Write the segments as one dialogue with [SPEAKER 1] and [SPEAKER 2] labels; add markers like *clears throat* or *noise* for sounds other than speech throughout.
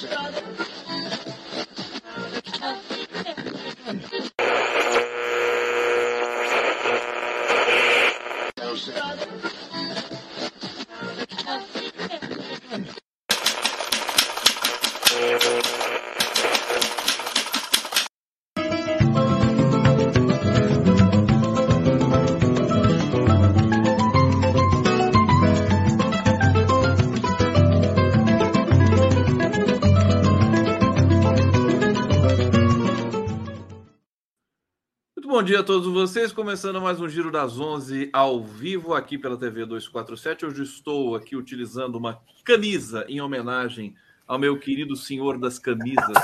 [SPEAKER 1] dia todos vocês. Começando mais um Giro das 11 ao vivo aqui pela TV 247. Hoje estou aqui utilizando uma camisa em homenagem ao meu querido senhor das camisas,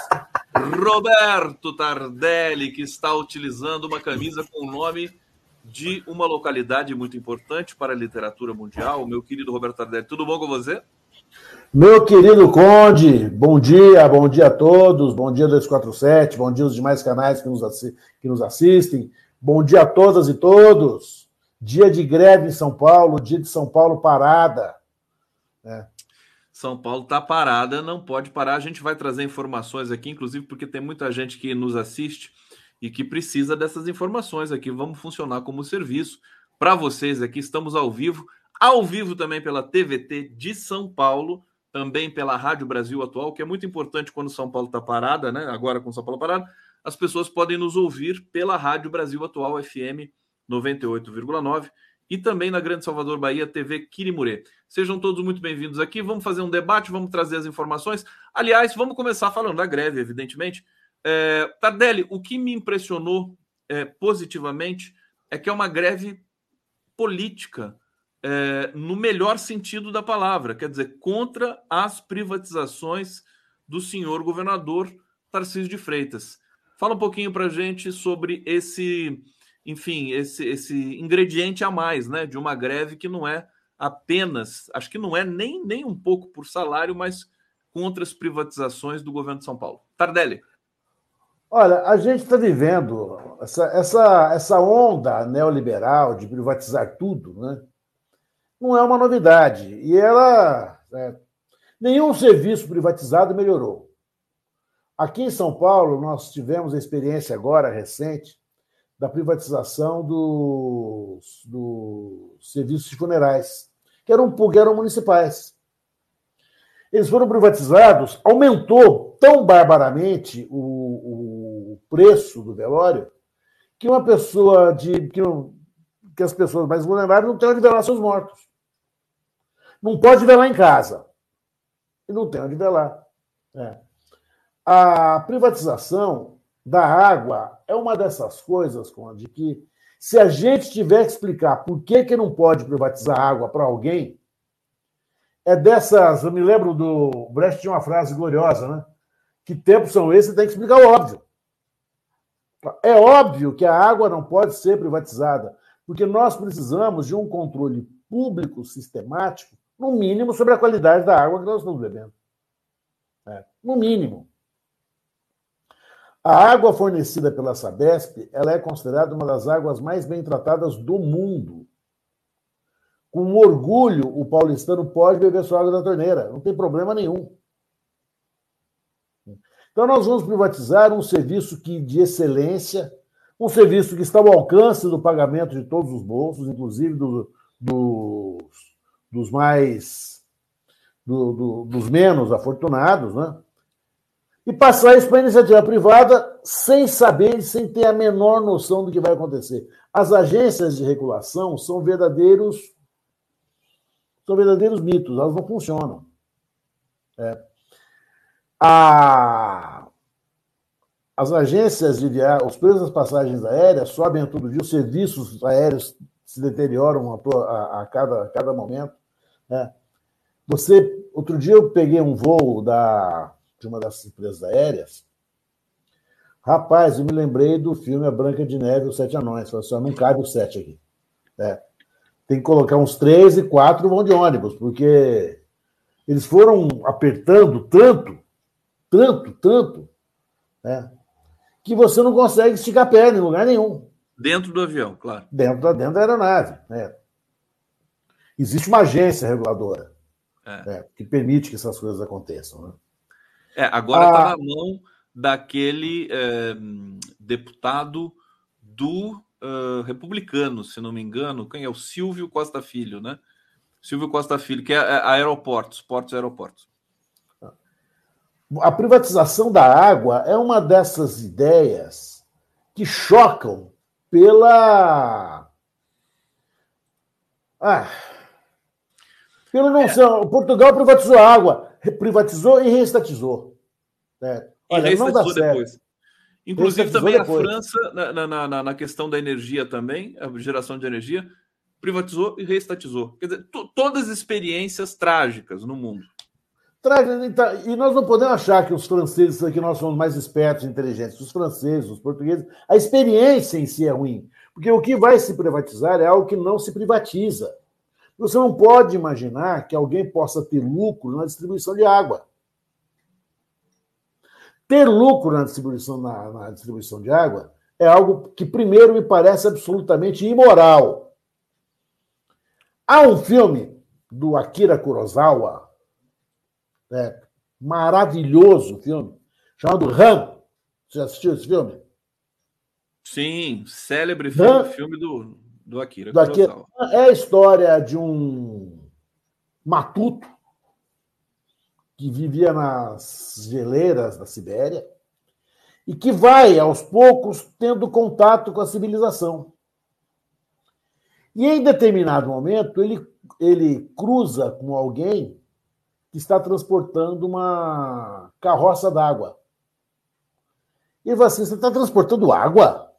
[SPEAKER 1] Roberto Tardelli, que está utilizando uma camisa com o nome de uma localidade muito importante para a literatura mundial. Meu querido Roberto Tardelli, tudo bom com você?
[SPEAKER 2] Meu querido Conde, bom dia, bom dia a todos, bom dia 247, bom dia aos demais canais que nos, que nos assistem, bom dia a todas e todos. Dia de greve em São Paulo, dia de São Paulo parada.
[SPEAKER 1] É. São Paulo está parada, não pode parar. A gente vai trazer informações aqui, inclusive porque tem muita gente que nos assiste e que precisa dessas informações aqui. Vamos funcionar como serviço para vocês aqui. Estamos ao vivo, ao vivo também pela TVT de São Paulo também pela Rádio Brasil Atual, que é muito importante quando São Paulo está parada, né? Agora com São Paulo parado, as pessoas podem nos ouvir pela Rádio Brasil Atual FM 98,9 e também na Grande Salvador Bahia TV Quirimurê. Sejam todos muito bem-vindos aqui. Vamos fazer um debate, vamos trazer as informações. Aliás, vamos começar falando da greve, evidentemente. É, Tardelli, o que me impressionou é, positivamente é que é uma greve política é, no melhor sentido da palavra, quer dizer, contra as privatizações do senhor governador Tarcísio de Freitas. Fala um pouquinho para gente sobre esse, enfim, esse, esse ingrediente a mais, né, de uma greve que não é apenas, acho que não é nem, nem um pouco por salário, mas contra as privatizações do governo de São Paulo. Tardelli.
[SPEAKER 2] Olha, a gente está vivendo essa, essa, essa onda neoliberal de privatizar tudo, né? não é uma novidade. E ela. É, nenhum serviço privatizado melhorou. Aqui em São Paulo, nós tivemos a experiência agora recente da privatização dos, dos serviços funerais, que eram, que eram municipais. Eles foram privatizados, aumentou tão barbaramente o, o preço do velório que uma pessoa de. Que, que as pessoas mais vulneráveis não têm onde velar seus mortos. Não pode velar em casa. E não tem onde velar. É. A privatização da água é uma dessas coisas, Conde, que se a gente tiver que explicar por que, que não pode privatizar água para alguém, é dessas. Eu me lembro do. Brecht tinha uma frase gloriosa, né? Que tempos são esses? Tem que explicar o óbvio. É óbvio que a água não pode ser privatizada, porque nós precisamos de um controle público sistemático no mínimo, sobre a qualidade da água que nós estamos bebendo. É, no mínimo. A água fornecida pela Sabesp ela é considerada uma das águas mais bem tratadas do mundo. Com orgulho, o paulistano pode beber sua água da torneira, não tem problema nenhum. Então, nós vamos privatizar um serviço que, de excelência, um serviço que está ao alcance do pagamento de todos os bolsos, inclusive do, dos dos mais do, do, dos menos afortunados, né? E passar isso para a iniciativa privada sem saber, sem ter a menor noção do que vai acontecer. As agências de regulação são verdadeiros são verdadeiros mitos, elas não funcionam. É. A, as agências de viagem, os preços das passagens aéreas sobem todo dia, os serviços aéreos se deterioram a, a, a, cada, a cada momento. É. Você, outro dia eu peguei um voo da, de uma das empresas aéreas. Rapaz, eu me lembrei do filme A Branca de Neve e os Sete Anões. Falei assim, não cabe os sete aqui. É. Tem que colocar uns três e quatro vão de ônibus, porque eles foram apertando tanto, tanto, tanto, né, que você não consegue esticar a perna em lugar nenhum.
[SPEAKER 1] Dentro do avião, claro.
[SPEAKER 2] Dentro da, dentro da aeronave. Né? Existe uma agência reguladora é. né, que permite que essas coisas aconteçam.
[SPEAKER 1] É, agora está ah, na mão daquele é, deputado do uh, republicano, se não me engano, quem é o Silvio Costa Filho, né? Silvio Costa Filho, que é, é aeroportos, portos e aeroportos.
[SPEAKER 2] A privatização da água é uma dessas ideias que chocam pela. Ah, pelo não ser. Portugal privatizou a água, privatizou e reestatizou.
[SPEAKER 1] Né? Olha, e não dá certo. depois. Inclusive também a França, na, na, na, questão da energia também, a geração de energia, privatizou e reestatizou. Quer dizer, todas experiências trágicas no mundo.
[SPEAKER 2] Então, e nós não podemos achar que os franceses, que nós somos mais espertos e inteligentes. Os franceses, os portugueses, a experiência em si é ruim. Porque o que vai se privatizar é algo que não se privatiza. Você não pode imaginar que alguém possa ter lucro na distribuição de água. Ter lucro na distribuição, na, na distribuição de água é algo que, primeiro, me parece absolutamente imoral. Há um filme do Akira Kurosawa, é, maravilhoso filme, chamado Ram. Você assistiu esse filme?
[SPEAKER 1] Sim, célebre filme, filme do, do Akira
[SPEAKER 2] do Akira. É a história de um matuto que vivia nas geleiras da Sibéria e que vai, aos poucos, tendo contato com a civilização. E em determinado momento, ele, ele cruza com alguém que está transportando uma carroça d'água. E ele fala assim: Você está transportando água?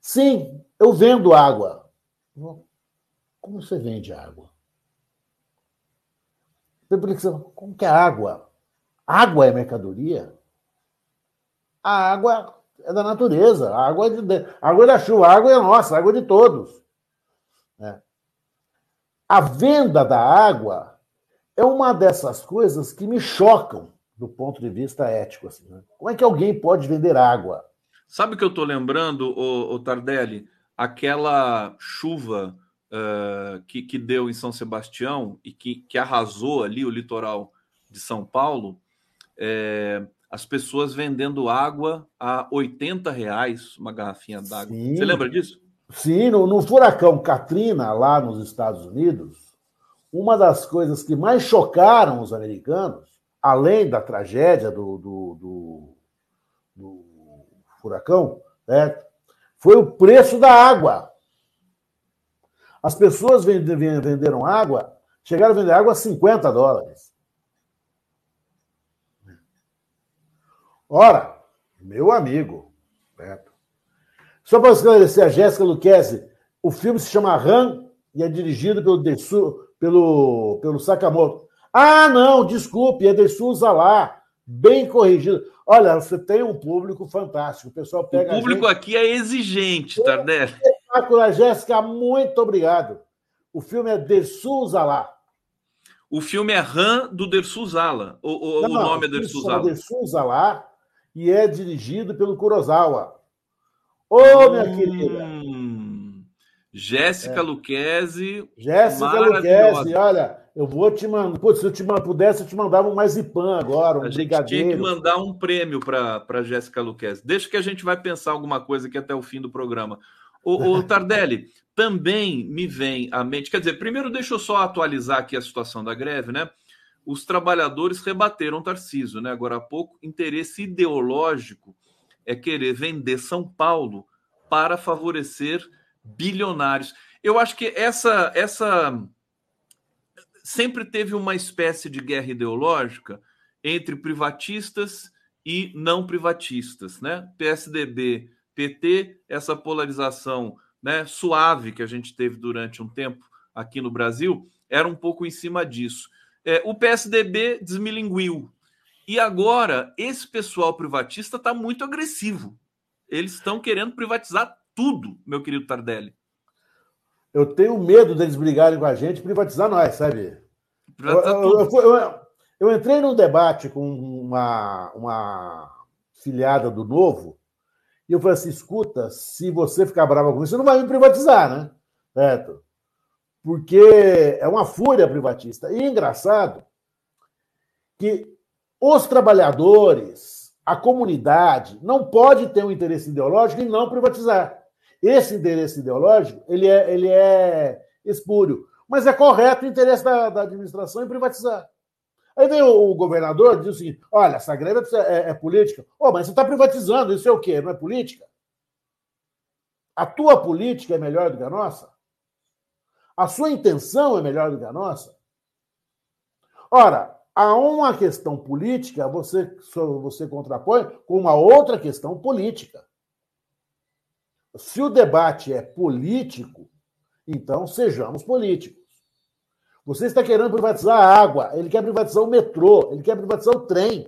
[SPEAKER 2] Sim, eu vendo água. Como você vende água? Como que é água? Água é mercadoria? A água é da natureza, a água é, de, a água é da chuva, a água é nossa, a água é de todos. É. A venda da água é uma dessas coisas que me chocam do ponto de vista ético. Assim, né? Como é que alguém pode vender água?
[SPEAKER 1] Sabe o que eu estou lembrando, o, Tardelli? Aquela chuva uh, que, que deu em São Sebastião e que, que arrasou ali o litoral de São Paulo. É, as pessoas vendendo água a 80 reais uma garrafinha d'água. Você lembra disso?
[SPEAKER 2] Sim, no, no furacão Katrina, lá nos Estados Unidos, uma das coisas que mais chocaram os americanos, além da tragédia do, do, do, do furacão, né, foi o preço da água. As pessoas venderam água, chegaram a vender água a 50 dólares. Ora, meu amigo, certo? só para esclarecer a Jéssica Luquezzi, o filme se chama Ran e é dirigido pelo Dessu, pelo, pelo Sakamoto. Ah, não, desculpe, é de Souza lá, bem corrigido. Olha, você tem um público fantástico. O pessoal pega.
[SPEAKER 1] O público gente... aqui é exigente, Tardelli.
[SPEAKER 2] Espetacular, Jéssica, muito obrigado. O filme é De Souza lá.
[SPEAKER 1] O filme é Ran do Dersuzala. O, o, não, o nome é Dersuzala.
[SPEAKER 2] Dersuzala lá e é dirigido pelo Kurosawa. Ô, oh, minha hum... querida!
[SPEAKER 1] Jéssica é. Luquezzi.
[SPEAKER 2] Jéssica Luquezzi, olha, eu vou te mandar. Putz, se eu te pudesse, eu te mandava um marzipan agora, um a
[SPEAKER 1] gente tinha que mandar um prêmio para Jéssica Luquezzi. Deixa que a gente vai pensar alguma coisa aqui até o fim do programa. O, o *laughs* Tardelli, também me vem à mente. Quer dizer, primeiro deixa eu só atualizar aqui a situação da greve, né? Os trabalhadores rebateram Tarciso, né? Agora há pouco, interesse ideológico é querer vender São Paulo para favorecer bilionários. Eu acho que essa essa sempre teve uma espécie de guerra ideológica entre privatistas e não privatistas, né? PSDB, PT, essa polarização, né, suave que a gente teve durante um tempo aqui no Brasil, era um pouco em cima disso. É, o PSDB desmilinguiu. E agora, esse pessoal privatista está muito agressivo. Eles estão querendo privatizar tudo, meu querido Tardelli.
[SPEAKER 2] Eu tenho medo deles brigarem com a gente e privatizar nós, sabe? Privatizar eu, eu, eu, eu, entrei num debate com uma, uma filiada do Novo e eu falei assim: escuta, se você ficar brava com isso, você não vai me privatizar, né? Certo? Porque é uma fúria privatista. E é engraçado que os trabalhadores, a comunidade, não pode ter um interesse ideológico e não privatizar. Esse interesse ideológico, ele é, ele é espúrio. Mas é correto o interesse da, da administração em privatizar. Aí vem o, o governador e diz o seguinte: olha, essa greve é, é, é política. Oh, mas você está privatizando, isso é o quê? Não é política? A tua política é melhor do que a nossa? A sua intenção é melhor do que a nossa? Ora, a uma questão política você, você contrapõe com uma outra questão política. Se o debate é político, então sejamos políticos. Você está querendo privatizar a água, ele quer privatizar o metrô, ele quer privatizar o trem.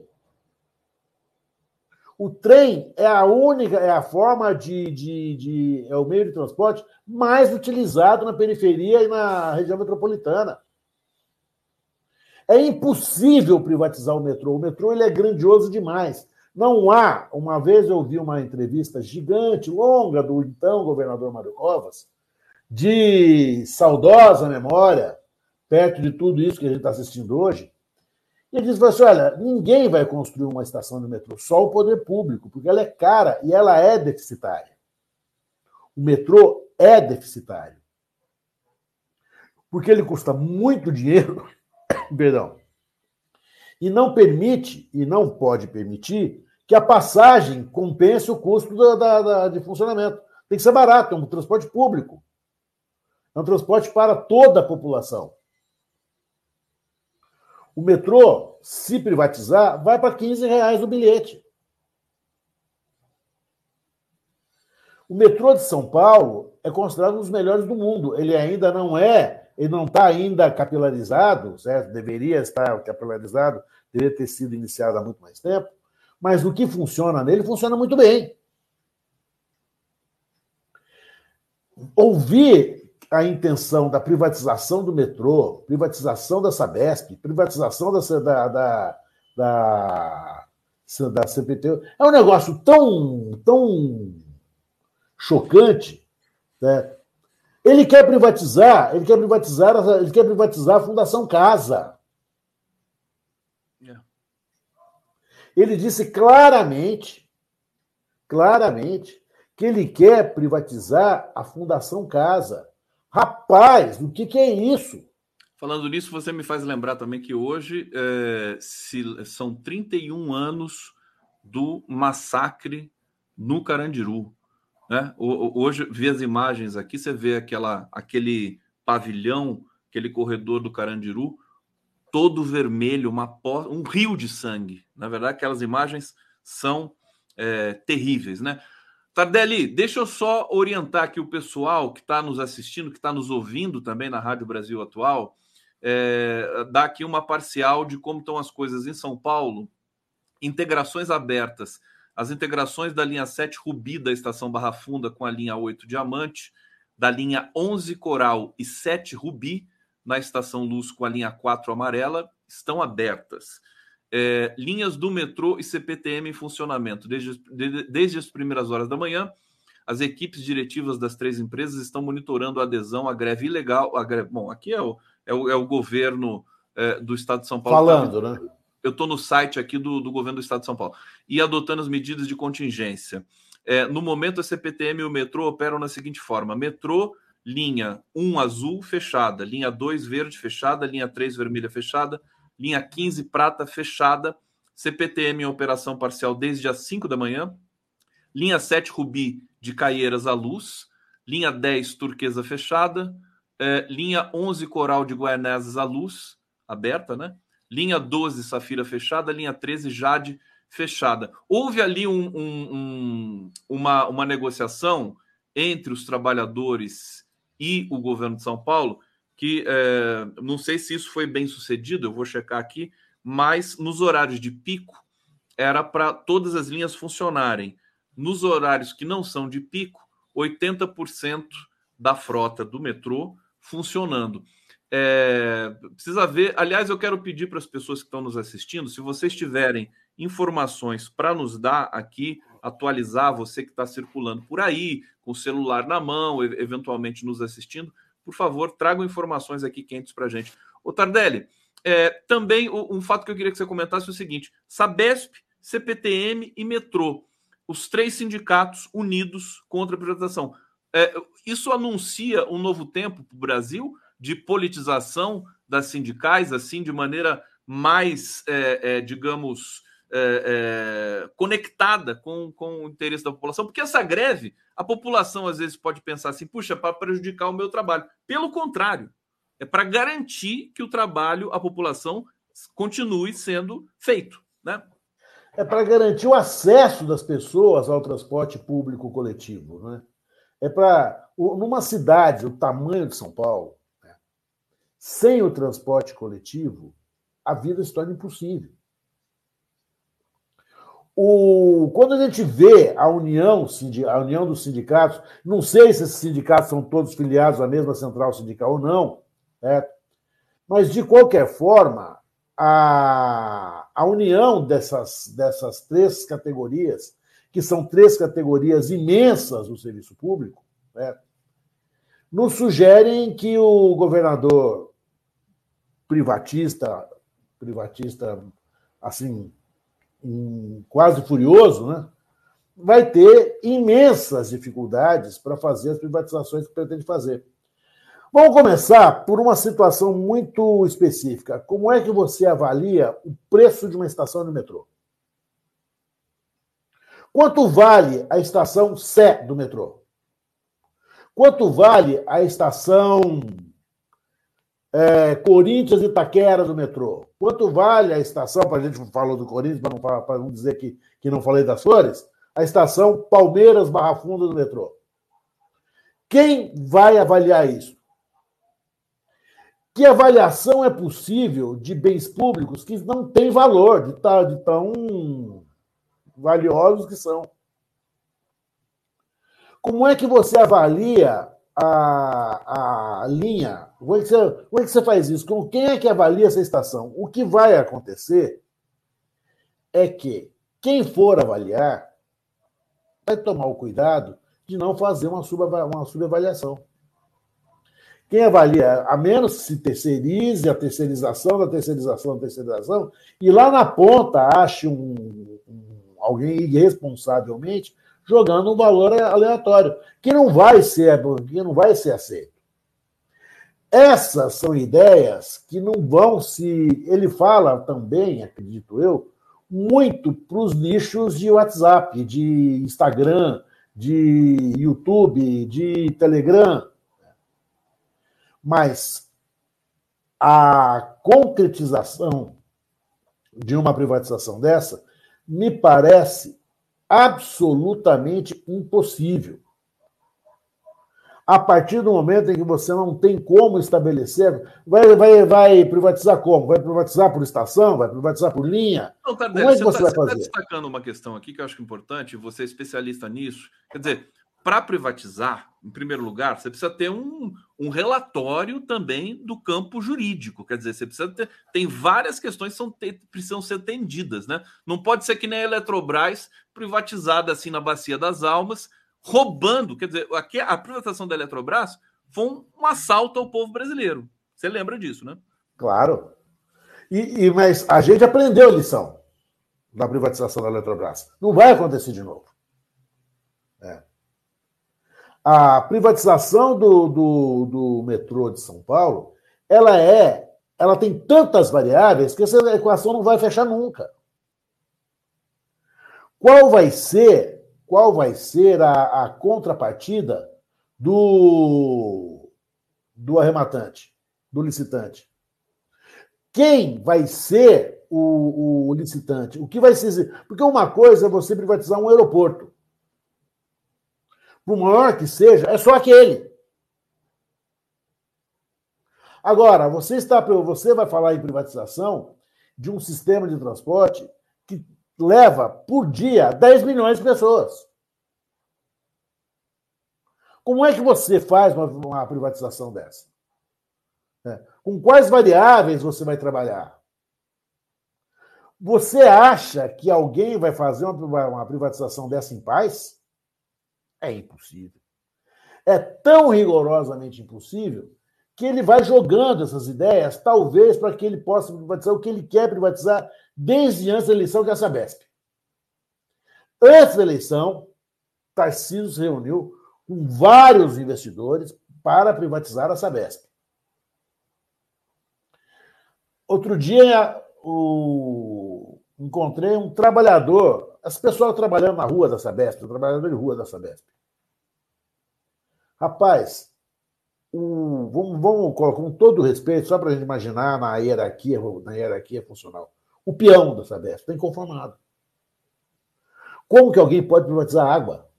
[SPEAKER 2] O trem é a única, é a forma de, de, de, é o meio de transporte mais utilizado na periferia e na região metropolitana. É impossível privatizar o metrô. O metrô ele é grandioso demais. Não há. Uma vez eu vi uma entrevista gigante, longa, do então governador Mário Covas, de saudosa memória, perto de tudo isso que a gente está assistindo hoje. E ele disse assim: olha, ninguém vai construir uma estação de metrô, só o poder público, porque ela é cara e ela é deficitária. O metrô é deficitário. Porque ele custa muito dinheiro, *coughs* perdão, e não permite, e não pode permitir, que a passagem compense o custo da, da, da, de funcionamento. Tem que ser barato, é um transporte público. É um transporte para toda a população. O metrô, se privatizar, vai para 15 reais o bilhete. O metrô de São Paulo é considerado um dos melhores do mundo. Ele ainda não é, ele não está ainda capilarizado, certo? Deveria estar capilarizado, deveria ter sido iniciado há muito mais tempo. Mas o que funciona nele funciona muito bem. Ouvir a intenção da privatização do metrô, privatização da Sabesp, privatização da, da, da, da, da CPT, é um negócio tão, tão chocante. Né? Ele quer privatizar, ele quer privatizar, ele quer privatizar a Fundação Casa. É. Ele disse claramente, claramente, que ele quer privatizar a Fundação Casa. Rapaz, o que, que é isso?
[SPEAKER 1] Falando nisso, você me faz lembrar também que hoje é, se, são 31 anos do massacre no Carandiru. Né? Hoje, vi as imagens aqui, você vê aquela, aquele pavilhão, aquele corredor do Carandiru, todo vermelho, uma um rio de sangue. Na verdade, aquelas imagens são é, terríveis, né? Tardelli, deixa eu só orientar aqui o pessoal que está nos assistindo, que está nos ouvindo também na Rádio Brasil Atual, é, dar aqui uma parcial de como estão as coisas em São Paulo. Integrações abertas. As integrações da linha 7 Rubi da estação Barra Funda com a linha 8 Diamante, da linha 11 Coral e 7 Rubi na estação Luz com a linha 4 Amarela estão abertas é, linhas do metrô e CPTM em funcionamento. Desde, de, desde as primeiras horas da manhã, as equipes diretivas das três empresas estão monitorando a adesão à greve ilegal. À greve, bom, aqui é o, é o, é o governo é, do Estado de São Paulo.
[SPEAKER 2] Falando, tá, né?
[SPEAKER 1] Eu estou no site aqui do, do governo do Estado de São Paulo. E adotando as medidas de contingência. É, no momento, a CPTM e o metrô operam na seguinte forma: metrô, linha 1 azul fechada, linha 2 verde fechada, linha 3 vermelha fechada, linha 15 prata fechada, CPTM em operação parcial desde as 5 da manhã, linha 7 rubi de Caieiras à luz, linha 10 turquesa fechada, é, linha 11 coral de Guaianazes à luz, aberta, né? Linha 12 safira fechada, linha 13 jade fechada. Houve ali um, um, um, uma, uma negociação entre os trabalhadores e o governo de São Paulo que é, não sei se isso foi bem sucedido, eu vou checar aqui, mas nos horários de pico era para todas as linhas funcionarem. Nos horários que não são de pico, 80% da frota do metrô funcionando. É, precisa ver. Aliás, eu quero pedir para as pessoas que estão nos assistindo, se vocês tiverem informações para nos dar aqui, atualizar você que está circulando por aí, com o celular na mão, eventualmente nos assistindo, por favor, tragam informações aqui quentes para a gente. Ô Tardelli, É, também um fato que eu queria que você comentasse é o seguinte: Sabesp, CPTM e Metrô, os três sindicatos unidos contra a privatização. É, isso anuncia um novo tempo para o Brasil de politização das sindicais, assim, de maneira mais, é, é, digamos, é, é, conectada com, com o interesse da população, porque essa greve, a população às vezes pode pensar assim, puxa, para prejudicar o meu trabalho. Pelo contrário, é para garantir que o trabalho, a população, continue sendo feito. Né?
[SPEAKER 2] É para garantir o acesso das pessoas ao transporte público coletivo. Né? É para. Numa cidade do tamanho de São Paulo? Sem o transporte coletivo, a vida se torna impossível. O, quando a gente vê a união, a união dos sindicatos, não sei se esses sindicatos são todos filiados à mesma central sindical ou não, certo? mas de qualquer forma, a, a união dessas, dessas três categorias, que são três categorias imensas do serviço público, certo? nos sugerem que o governador privatista, privatista assim, quase furioso, né? vai ter imensas dificuldades para fazer as privatizações que pretende fazer. Vamos começar por uma situação muito específica. Como é que você avalia o preço de uma estação de metrô? Quanto vale a estação Sé do metrô? Quanto vale a estação é, Corinthians e Itaquera do metrô? Quanto vale a estação, para a gente falou do Corinthians, para não, não dizer que, que não falei das flores, a estação Palmeiras Barra Funda do metrô? Quem vai avaliar isso? Que avaliação é possível de bens públicos que não têm valor, de, de tão valiosos que são? Como é que você avalia a, a linha. Como é, que você, como é que você faz isso? Com quem é que avalia essa estação? O que vai acontecer é que quem for avaliar vai tomar o cuidado de não fazer uma, sub, uma subavaliação. Quem avalia, a menos se terceirize a terceirização da terceirização da terceirização, e lá na ponta ache um, um alguém irresponsavelmente jogando um valor aleatório, que não vai ser, que não vai ser aceito. Essas são ideias que não vão se. Ele fala também, acredito eu, muito para os nichos de WhatsApp, de Instagram, de YouTube, de Telegram. Mas a concretização de uma privatização dessa me parece absolutamente impossível. A partir do momento em que você não tem como estabelecer, vai, vai, vai privatizar como? Vai privatizar por estação? Vai privatizar por linha?
[SPEAKER 1] Não, Tardelli, como é que você, você tá, vai fazer? Você está destacando uma questão aqui que eu acho importante, você é especialista nisso. Quer dizer, para privatizar, em primeiro lugar, você precisa ter um, um relatório também do campo jurídico. Quer dizer, você precisa ter. Tem várias questões que são, precisam ser atendidas, né? Não pode ser que nem a Eletrobras privatizada assim na Bacia das Almas, roubando. Quer dizer, aqui a privatização da Eletrobras foi um, um assalto ao povo brasileiro. Você lembra disso, né?
[SPEAKER 2] Claro. E, e, mas a gente aprendeu a lição da privatização da Eletrobras. Não vai acontecer de novo. A privatização do, do, do metrô de São Paulo, ela é, ela tem tantas variáveis que essa equação não vai fechar nunca. Qual vai ser, qual vai ser a, a contrapartida do, do arrematante, do licitante? Quem vai ser o, o licitante? O que vai ser? Porque uma coisa é você privatizar um aeroporto por maior que seja, é só aquele. Agora, você está você vai falar em privatização de um sistema de transporte que leva por dia 10 milhões de pessoas. Como é que você faz uma, uma privatização dessa? É. Com quais variáveis você vai trabalhar? Você acha que alguém vai fazer uma, uma privatização dessa em paz? É impossível. É tão rigorosamente impossível que ele vai jogando essas ideias, talvez para que ele possa privatizar o que ele quer privatizar desde antes da eleição, que é a Sabesp. Antes da eleição, Tarcísio se reuniu com vários investidores para privatizar a Sabesp. Outro dia, o... encontrei um trabalhador, as pessoas trabalhando na rua da Sabesp, trabalhador de rua da Sabesp. Rapaz, um, vamos, vamos colocar com todo respeito, só para a gente imaginar na hierarquia, na hierarquia funcional. O peão da Sabesp está inconformado. Como que alguém pode privatizar água?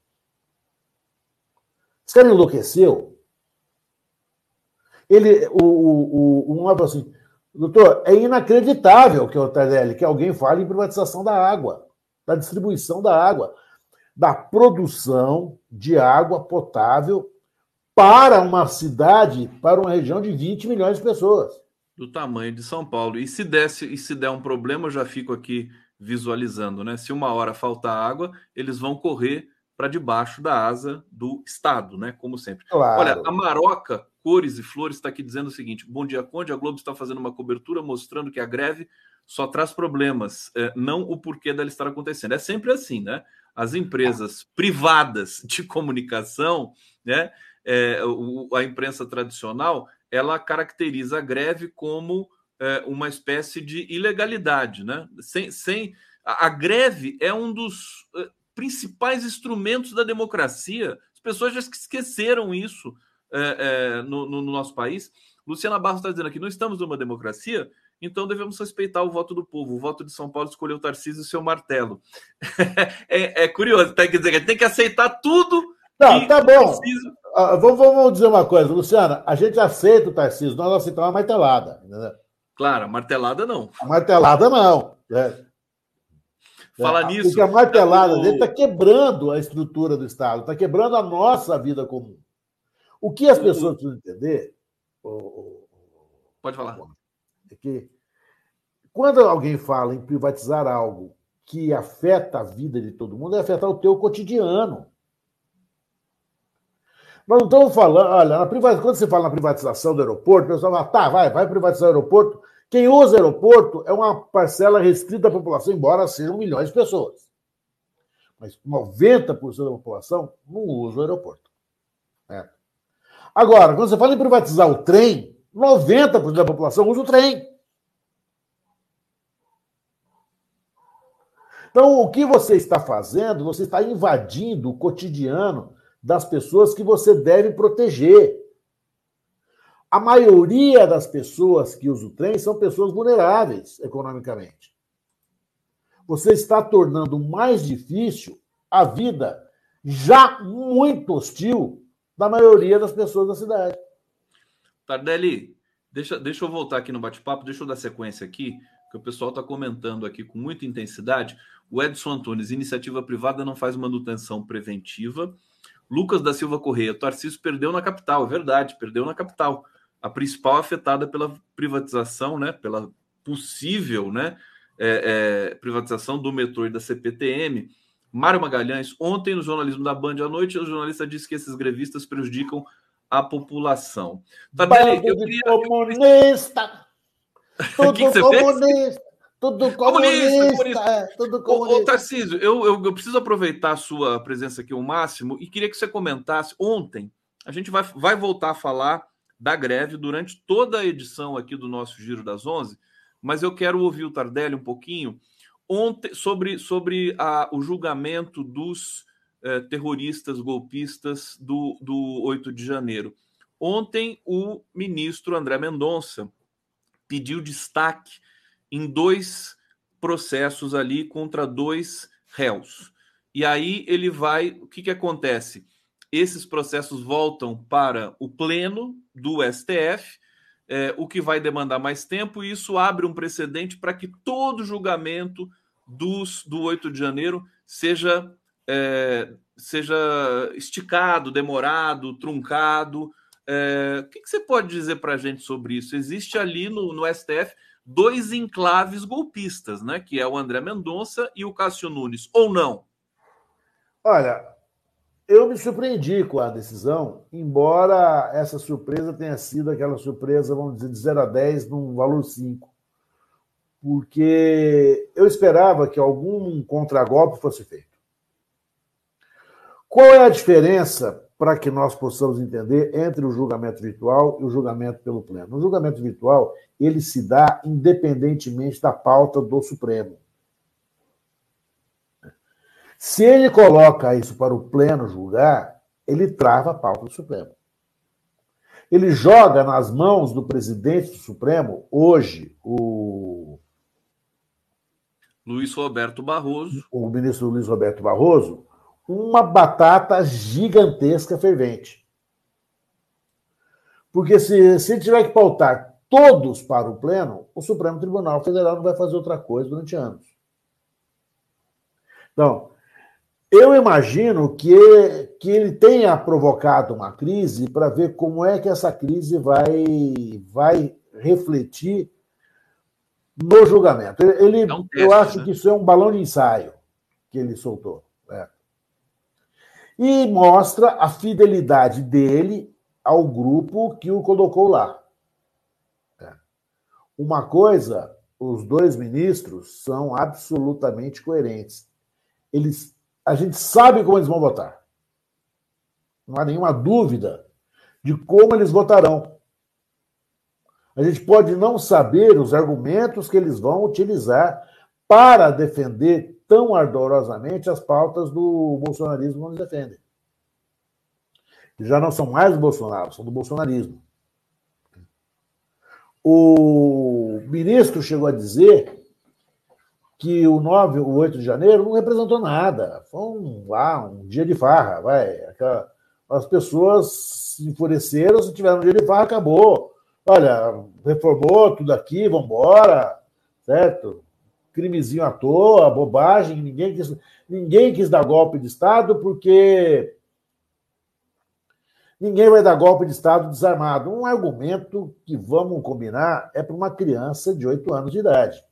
[SPEAKER 2] Esse cara enlouqueceu. Ele, o, o, o, um falou assim, doutor, é inacreditável que, que alguém fale em privatização da água, da distribuição da água, da produção de água potável para uma cidade, para uma região de 20 milhões de pessoas.
[SPEAKER 1] Do tamanho de São Paulo. E se, desse, e se der um problema, eu já fico aqui visualizando, né? Se uma hora faltar água, eles vão correr para debaixo da asa do Estado, né? Como sempre. Claro. Olha, a Maroca Cores e Flores está aqui dizendo o seguinte: Bom dia, Conde. A Globo está fazendo uma cobertura mostrando que a greve só traz problemas, é, não o porquê dela estar acontecendo. É sempre assim, né? As empresas privadas de comunicação, né? é, o, a imprensa tradicional ela caracteriza a greve como é, uma espécie de ilegalidade, né? Sem, sem a, a greve é um dos principais instrumentos da democracia. As pessoas já esqueceram isso é, no, no, no, nosso país. Luciana Barros está dizendo aqui: não estamos numa democracia, então devemos respeitar o voto do povo. O voto de São Paulo escolheu o Tarcísio e seu martelo. *laughs* é, é, curioso, tá? quer dizer, tem que aceitar tudo.
[SPEAKER 2] Não, tá bom. Tarcísio ah, vamos, vamos, dizer uma coisa, Luciana. A gente aceita o Tarcísio, nós aceitamos a martelada. Entendeu?
[SPEAKER 1] Claro, a martelada não.
[SPEAKER 2] A martelada não. É.
[SPEAKER 1] Fala é, nisso.
[SPEAKER 2] Porque a martelada dele está quebrando a estrutura do Estado, está quebrando a nossa vida comum. O que as pessoas precisam entender.
[SPEAKER 1] Pode falar.
[SPEAKER 2] É que quando alguém fala em privatizar algo que afeta a vida de todo mundo, é afetar o teu cotidiano. Nós não estamos falando, olha, quando você fala na privatização do aeroporto, o pessoal fala, tá, vai, vai privatizar o aeroporto. Quem usa aeroporto é uma parcela restrita da população, embora sejam milhões de pessoas. Mas 90% da população não usa o aeroporto. É. Agora, quando você fala em privatizar o trem, 90% da população usa o trem. Então, o que você está fazendo, você está invadindo o cotidiano das pessoas que você deve proteger. A maioria das pessoas que usam o trem são pessoas vulneráveis economicamente. Você está tornando mais difícil a vida já muito hostil da maioria das pessoas da cidade.
[SPEAKER 1] Tardelli, deixa, deixa eu voltar aqui no bate-papo, deixa eu dar sequência aqui, que o pessoal está comentando aqui com muita intensidade. O Edson Antunes, iniciativa privada não faz manutenção preventiva Lucas da Silva Correia, Tarcísio perdeu na capital, é verdade, perdeu na capital. A principal afetada pela privatização, né, pela possível né, é, é, privatização do metrô e da CPTM. Mário Magalhães, ontem no jornalismo da Band à noite, o jornalista disse que esses grevistas prejudicam a população.
[SPEAKER 2] Tadele, eu queria... comunista! *laughs* Tudo que que comunista! Tudo comunista, comunista. É, tudo comunista. Ô, ô
[SPEAKER 1] Tarcísio, eu, eu, eu, preciso aproveitar a sua presença aqui ao máximo e queria que você comentasse. Ontem, a gente vai, vai voltar a falar da greve durante toda a edição aqui do nosso Giro das Onze, mas eu quero ouvir o Tardelli um pouquinho ontem sobre, sobre a, o julgamento dos eh, terroristas golpistas do, do 8 de janeiro. Ontem, o ministro André Mendonça pediu destaque em dois processos ali contra dois réus. E aí ele vai. O que, que acontece? Esses processos voltam para o pleno do STF, é, o que vai demandar mais tempo, e isso abre um precedente para que todo julgamento dos, do 8 de janeiro seja, é, seja esticado, demorado, truncado. É, o que, que você pode dizer para a gente sobre isso? Existe ali no, no STF dois enclaves golpistas, né? Que é o André Mendonça e o Cássio Nunes, ou não?
[SPEAKER 2] Olha, eu me surpreendi com a decisão, embora essa surpresa tenha sido aquela surpresa, vamos dizer, de 0 a 10 num valor 5. Porque eu esperava que algum contragolpe fosse feito. Qual é a diferença, para que nós possamos entender, entre o julgamento virtual e o julgamento pelo pleno? O julgamento virtual, ele se dá independentemente da pauta do Supremo. Se ele coloca isso para o pleno julgar, ele trava a pauta do Supremo. Ele joga nas mãos do presidente do Supremo, hoje, o.
[SPEAKER 1] Luiz Roberto Barroso.
[SPEAKER 2] O ministro Luiz Roberto Barroso, uma batata gigantesca fervente. Porque se, se tiver que pautar todos para o pleno, o Supremo Tribunal Federal não vai fazer outra coisa durante anos. Então, eu imagino que, que ele tenha provocado uma crise para ver como é que essa crise vai, vai refletir no julgamento. Ele, é um teste, eu acho né? que isso é um balão de ensaio que ele soltou. É. E mostra a fidelidade dele ao grupo que o colocou lá. É. Uma coisa, os dois ministros são absolutamente coerentes. Eles a gente sabe como eles vão votar. Não há nenhuma dúvida de como eles votarão. A gente pode não saber os argumentos que eles vão utilizar para defender tão ardorosamente as pautas do bolsonarismo eles defendem. Já não são mais do Bolsonaro, são do bolsonarismo. O ministro chegou a dizer que o 9, o 8 de janeiro não representou nada. Foi um, ah, um dia de farra, vai. As pessoas enfureceram, se tiveram um dia de farra, acabou. Olha, reformou tudo aqui, vamos embora, certo? Crimezinho à toa, bobagem, ninguém quis, ninguém quis dar golpe de Estado porque ninguém vai dar golpe de Estado desarmado. Um argumento que, vamos combinar, é para uma criança de 8 anos de idade.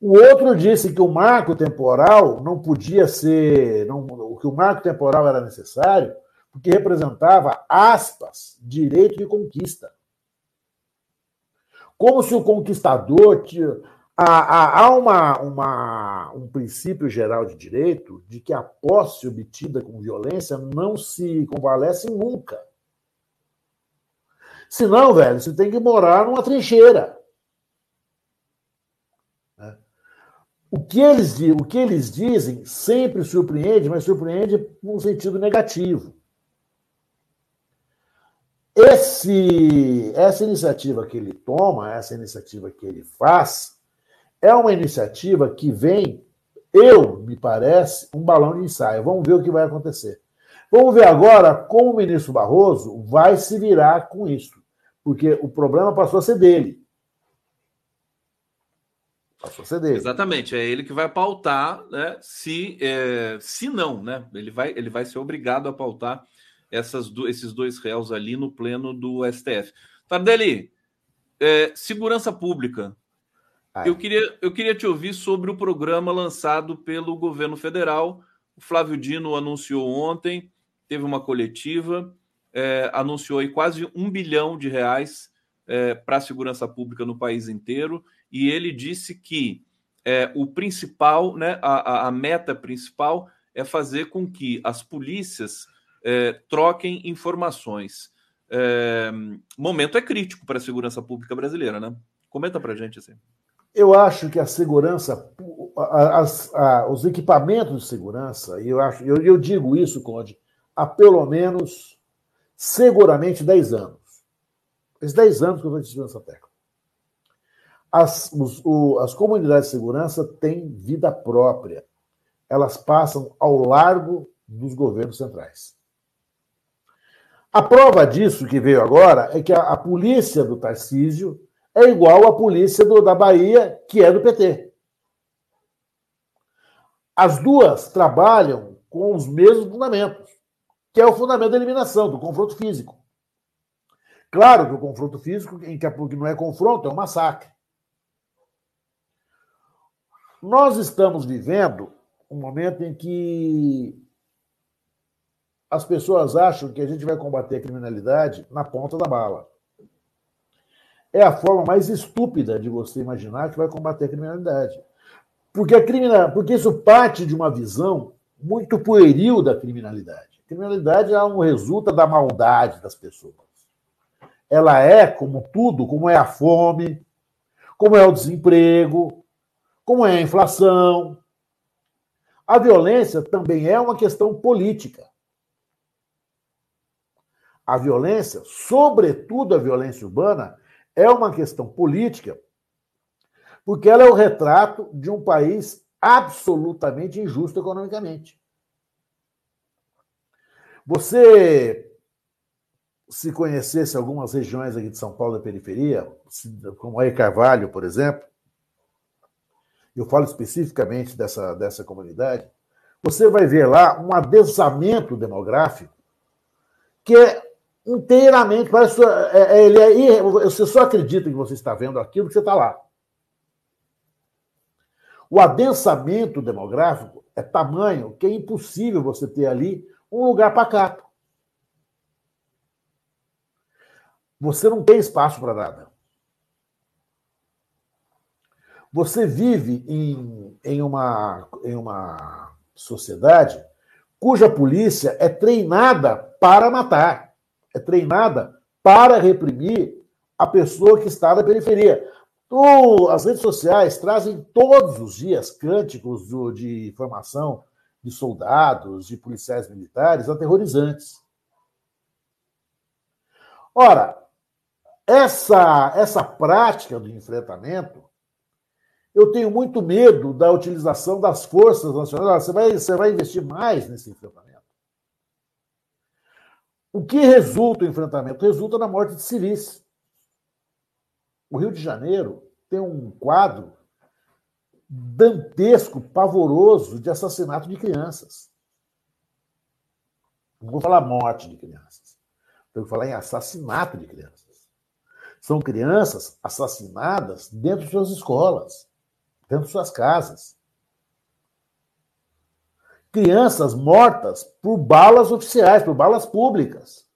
[SPEAKER 2] O outro disse que o marco temporal não podia ser, não, que o marco temporal era necessário, porque representava, aspas, direito de conquista. Como se o conquistador. Tinha, há, há uma, uma, um princípio geral de direito de que a posse obtida com violência não se convalesce nunca. Senão, velho, você tem que morar numa trincheira. O que, eles, o que eles dizem sempre surpreende, mas surpreende num sentido negativo. Esse, essa iniciativa que ele toma, essa iniciativa que ele faz, é uma iniciativa que vem, eu, me parece, um balão de ensaio. Vamos ver o que vai acontecer. Vamos ver agora como o ministro Barroso vai se virar com isso. Porque o problema passou a ser dele.
[SPEAKER 1] Passou a ser dele. Exatamente, é ele que vai pautar, né? Se, é, se não, né? Ele vai, ele vai ser obrigado a pautar essas, esses dois réus ali no pleno do STF. Tardelli, é, segurança pública. Eu queria, eu queria te ouvir sobre o programa lançado pelo governo federal. O Flávio Dino anunciou ontem, teve uma coletiva, é, anunciou aí quase um bilhão de reais é, para a segurança pública no país inteiro e ele disse que é, o principal, né, a, a, meta principal é fazer com que as polícias é, troquem informações. É, momento é crítico para a segurança pública brasileira, né? Comenta para gente assim.
[SPEAKER 2] Eu acho que a segurança, as, a, os equipamentos de segurança, e eu, acho, eu, eu digo isso, Conde, há pelo menos, seguramente, 10 anos. Esses 10 anos que eu estou discutindo essa tecla. As, os, o, as comunidades de segurança têm vida própria. Elas passam ao largo dos governos centrais. A prova disso que veio agora é que a, a polícia do Tarcísio é igual à polícia do, da Bahia, que é do PT. As duas trabalham com os mesmos fundamentos, que é o fundamento da eliminação, do confronto físico. Claro que o confronto físico, em que não é confronto, é um massacre. Nós estamos vivendo um momento em que as pessoas acham que a gente vai combater a criminalidade na ponta da bala. É a forma mais estúpida de você imaginar que vai combater a criminalidade. Porque, a criminal... Porque isso parte de uma visão muito pueril da criminalidade. A criminalidade é um resulta da maldade das pessoas. Ela é, como tudo, como é a fome, como é o desemprego, como é a inflação. A violência também é uma questão política. A violência, sobretudo a violência urbana, é uma questão política, porque ela é o retrato de um país absolutamente injusto economicamente. Você, se conhecesse algumas regiões aqui de São Paulo da periferia, como aí Carvalho, por exemplo, eu falo especificamente dessa, dessa comunidade, você vai ver lá um adensamento demográfico que é inteiramente, parece, é, é, ele é, você só acredita que você está vendo aquilo que você está lá. O adensamento demográfico é tamanho que é impossível você ter ali um lugar pacato. Você não tem espaço para nada. Você vive em, em, uma, em uma sociedade cuja polícia é treinada para matar é treinada para reprimir a pessoa que está na periferia. As redes sociais trazem todos os dias cânticos de formação de soldados, de policiais militares aterrorizantes. Ora, essa, essa prática do enfrentamento, eu tenho muito medo da utilização das forças nacionais. Você vai, você vai investir mais nesse enfrentamento. O que resulta o enfrentamento? Resulta na morte de civis. O Rio de Janeiro tem um quadro dantesco, pavoroso de assassinato de crianças. Não vou falar morte de crianças. Tenho que falar em assassinato de crianças. São crianças assassinadas dentro de suas escolas, dentro de suas casas crianças mortas por balas oficiais, por balas públicas.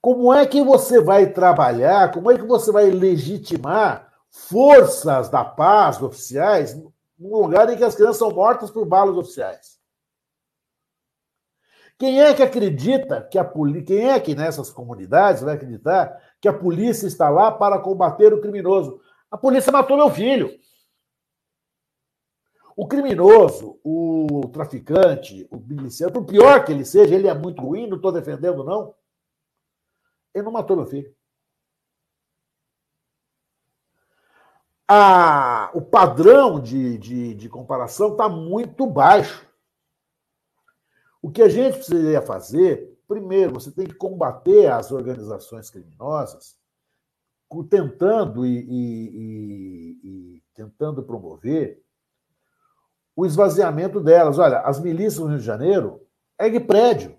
[SPEAKER 2] Como é que você vai trabalhar, como é que você vai legitimar forças da paz oficiais num lugar em que as crianças são mortas por balas oficiais? Quem é que acredita que a polícia, quem é que nessas comunidades vai acreditar que a polícia está lá para combater o criminoso? A polícia matou meu filho. O criminoso, o traficante, o miliciano, por pior que ele seja, ele é muito ruim, não estou defendendo, não. Ele não matou meu filho. A, o padrão de, de, de comparação está muito baixo. O que a gente precisaria fazer, primeiro, você tem que combater as organizações criminosas, tentando e, e, e, e tentando promover o esvaziamento delas. Olha, as milícias no Rio de Janeiro ergue prédio,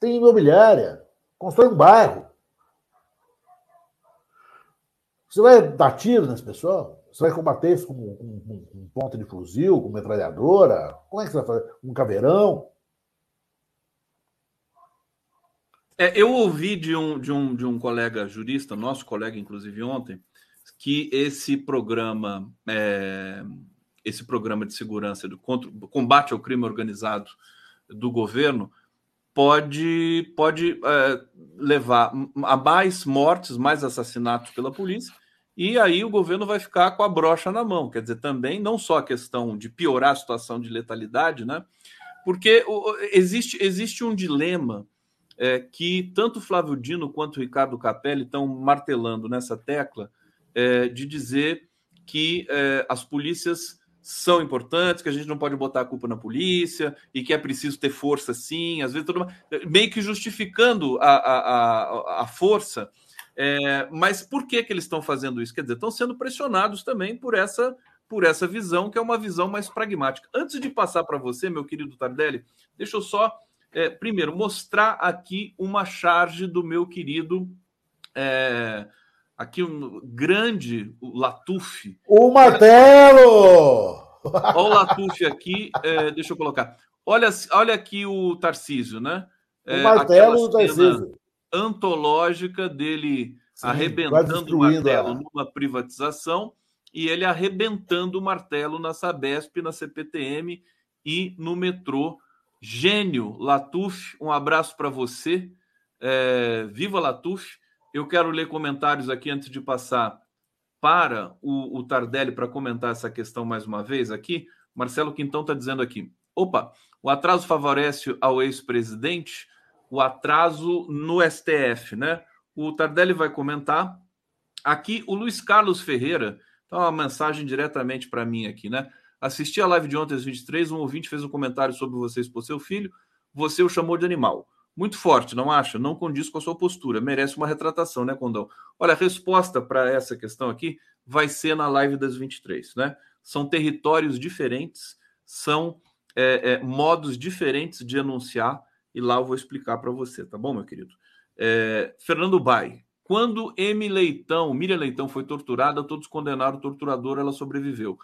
[SPEAKER 2] tem imobiliária, constrói um bairro. Você vai dar tiro nesse pessoal? Você vai combater isso com um, um, um ponto de fuzil, com metralhadora? Como é que você vai fazer? Um caveirão?
[SPEAKER 1] É, eu ouvi de um, de, um, de um colega jurista, nosso colega, inclusive, ontem, que esse programa é, esse programa de segurança do combate ao crime organizado do governo pode, pode é, levar a mais mortes, mais assassinatos pela polícia, e aí o governo vai ficar com a brocha na mão. Quer dizer, também não só a questão de piorar a situação de letalidade, né? Porque existe, existe um dilema é, que tanto Flávio Dino quanto Ricardo Capelli estão martelando nessa tecla é, de dizer que é, as polícias são importantes, que a gente não pode botar a culpa na polícia e que é preciso ter força sim, às vezes tudo meio que justificando a, a, a, a força. É, mas por que, que eles estão fazendo isso? Quer dizer, estão sendo pressionados também por essa por essa visão, que é uma visão mais pragmática. Antes de passar para você, meu querido Tardelli, deixa eu só, é, primeiro, mostrar aqui uma charge do meu querido é, aqui um grande o Latuf.
[SPEAKER 2] O martelo!
[SPEAKER 1] Olha o Latuf aqui, é, deixa eu colocar. Olha, olha aqui o Tarcísio, né?
[SPEAKER 2] É, o martelo do Tarcísio.
[SPEAKER 1] Antológica dele Sim, arrebentando o martelo a... numa privatização e ele arrebentando o martelo na Sabesp, na CPTM e no metrô. Gênio, Latuf, um abraço para você. É, viva Latuf. Eu quero ler comentários aqui antes de passar para o, o Tardelli para comentar essa questão mais uma vez aqui. Marcelo Quintão está dizendo aqui: opa, o atraso favorece ao ex-presidente, o atraso no STF, né? O Tardelli vai comentar. Aqui, o Luiz Carlos Ferreira, tá uma mensagem diretamente para mim aqui, né? Assisti a live de ontem às 23, um ouvinte fez um comentário sobre você expor seu filho, você o chamou de animal. Muito forte, não acha? Não condiz com a sua postura. Merece uma retratação, né, Condão? Olha, a resposta para essa questão aqui vai ser na live das 23, né? São territórios diferentes, são é, é, modos diferentes de anunciar, e lá eu vou explicar para você, tá bom, meu querido? É, Fernando Bai, quando M. Leitão, Miriam Leitão foi torturada, todos condenaram o torturador, ela sobreviveu.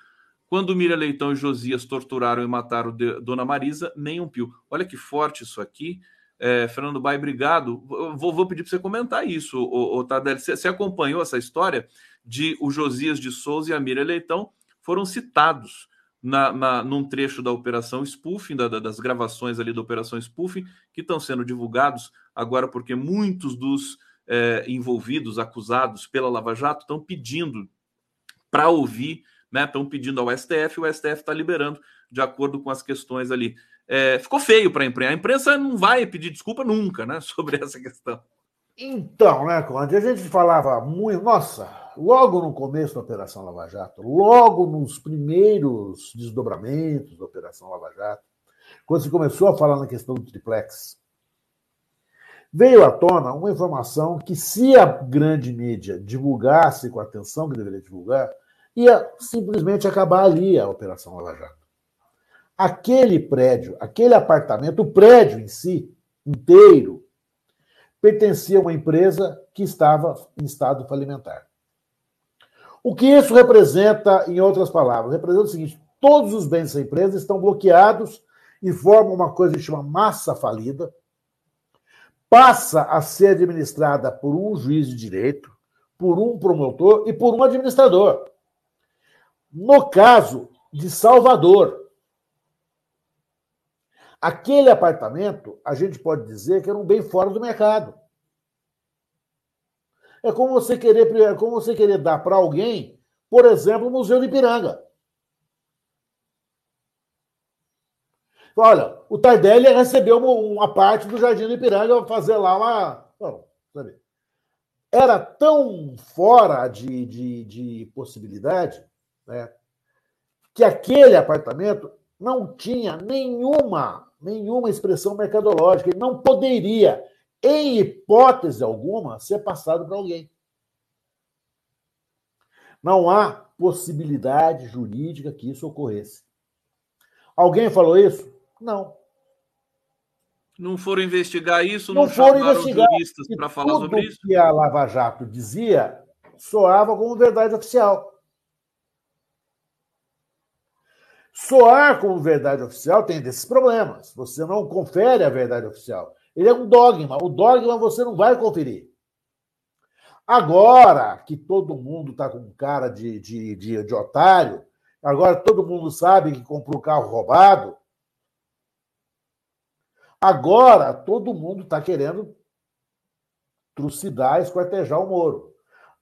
[SPEAKER 1] Quando Miriam Leitão e Josias torturaram e mataram Dona Marisa, nem um pio. Olha que forte isso aqui. É, Fernando Bai, obrigado. Vou, vou pedir para você comentar isso, o. Você, você, acompanhou essa história de o Josias de Souza e a Mira Leitão foram citados na, na, num trecho da Operação Spoofing, da, da, das gravações ali da Operação Spoofing, que estão sendo divulgados agora porque muitos dos é, envolvidos, acusados pela Lava Jato, estão pedindo para ouvir, né? Estão pedindo ao STF, o STF está liberando de acordo com as questões ali é, ficou feio para a imprensa. A imprensa não vai pedir desculpa nunca né, *laughs* sobre essa questão.
[SPEAKER 2] Então, né, Conde, a gente falava muito. Nossa, logo no começo da Operação Lava Jato, logo nos primeiros desdobramentos da Operação Lava Jato, quando se começou a falar na questão do triplex, veio à tona uma informação que, se a grande mídia divulgasse com a atenção que deveria divulgar, ia simplesmente acabar ali a Operação Lava Jato aquele prédio, aquele apartamento, o prédio em si, inteiro, pertencia a uma empresa que estava em estado falimentar. O que isso representa, em outras palavras? Representa o seguinte: todos os bens dessa empresa estão bloqueados e formam uma coisa que chama massa falida, passa a ser administrada por um juiz de direito, por um promotor e por um administrador. No caso de Salvador, Aquele apartamento, a gente pode dizer que era um bem fora do mercado. É como você querer, é como você querer dar para alguém, por exemplo, o Museu de Ipiranga. Olha, o Tardelli recebeu uma, parte do Jardim do Ipiranga fazer lá uma. Não, sabe? Era tão fora de, de, de possibilidade né, que aquele apartamento não tinha nenhuma nenhuma expressão mercadológica. Ele não poderia, em hipótese alguma, ser passado para alguém. Não há possibilidade jurídica que isso ocorresse. Alguém falou isso? Não.
[SPEAKER 1] Não foram investigar isso, não, não foram investigar. juristas para falar sobre isso?
[SPEAKER 2] que a Lava Jato dizia soava como verdade oficial. Soar como verdade oficial tem desses problemas. Você não confere a verdade oficial. Ele é um dogma. O dogma você não vai conferir. Agora que todo mundo está com cara de, de, de, de otário, agora todo mundo sabe que comprou carro roubado, agora todo mundo está querendo trucidar, esquartejar o Moro.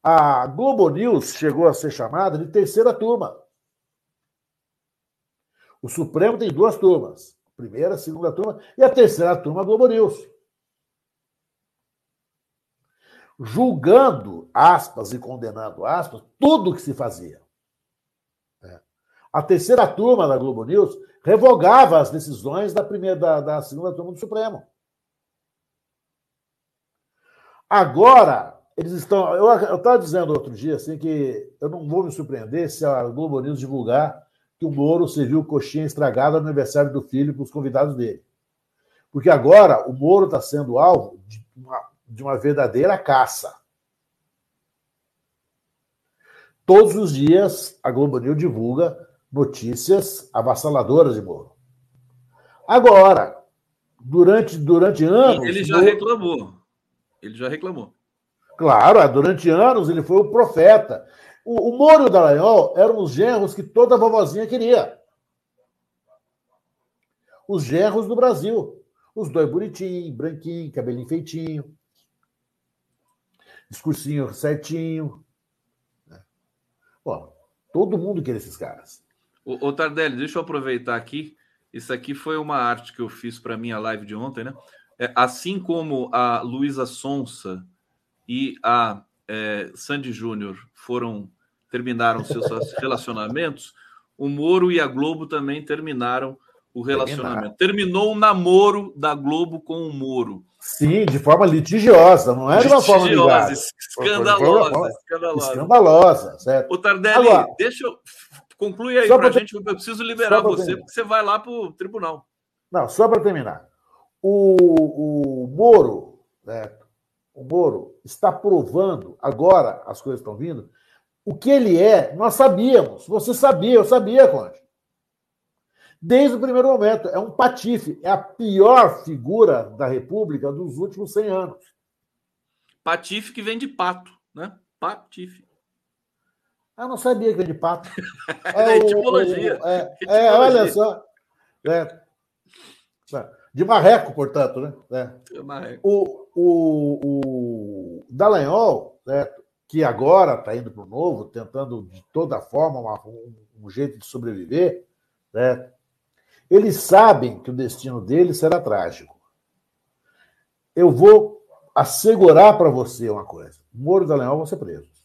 [SPEAKER 2] A Globo News chegou a ser chamada de terceira turma. O Supremo tem duas turmas. Primeira, segunda turma e a terceira turma Globo News. Julgando, aspas, e condenando, aspas, tudo que se fazia. É. A terceira turma da Globo News revogava as decisões da primeira da, da segunda turma do Supremo. Agora, eles estão. Eu estava dizendo outro dia assim, que eu não vou me surpreender se a Globo News divulgar que o Moro serviu coxinha estragada no aniversário do filho para os convidados dele. Porque agora o Moro está sendo alvo de uma, de uma verdadeira caça. Todos os dias a Globo News divulga notícias avassaladoras de Moro. Agora, durante, durante anos.
[SPEAKER 1] Ele já Moro... reclamou. Ele já reclamou.
[SPEAKER 2] Claro, durante anos ele foi o profeta. O, o Moro e o Dallagnol eram os genros que toda vovozinha queria. Os genros do Brasil. Os dois bonitinhos, branquinho, cabelinho feitinho. Discursinho certinho. Bom, todo mundo queria esses caras.
[SPEAKER 1] Ô Tardelli, deixa eu aproveitar aqui. Isso aqui foi uma arte que eu fiz para minha live de ontem, né? É, assim como a Luísa Sonsa e a é, Sandy Júnior foram terminaram seus *laughs* relacionamentos, o Moro e a Globo também terminaram o relacionamento. Terminou o namoro da Globo com o Moro.
[SPEAKER 2] Sim, de forma litigiosa, não é de uma forma ligada.
[SPEAKER 1] Escandalosa,
[SPEAKER 2] escandalosa. Escandalosa, certo.
[SPEAKER 1] O Tardelli, Agora, deixa eu... Conclui aí para a gente, eu preciso liberar você, terminar. porque você vai lá para o tribunal.
[SPEAKER 2] Não, só para terminar. O, o Moro, né, o Moro está provando, agora as coisas estão vindo, o que ele é, nós sabíamos. Você sabia, eu sabia, Conde. Desde o primeiro momento. É um patife. É a pior figura da República dos últimos 100 anos.
[SPEAKER 1] Patife que vem de pato, né? Patife.
[SPEAKER 2] Ah, não sabia que vem de pato. *laughs*
[SPEAKER 1] É, é etimologia.
[SPEAKER 2] O, é, é, olha só. É. De marreco, portanto, né? É. Marreco. O, o, o Dallagnol, certo? Que agora está indo para o novo, tentando de toda forma uma, um, um, jeito de sobreviver, né? eles sabem que o destino deles será trágico. Eu vou assegurar para você uma coisa: Moro e Dallagnol vão ser presos.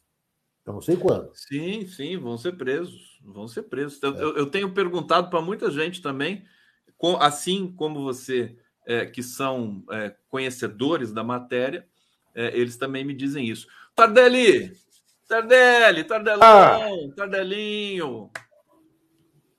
[SPEAKER 2] Eu não sei quando.
[SPEAKER 1] Sim, sim, vão ser presos. Vão ser presos. É. Eu, eu, tenho perguntado para muita gente também, assim como você, é, que são é, conhecedores da matéria, é, eles também me dizem isso. Tardelli! Tardelli, Tardelão, ah. Tardelinho.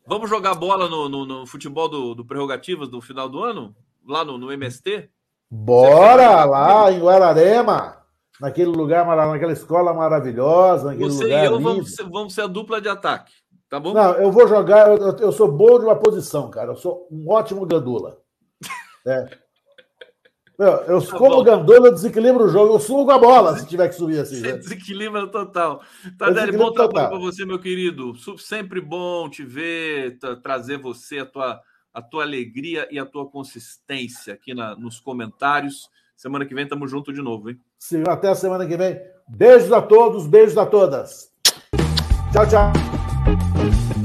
[SPEAKER 1] Vamos jogar bola no, no, no futebol do, do Prerrogativas no final do ano? Lá no, no MST?
[SPEAKER 2] Bora lá em Guararema, naquele lugar, naquela escola maravilhosa, naquele
[SPEAKER 1] Você
[SPEAKER 2] lugar
[SPEAKER 1] e eu vamos ser, vamos ser, a dupla de ataque, tá bom?
[SPEAKER 2] Não, eu vou jogar, eu, eu sou bom de uma posição, cara. Eu sou um ótimo gandula. *laughs* É. Eu, tá como bom. Gandula, eu desequilibro o jogo. Eu subo com a bola se tiver que subir assim. *laughs* Você
[SPEAKER 1] né? desequilibra total. Tadele, bom trabalho para você, meu querido. Sempre bom te ver, trazer você, a tua, a tua alegria e a tua consistência aqui na, nos comentários. Semana que vem estamos juntos de novo, hein?
[SPEAKER 2] Sim, até a semana que vem. Beijos a todos, beijos a todas. Tchau, tchau.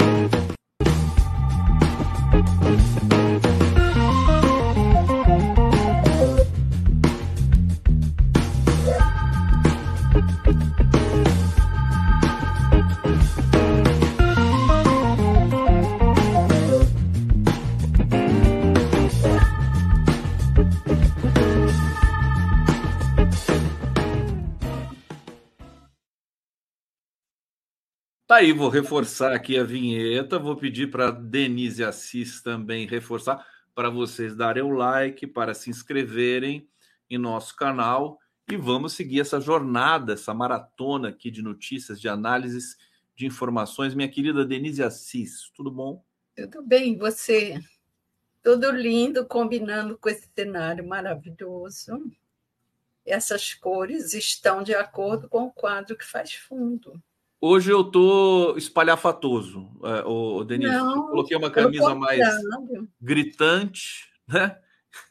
[SPEAKER 1] Aí, vou reforçar aqui a vinheta. Vou pedir para Denise Assis também reforçar para vocês darem o like, para se inscreverem em nosso canal e vamos seguir essa jornada, essa maratona aqui de notícias, de análises, de informações. Minha querida Denise Assis, tudo bom?
[SPEAKER 3] Tudo bem, você? Tudo lindo, combinando com esse cenário maravilhoso. Essas cores estão de acordo com o quadro que faz fundo.
[SPEAKER 1] Hoje eu tô espalhafatoso, é, o Denise. Não, eu coloquei uma camisa mais gritante, né?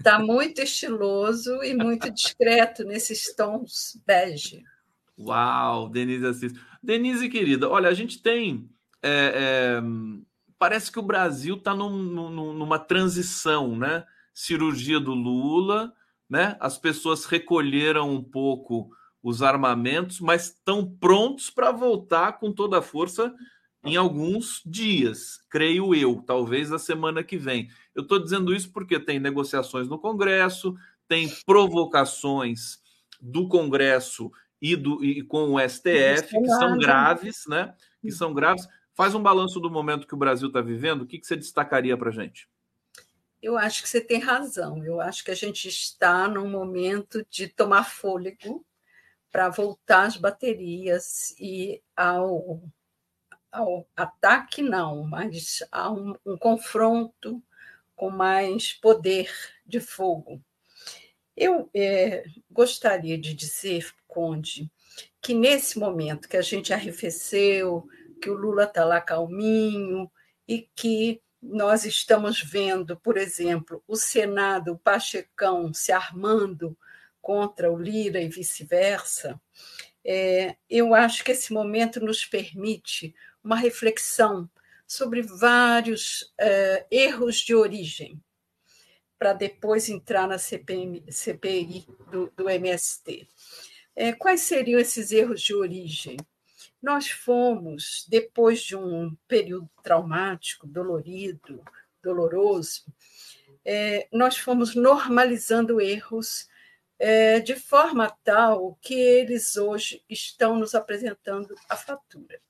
[SPEAKER 3] Tá muito estiloso e muito discreto nesses tons bege.
[SPEAKER 1] Uau, Denise Assis. Denise, querida, olha, a gente tem. É, é, parece que o Brasil está num, num, numa transição, né? Cirurgia do Lula, né? As pessoas recolheram um pouco os armamentos, mas estão prontos para voltar com toda a força em alguns dias, creio eu, talvez a semana que vem. Eu estou dizendo isso porque tem negociações no Congresso, tem provocações do Congresso e, do, e com o STF, que são graves, né? Que são graves. Faz um balanço do momento que o Brasil está vivendo, o que, que você destacaria para a gente?
[SPEAKER 3] Eu acho que você tem razão. Eu acho que a gente está num momento de tomar fôlego para voltar às baterias e ao, ao ataque, não, mas a um, um confronto com mais poder de fogo. Eu é, gostaria de dizer, Conde, que nesse momento que a gente arrefeceu, que o Lula está lá calminho e que nós estamos vendo, por exemplo, o Senado, o Pachecão se armando contra o Lira e vice-versa, é, eu acho que esse momento nos permite uma reflexão sobre vários é, erros de origem, para depois entrar na CPM, CPI do, do MST. É, quais seriam esses erros de origem? Nós fomos, depois de um período traumático, dolorido, doloroso, é, nós fomos normalizando erros é, de forma tal que eles hoje estão nos apresentando a fatura.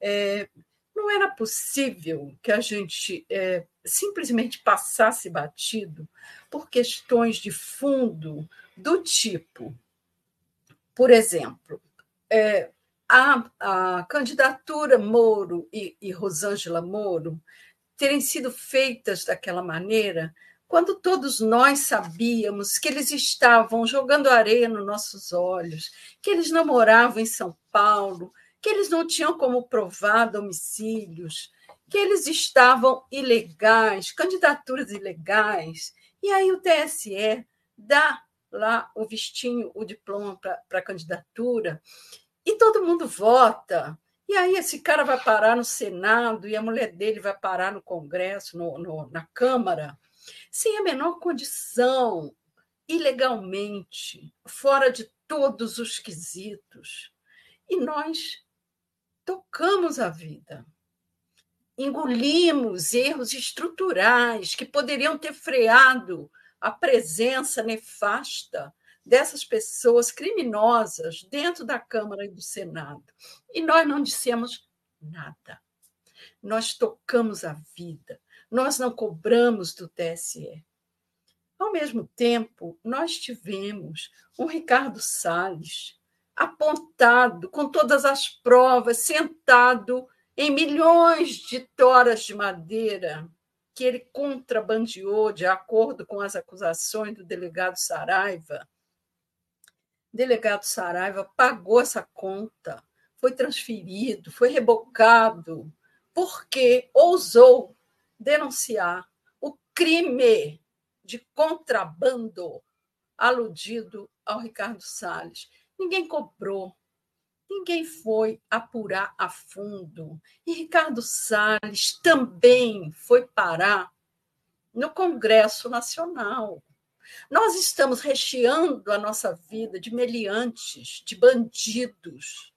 [SPEAKER 3] É, não era possível que a gente é, simplesmente passasse batido por questões de fundo do tipo, por exemplo, é, a, a, candidatura Moro e, e Rosângela Moro terem sido feitas daquela maneira quando todos nós sabíamos que eles estavam jogando areia nos nossos olhos, que eles não moravam em São Paulo, que eles não tinham como provar domicílios, que eles estavam ilegais, candidaturas ilegais. E aí o TSE dá lá o vistinho, o diploma para a candidatura, e todo mundo vota. E aí esse cara vai parar no Senado e a mulher dele vai parar no Congresso, no, no, na Câmara sem a menor condição, ilegalmente, fora de todos os quesitos. E nós tocamos a vida. Engolimos erros estruturais que poderiam ter freado a presença nefasta dessas pessoas criminosas dentro da Câmara e do Senado. E nós não dissemos nada. Nós tocamos a vida, nós não cobramos do TSE. Ao mesmo tempo, nós tivemos um Ricardo Salles apontado com todas as provas, sentado em milhões de toras de madeira que ele contrabandeou de acordo com as acusações do delegado Saraiva. O delegado Saraiva pagou essa conta, foi transferido, foi rebocado, porque ousou denunciar o crime de contrabando aludido ao Ricardo Salles. Ninguém cobrou, ninguém foi apurar a fundo. E Ricardo Salles também foi parar no Congresso Nacional. Nós estamos recheando a nossa vida de meliantes, de bandidos,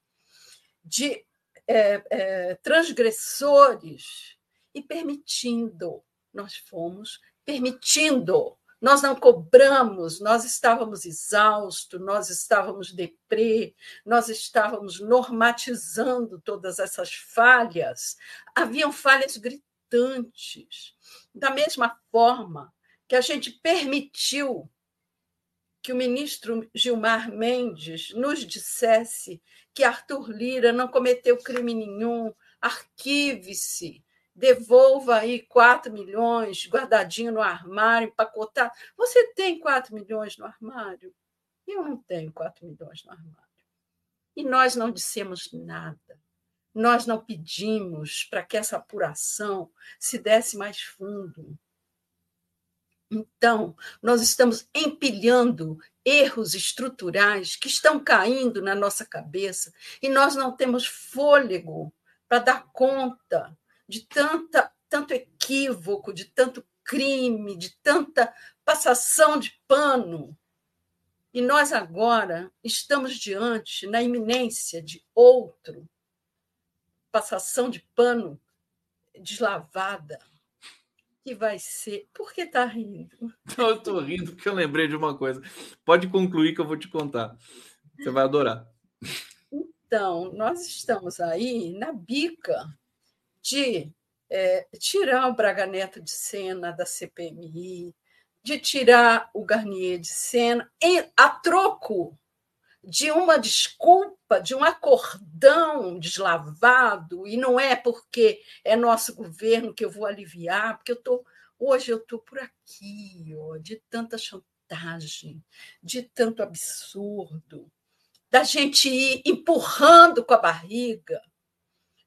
[SPEAKER 3] de é, é, transgressores e permitindo. Nós fomos permitindo. Nós não cobramos, nós estávamos exaustos, nós estávamos deprê, nós estávamos normatizando todas essas falhas. Haviam falhas gritantes. Da mesma forma que a gente permitiu que o ministro Gilmar Mendes nos dissesse que Arthur Lira não cometeu crime nenhum, arquive-se, devolva aí 4 milhões guardadinho no armário, empacotado. Você tem 4 milhões no armário? Eu não tenho 4 milhões no armário. E nós não dissemos nada. Nós não pedimos para que essa apuração se desse mais fundo. Então, nós estamos empilhando erros estruturais que estão caindo na nossa cabeça e nós não temos fôlego para dar conta de tanta, tanto equívoco, de tanto crime, de tanta passação de pano. E nós agora estamos diante, na iminência de outro passação de pano deslavada, que vai ser. Por que está rindo?
[SPEAKER 1] Não, *laughs* eu estou rindo porque eu lembrei de uma coisa. Pode concluir que eu vou te contar. Você vai adorar.
[SPEAKER 3] Então, nós estamos aí na bica de é, tirar o Braga Neto de cena da CPMI, de tirar o Garnier de cena, em, a troco de uma desculpa, de um acordão deslavado, e não é porque é nosso governo que eu vou aliviar, porque eu tô, hoje eu estou por aqui, ó, de tanta chantagem, de tanto absurdo, da gente ir empurrando com a barriga,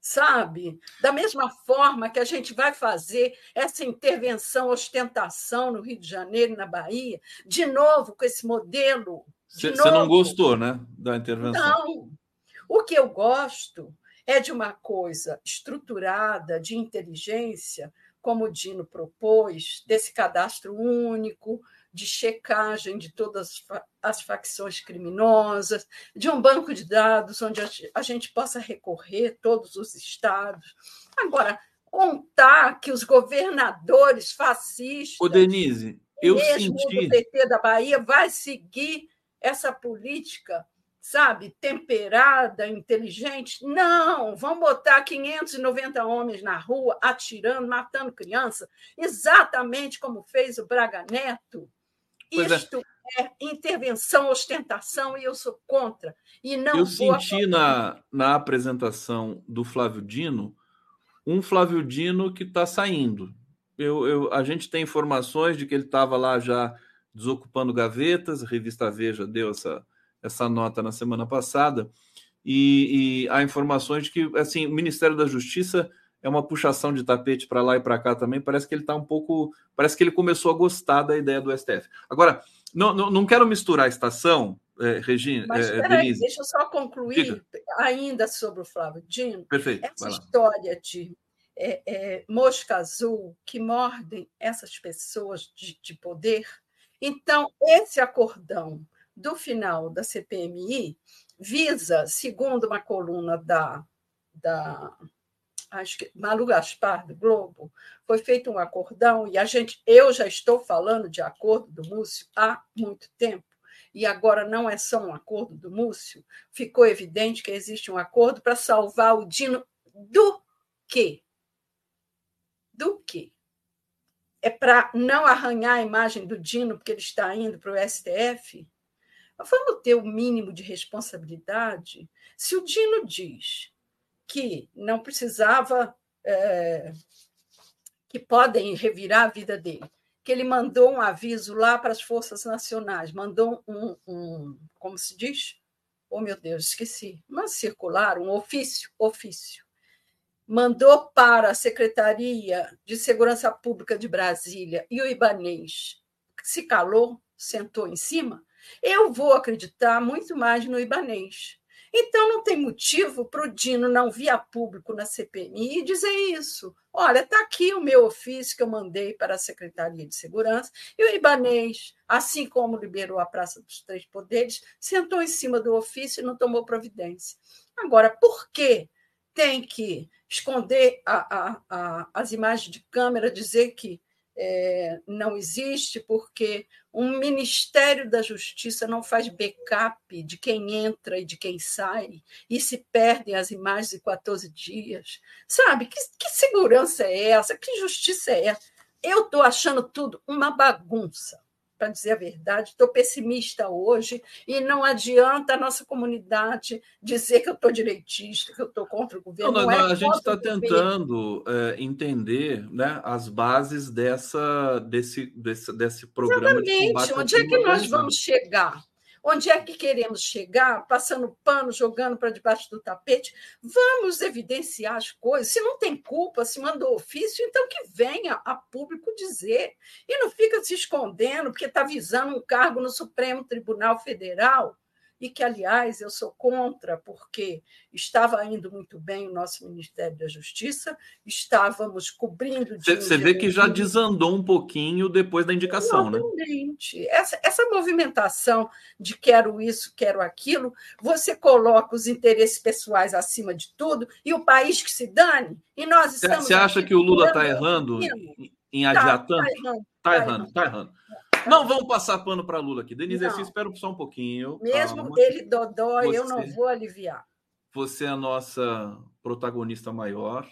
[SPEAKER 3] sabe? Da mesma forma que a gente vai fazer essa intervenção, ostentação no Rio de Janeiro e na Bahia, de novo com esse modelo
[SPEAKER 1] você não gostou, né, da intervenção?
[SPEAKER 3] Não. O que eu gosto é de uma coisa estruturada, de inteligência, como o Dino propôs, desse cadastro único, de checagem de todas as facções criminosas, de um banco de dados onde a gente possa recorrer, todos os estados. Agora, contar que os governadores fascistas.
[SPEAKER 1] Ô, Denise, eu
[SPEAKER 3] mesmo
[SPEAKER 1] senti.
[SPEAKER 3] do PT da Bahia vai seguir essa política, sabe, temperada, inteligente. Não, vão botar 590 homens na rua atirando, matando criança, exatamente como fez o Braga Neto. Pois é. Isto é. é. intervenção, ostentação, e eu sou contra. E não
[SPEAKER 1] eu senti na, na apresentação do Flávio Dino um Flávio Dino que está saindo. Eu, eu, a gente tem informações de que ele estava lá já desocupando gavetas, a revista Veja deu essa, essa nota na semana passada, e, e há informações de que assim, o Ministério da Justiça é uma puxação de tapete para lá e para cá também. Parece que ele está um pouco. Parece que ele começou a gostar da ideia do STF. Agora, não, não, não quero misturar a estação, é, Regina.
[SPEAKER 3] Mas
[SPEAKER 1] é,
[SPEAKER 3] peraí, deixa eu só concluir Diga. ainda sobre o Flávio Dino.
[SPEAKER 1] Perfeito.
[SPEAKER 3] Essa história de é, é, mosca azul que mordem essas pessoas de, de poder então, esse acordão do final da CPMI visa, segundo uma coluna da, da acho que Malu Gaspar, do Globo, foi feito um acordão, e a gente, eu já estou falando de acordo do Múcio há muito tempo, e agora não é só um acordo do Múcio, ficou evidente que existe um acordo para salvar o Dino do quê? Do quê? é para não arranhar a imagem do Dino, porque ele está indo para o STF? Vamos ter o mínimo de responsabilidade. Se o Dino diz que não precisava, é, que podem revirar a vida dele, que ele mandou um aviso lá para as forças nacionais, mandou um, um como se diz? Oh, meu Deus, esqueci. Uma circular, um ofício, ofício mandou para a Secretaria de Segurança Pública de Brasília e o Ibanês se calou, sentou em cima, eu vou acreditar muito mais no Ibanês. Então, não tem motivo para o Dino não vir a público na CPMI e dizer isso. Olha, está aqui o meu ofício que eu mandei para a Secretaria de Segurança, e o Ibanês, assim como liberou a Praça dos Três Poderes, sentou em cima do ofício e não tomou providência. Agora, por que tem que esconder a, a, a, as imagens de câmera, dizer que é, não existe, porque um Ministério da Justiça não faz backup de quem entra e de quem sai, e se perdem as imagens em 14 dias. Sabe? Que, que segurança é essa? Que justiça é essa? Eu estou achando tudo uma bagunça para dizer a verdade, estou pessimista hoje e não adianta a nossa comunidade dizer que eu estou direitista, que eu estou contra o governo.
[SPEAKER 1] Não,
[SPEAKER 3] não,
[SPEAKER 1] não, é a gente está tentando é, entender né, as bases dessa, desse, desse, desse programa.
[SPEAKER 3] Exatamente. Onde é que nós vamos chegar? Onde é que queremos chegar? Passando pano, jogando para debaixo do tapete? Vamos evidenciar as coisas. Se não tem culpa, se mandou ofício, então que venha a público dizer. E não fica se escondendo porque está visando um cargo no Supremo Tribunal Federal e que, aliás, eu sou contra, porque estava indo muito bem o nosso Ministério da Justiça, estávamos cobrindo.
[SPEAKER 1] Você vê que já desandou um pouquinho depois da indicação,
[SPEAKER 3] né? Exatamente. Essa, essa movimentação de quero isso, quero aquilo, você coloca os interesses pessoais acima de tudo e o país que se dane, e nós estamos.
[SPEAKER 1] Você acha que o Lula está errando em adiar tá, tanto? Está errando, está errando. Tá errando. Não vamos passar pano para Lula aqui. Denise, eu espero só um pouquinho.
[SPEAKER 3] Mesmo calma. ele dodói, você, eu não vou aliviar.
[SPEAKER 1] Você é a nossa protagonista maior.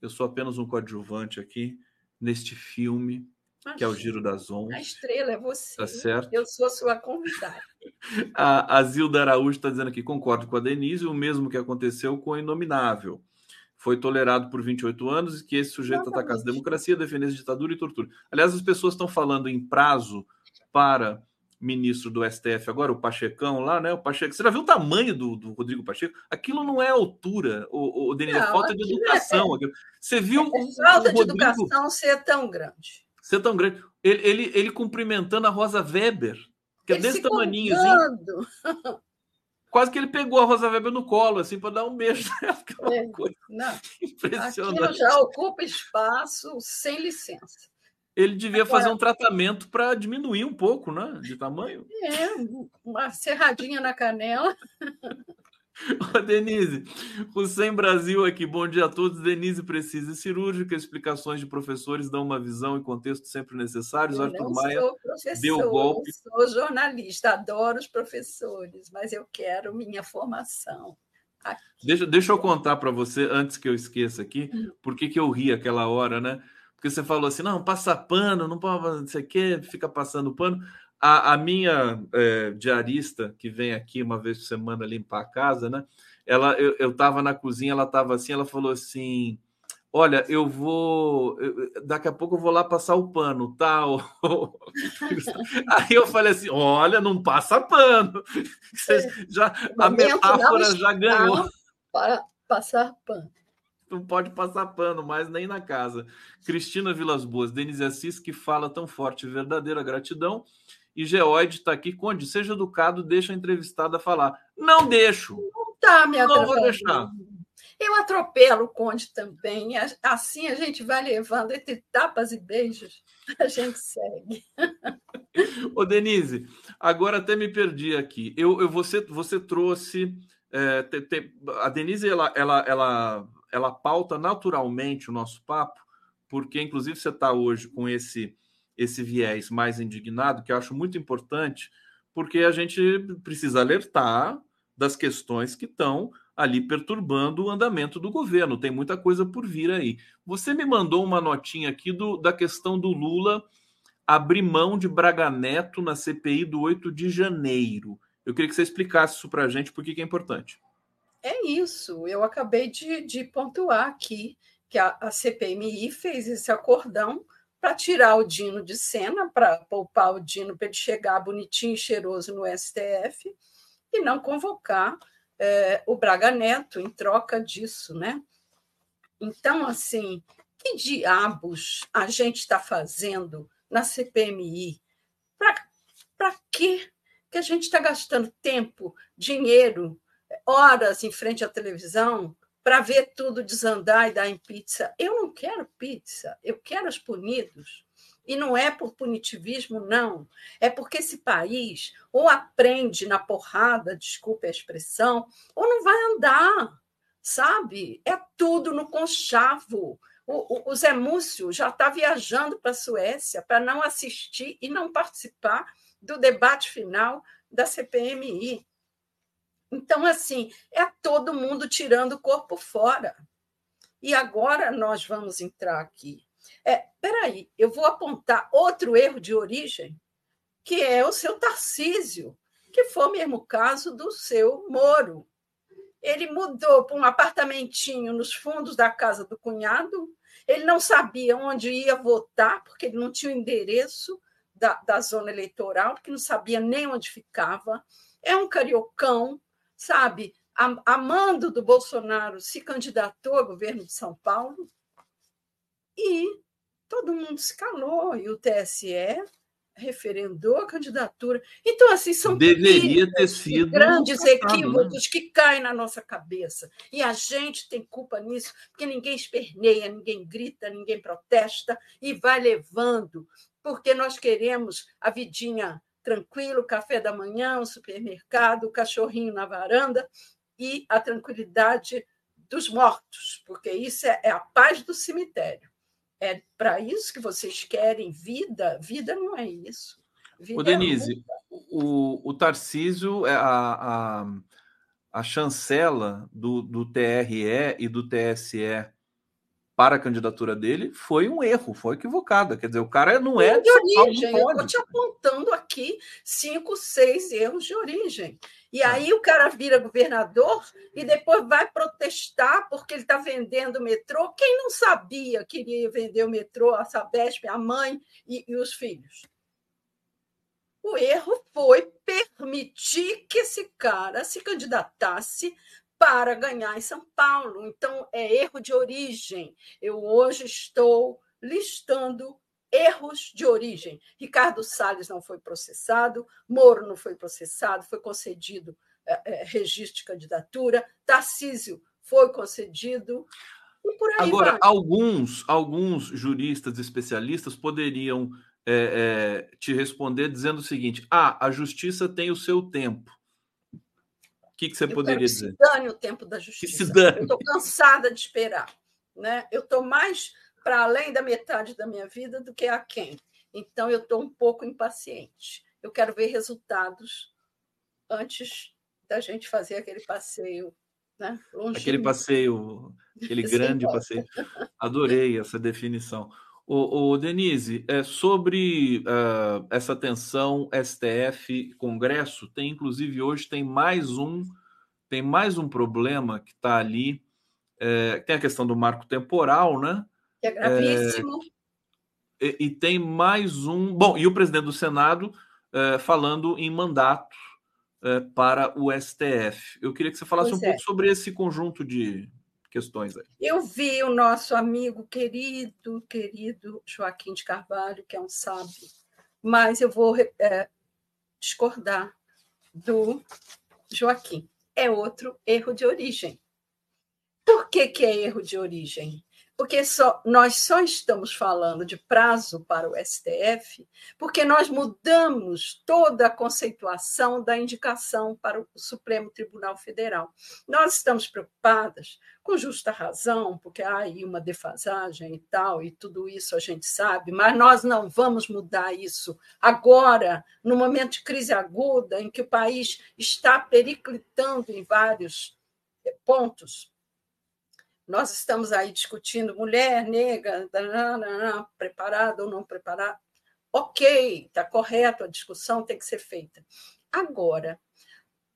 [SPEAKER 1] Eu sou apenas um coadjuvante aqui neste filme, Imagina. que é o Giro das Onze.
[SPEAKER 3] A estrela é você.
[SPEAKER 1] Tá certo?
[SPEAKER 3] Eu sou sua convidada. *laughs*
[SPEAKER 1] A, a Zilda Araújo está dizendo aqui: concordo com a Denise, o mesmo que aconteceu com o Inominável. Foi tolerado por 28 anos e que esse sujeito atacasse a democracia, defendesse ditadura e tortura. Aliás, as pessoas estão falando em prazo para ministro do STF agora, o Pachecão lá, né? O Pacheco. Você já viu o tamanho do, do Rodrigo Pacheco? Aquilo não é altura, o, o Denise, é falta de é educação. É, Você viu é,
[SPEAKER 3] o, falta de educação ser tão grande.
[SPEAKER 1] Ser tão grande. Ele, ele, ele cumprimentando a Rosa Weber, que é ele é desse tamaninho assim. *laughs* Quase que ele pegou a Rosa Weber no colo, assim, para dar um beijo. *laughs*
[SPEAKER 3] É, não. Impressionante. Aquilo já ocupa espaço sem licença
[SPEAKER 1] ele devia Agora, fazer um tratamento para diminuir um pouco, né? De tamanho.
[SPEAKER 3] É, uma serradinha na canela. *laughs* *laughs*
[SPEAKER 1] Ô, Denise, o Sem Brasil aqui, bom dia a todos. Denise precisa cirúrgica, explicações de professores dão uma visão e contexto sempre necessários.
[SPEAKER 3] Eu Arthur Maia deu golpe. Sou jornalista, adoro os professores, mas eu quero minha formação.
[SPEAKER 1] Deixa, deixa eu contar para você, antes que eu esqueça aqui, hum. por que, eu ri aquela hora, né? Porque você falou assim, não, passa pano, não pode, não sei o quê, fica passando pano. A, a minha é, diarista, que vem aqui uma vez por semana limpar a casa, né? Ela, eu, eu tava na cozinha, ela tava assim, ela falou assim: Olha, eu vou. Daqui a pouco eu vou lá passar o pano, tá? *laughs* Aí eu falei assim: olha, não passa pano. *laughs* já, a metáfora já ganhou.
[SPEAKER 3] Para passar pano
[SPEAKER 1] não pode passar pano mais nem na casa. Cristina Vilas Boas, Denise Assis, que fala tão forte, verdadeira gratidão. E Geoide está aqui. Conde, seja educado, deixa a entrevistada falar. Não deixo.
[SPEAKER 3] Não tá, minha Não vou deixar. Eu atropelo o Conde também. Assim a gente vai levando entre tapas e beijos. *laughs* A gente segue.
[SPEAKER 1] Ô, Denise, agora até me perdi aqui. Eu, eu você, você trouxe. É, te, te, a Denise, ela, ela, ela ela pauta naturalmente o nosso papo, porque inclusive você está hoje com esse esse viés mais indignado, que eu acho muito importante, porque a gente precisa alertar das questões que estão ali perturbando o andamento do governo. Tem muita coisa por vir aí. Você me mandou uma notinha aqui do, da questão do Lula abrir mão de Braga Neto na CPI do 8 de janeiro. Eu queria que você explicasse isso para a gente, porque que é importante.
[SPEAKER 3] É isso, eu acabei de, de pontuar aqui que a, a CPMI fez esse acordão para tirar o Dino de cena, para poupar o Dino para ele chegar bonitinho e cheiroso no STF e não convocar é, o Braga Neto em troca disso, né? Então, assim, que diabos a gente está fazendo na CPMI? Para quê que a gente está gastando tempo, dinheiro horas em frente à televisão para ver tudo desandar e dar em pizza. Eu não quero pizza, eu quero os punidos. E não é por punitivismo, não. É porque esse país ou aprende na porrada, desculpe a expressão, ou não vai andar, sabe? É tudo no conchavo. O, o, o Zé Múcio já está viajando para a Suécia para não assistir e não participar do debate final da CPMI. Então, assim, é todo mundo tirando o corpo fora. E agora nós vamos entrar aqui. É, peraí, eu vou apontar outro erro de origem, que é o seu Tarcísio, que foi o mesmo caso do seu Moro. Ele mudou para um apartamentinho nos fundos da casa do cunhado, ele não sabia onde ia votar, porque ele não tinha o endereço da, da zona eleitoral, porque não sabia nem onde ficava. É um cariocão, sabe, amando do Bolsonaro, se candidatou ao governo de São Paulo e todo mundo se calou e o TSE referendou a candidatura. Então, assim, são
[SPEAKER 1] Deveria ter sido
[SPEAKER 3] grandes passado, né? equívocos né? que caem na nossa cabeça. E a gente tem culpa nisso, porque ninguém esperneia, ninguém grita, ninguém protesta e vai levando, porque nós queremos a vidinha tranquilo, café da manhã, o supermercado, o cachorrinho na varanda e a tranquilidade dos mortos, porque isso é, é a paz do cemitério. É para isso que vocês querem vida? Vida não é isso.
[SPEAKER 1] Vida o é Denise, é o, o Tarcísio, é a, a, a chancela do, do TRE e do TSE para a candidatura dele foi um erro, foi equivocada. Quer dizer, o cara não é.
[SPEAKER 3] De origem, eu estou te apontando aqui cinco, seis erros de origem. E tá. aí o cara vira governador e depois vai protestar porque ele está vendendo o metrô. Quem não sabia que iria vender o metrô, a Sabesp, a mãe e, e os filhos? O erro foi permitir que esse cara se candidatasse para ganhar em São Paulo. Então, é erro de origem. Eu hoje estou listando erros de origem. Ricardo Salles não foi processado, Moro não foi processado, foi concedido é, é, registro de candidatura, Tarcísio foi concedido.
[SPEAKER 1] E por aí Agora, vai. alguns, alguns juristas especialistas poderiam é, te responder dizendo o seguinte: ah, a justiça tem o seu tempo. O que, que você
[SPEAKER 3] Eu
[SPEAKER 1] poderia dizer?
[SPEAKER 3] Que se dane o tempo da justiça. Que se dane. Eu estou cansada de esperar. Né? Eu estou mais para além da metade da minha vida do que a quem. Então, eu estou um pouco impaciente. Eu quero ver resultados antes da gente fazer aquele passeio. Né?
[SPEAKER 1] Aquele passeio, aquele *laughs* grande passeio. Adorei essa definição. O, o Denise, é, sobre uh, essa tensão STF Congresso, tem inclusive hoje tem mais um tem mais um problema que está ali. É, tem a questão do marco temporal, né?
[SPEAKER 3] Que é gravíssimo.
[SPEAKER 1] É, e, e, tem mais um. Bom, e o presidente do Senado é, falando em mandato é, para o STF. Eu queria que você falasse pois um pouco é. sobre esse conjunto de questões aí.
[SPEAKER 3] Eu vi o nosso amigo querido, querido Joaquim de Carvalho, que é um sábio, mas eu vou é, discordar do Joaquim. É outro erro de origem. Por que, que é erro de origem? Porque só, nós só estamos falando de prazo para o STF porque nós mudamos toda a conceituação da indicação para o Supremo Tribunal Federal. Nós estamos preocupadas, com justa razão, porque há aí uma defasagem e tal, e tudo isso a gente sabe, mas nós não vamos mudar isso agora, no momento de crise aguda, em que o país está periclitando em vários pontos nós estamos aí discutindo mulher negra, preparada ou não preparada. Ok, está correto, a discussão tem que ser feita. Agora,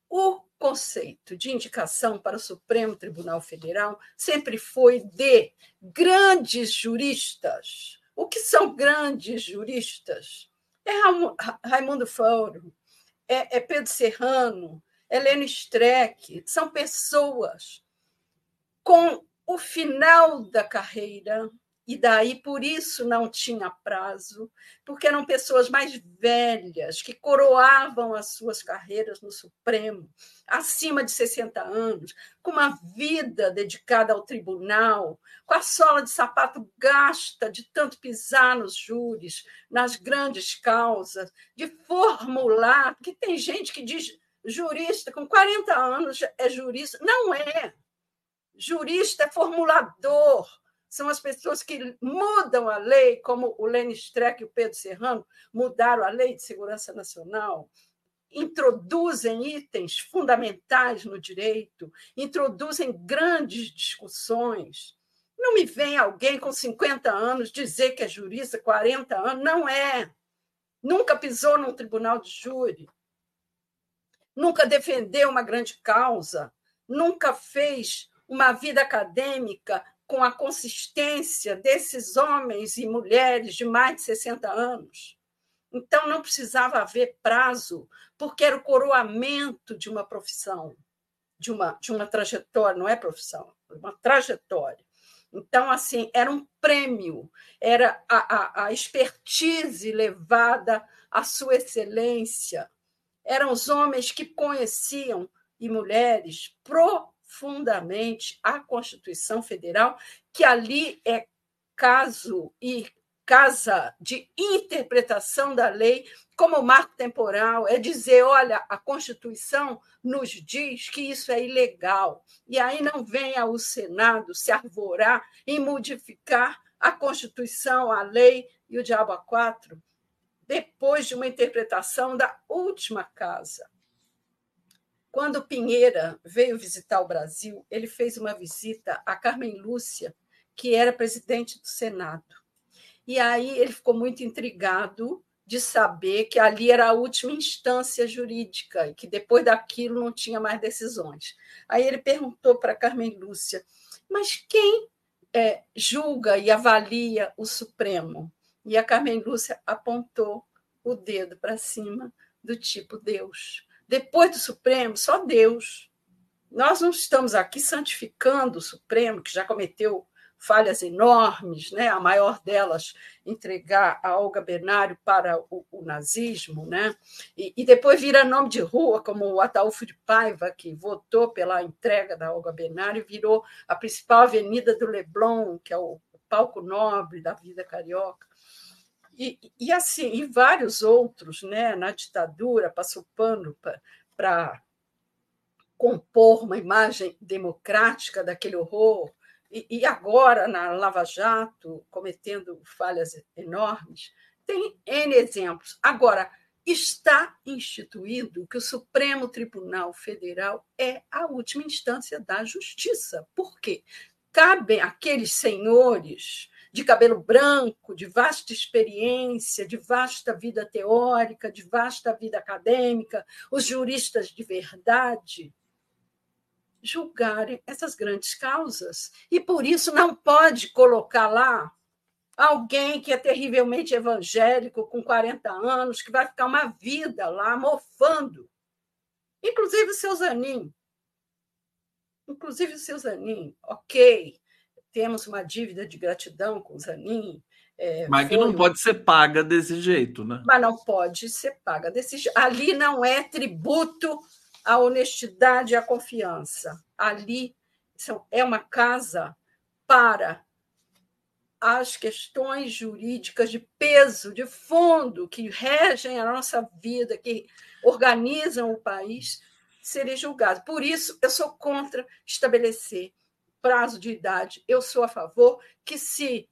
[SPEAKER 3] o conceito de indicação para o Supremo Tribunal Federal sempre foi de grandes juristas. O que são grandes juristas? É Raimundo Fauro, é, é Pedro Serrano, Lênin Streck, são pessoas com o final da carreira, e daí por isso não tinha prazo, porque eram pessoas mais velhas que coroavam as suas carreiras no Supremo, acima de 60 anos, com uma vida dedicada ao tribunal, com a sola de sapato gasta de tanto pisar nos júris, nas grandes causas, de formular, porque tem gente que diz jurista com 40 anos é jurista, não é jurista é formulador, são as pessoas que mudam a lei, como o Lênin Streck e o Pedro Serrano mudaram a Lei de Segurança Nacional, introduzem itens fundamentais no direito, introduzem grandes discussões. Não me vem alguém com 50 anos dizer que é jurista, 40 anos, não é. Nunca pisou num tribunal de júri, nunca defendeu uma grande causa, nunca fez uma vida acadêmica com a consistência desses homens e mulheres de mais de 60 anos. Então, não precisava haver prazo, porque era o coroamento de uma profissão, de uma, de uma trajetória, não é profissão, uma trajetória. Então, assim, era um prêmio, era a, a, a expertise levada à sua excelência. Eram os homens que conheciam, e mulheres, pro profundamente a Constituição Federal, que ali é caso e casa de interpretação da lei como marco temporal, é dizer, olha, a Constituição nos diz que isso é ilegal. E aí não venha o Senado se arvorar em modificar a Constituição, a lei e o diabo a quatro, depois de uma interpretação da última casa. Quando Pinheira veio visitar o Brasil, ele fez uma visita a Carmen Lúcia, que era presidente do Senado. E aí ele ficou muito intrigado de saber que ali era a última instância jurídica e que depois daquilo não tinha mais decisões. Aí ele perguntou para Carmen Lúcia: mas quem é, julga e avalia o Supremo? E a Carmen Lúcia apontou o dedo para cima, do tipo Deus. Depois do Supremo, só Deus. Nós não estamos aqui santificando o Supremo, que já cometeu falhas enormes, né? a maior delas entregar a Olga Benário para o, o nazismo, né? E, e, depois vira nome de rua, como o Ataúfo de Paiva, que votou pela entrega da Olga Benário, virou a principal avenida do Leblon, que é o, palco nobre da vida carioca. E, e assim, e vários outros, né? na ditadura, passou pano para compor uma imagem democrática daquele horror, e, agora na Lava Jato, cometendo falhas enormes, tem N exemplos. Agora, está instituído que o Supremo Tribunal Federal é a última instância da justiça. Por quê? Cabem aqueles senhores de cabelo branco, de vasta experiência, de vasta vida teórica, de vasta vida acadêmica, os juristas de verdade, julgarem essas grandes causas. E por isso não pode colocar lá alguém que é terrivelmente evangélico, com 40 anos, que vai ficar uma vida lá mofando. Inclusive o seu Zanin. Inclusive o seu Zanin. Ok, temos uma dívida de gratidão com o Zanin.
[SPEAKER 1] É, Mas que não pode ser paga desse jeito, né?
[SPEAKER 3] Mas não pode ser paga desse jeito. Ali não é tributo a honestidade e a confiança. Ali é uma casa para as questões jurídicas de peso, de fundo, que regem a nossa vida, que organizam o país, serem julgados. Por isso, eu sou contra estabelecer prazo de idade. Eu sou a favor que se.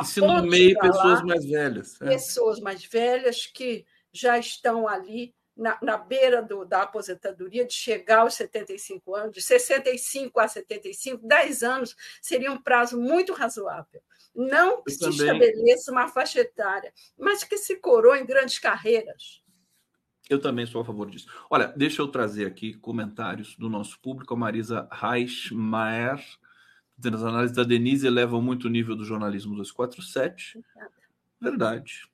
[SPEAKER 1] E se nomeie pessoas mais velhas.
[SPEAKER 3] É. Pessoas mais velhas que já estão ali na, na beira do, da aposentadoria, de chegar aos 75 anos, de 65 a 75, 10 anos seria um prazo muito razoável. Não que se estabeleça uma faixa etária, mas que se coroe em grandes carreiras.
[SPEAKER 1] Eu também sou a favor disso. Olha, deixa eu trazer aqui comentários do nosso público. A Marisa Reichmaier, dizendo as análises da Denise elevam muito o nível do jornalismo 247. Verdade,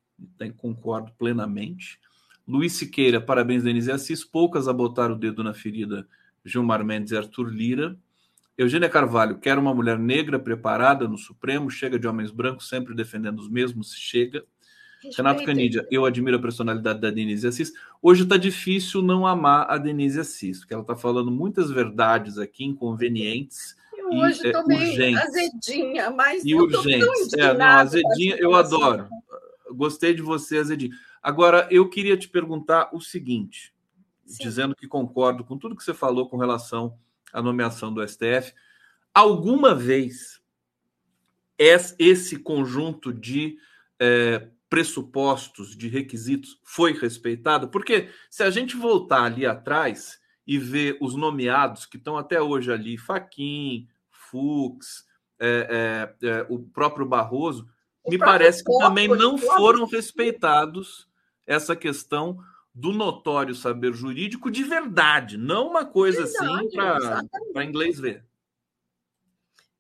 [SPEAKER 1] concordo plenamente. Luiz Siqueira, parabéns, Denise Assis. Poucas a botar o dedo na ferida, Gilmar Mendes e Arthur Lira. Eugênia Carvalho, quer uma mulher negra preparada no Supremo, chega de homens brancos sempre defendendo os mesmos, chega. Respeito. Renato Canidia, eu admiro a personalidade da Denise Assis. Hoje está difícil não amar a Denise Assis, porque ela está falando muitas verdades aqui, inconvenientes.
[SPEAKER 3] Eu hoje estou é, meio azedinha, mas
[SPEAKER 1] e urgentes. É, não, azedinha eu adoro. Gostei de você, azedinha. Agora, eu queria te perguntar o seguinte, Sim. dizendo que concordo com tudo que você falou com relação à nomeação do STF. Alguma vez esse conjunto de é, pressupostos, de requisitos foi respeitado? Porque se a gente voltar ali atrás e ver os nomeados que estão até hoje ali, Faquim, Fux, é, é, é o próprio Barroso, me parece que também não foram respeitados essa questão do notório saber jurídico de verdade, não uma coisa assim para inglês ver.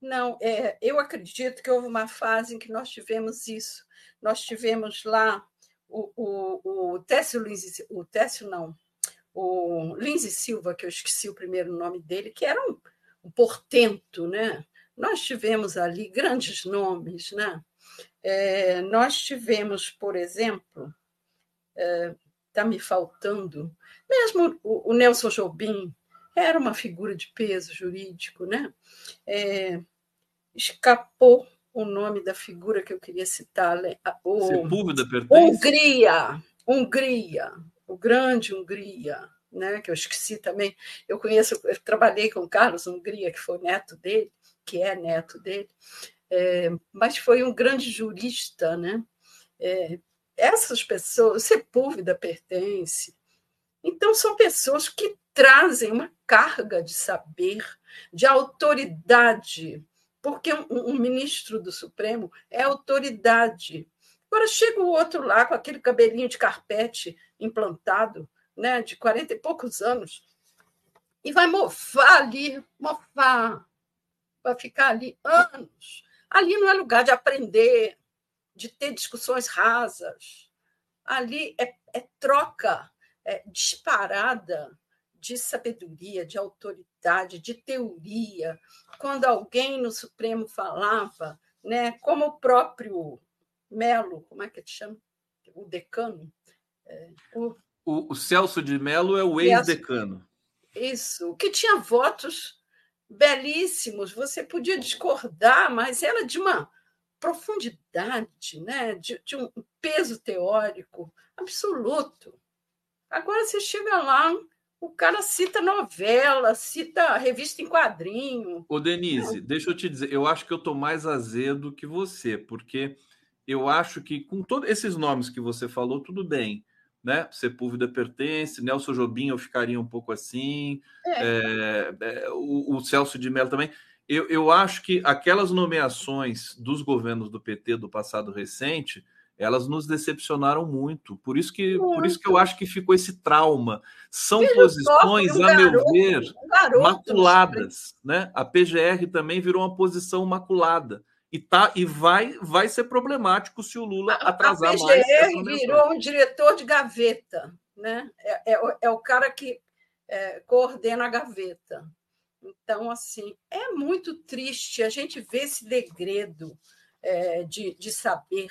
[SPEAKER 3] Não, é, eu acredito que houve uma fase em que nós tivemos isso. Nós tivemos lá o, o, o Técio Lins, o Técio não, o Lins Silva, que eu esqueci o primeiro nome dele, que era um, um portento, né? Nós tivemos ali grandes nomes, né? É, nós tivemos, por exemplo, está é, tá me faltando. Mesmo o, o, Nelson Jobim era uma figura de peso jurídico, né? É, escapou o nome da figura que eu queria citar. O,
[SPEAKER 1] Sepúlveda pertence?
[SPEAKER 3] Hungria, Hungria, o grande Hungria, né? Que eu esqueci também. Eu conheço, eu trabalhei com o Carlos Hungria, que foi neto dele, que é neto dele, é, mas foi um grande jurista, né? É, essas pessoas, Sepúlveda pertence. Então, são pessoas que trazem uma carga de saber, de autoridade, porque um, um ministro do Supremo é autoridade. Agora chega o outro lá com aquele cabelinho de carpete implantado, né, de 40 e poucos anos, e vai mofar ali, mofar, vai ficar ali anos. Ali não é lugar de aprender, de ter discussões rasas. Ali é, é troca é, disparada de sabedoria, de autoridade, de teoria. Quando alguém no Supremo falava, né, como o próprio Melo, como é que ele chama? O decano.
[SPEAKER 1] É, o... O, o, Celso de Melo é o ex-decano.
[SPEAKER 3] Isso, que tinha votos belíssimos, você podia discordar, mas era de uma profundidade, né? de, de um peso teórico absoluto. Agora você chega lá, o cara cita novela, cita revista em quadrinho.
[SPEAKER 1] Ô, Denise, deixa eu te dizer, eu acho que eu estou mais azedo que você, porque eu acho que com todos esses nomes que você falou, tudo bem. Né? Sepúlveda pertence, Nelson Jobim eu ficaria um pouco assim, é. É, é, o, o, Celso de Mello também. Eu, eu acho que aquelas nomeações dos governos do PT do passado recente, elas nos decepcionaram muito. Por isso que, muito. por isso que eu acho que ficou esse trauma. São posições, um a garoto, meu ver, um maculadas. Né? A PGR também virou uma posição maculada e tá e vai vai ser problemático se o Lula atrasar a PGR
[SPEAKER 3] mais. virou um diretor de gaveta, né? É, é, é o cara que é, coordena a gaveta. Então, assim, é muito triste a gente ver esse degredo é, de, de saber,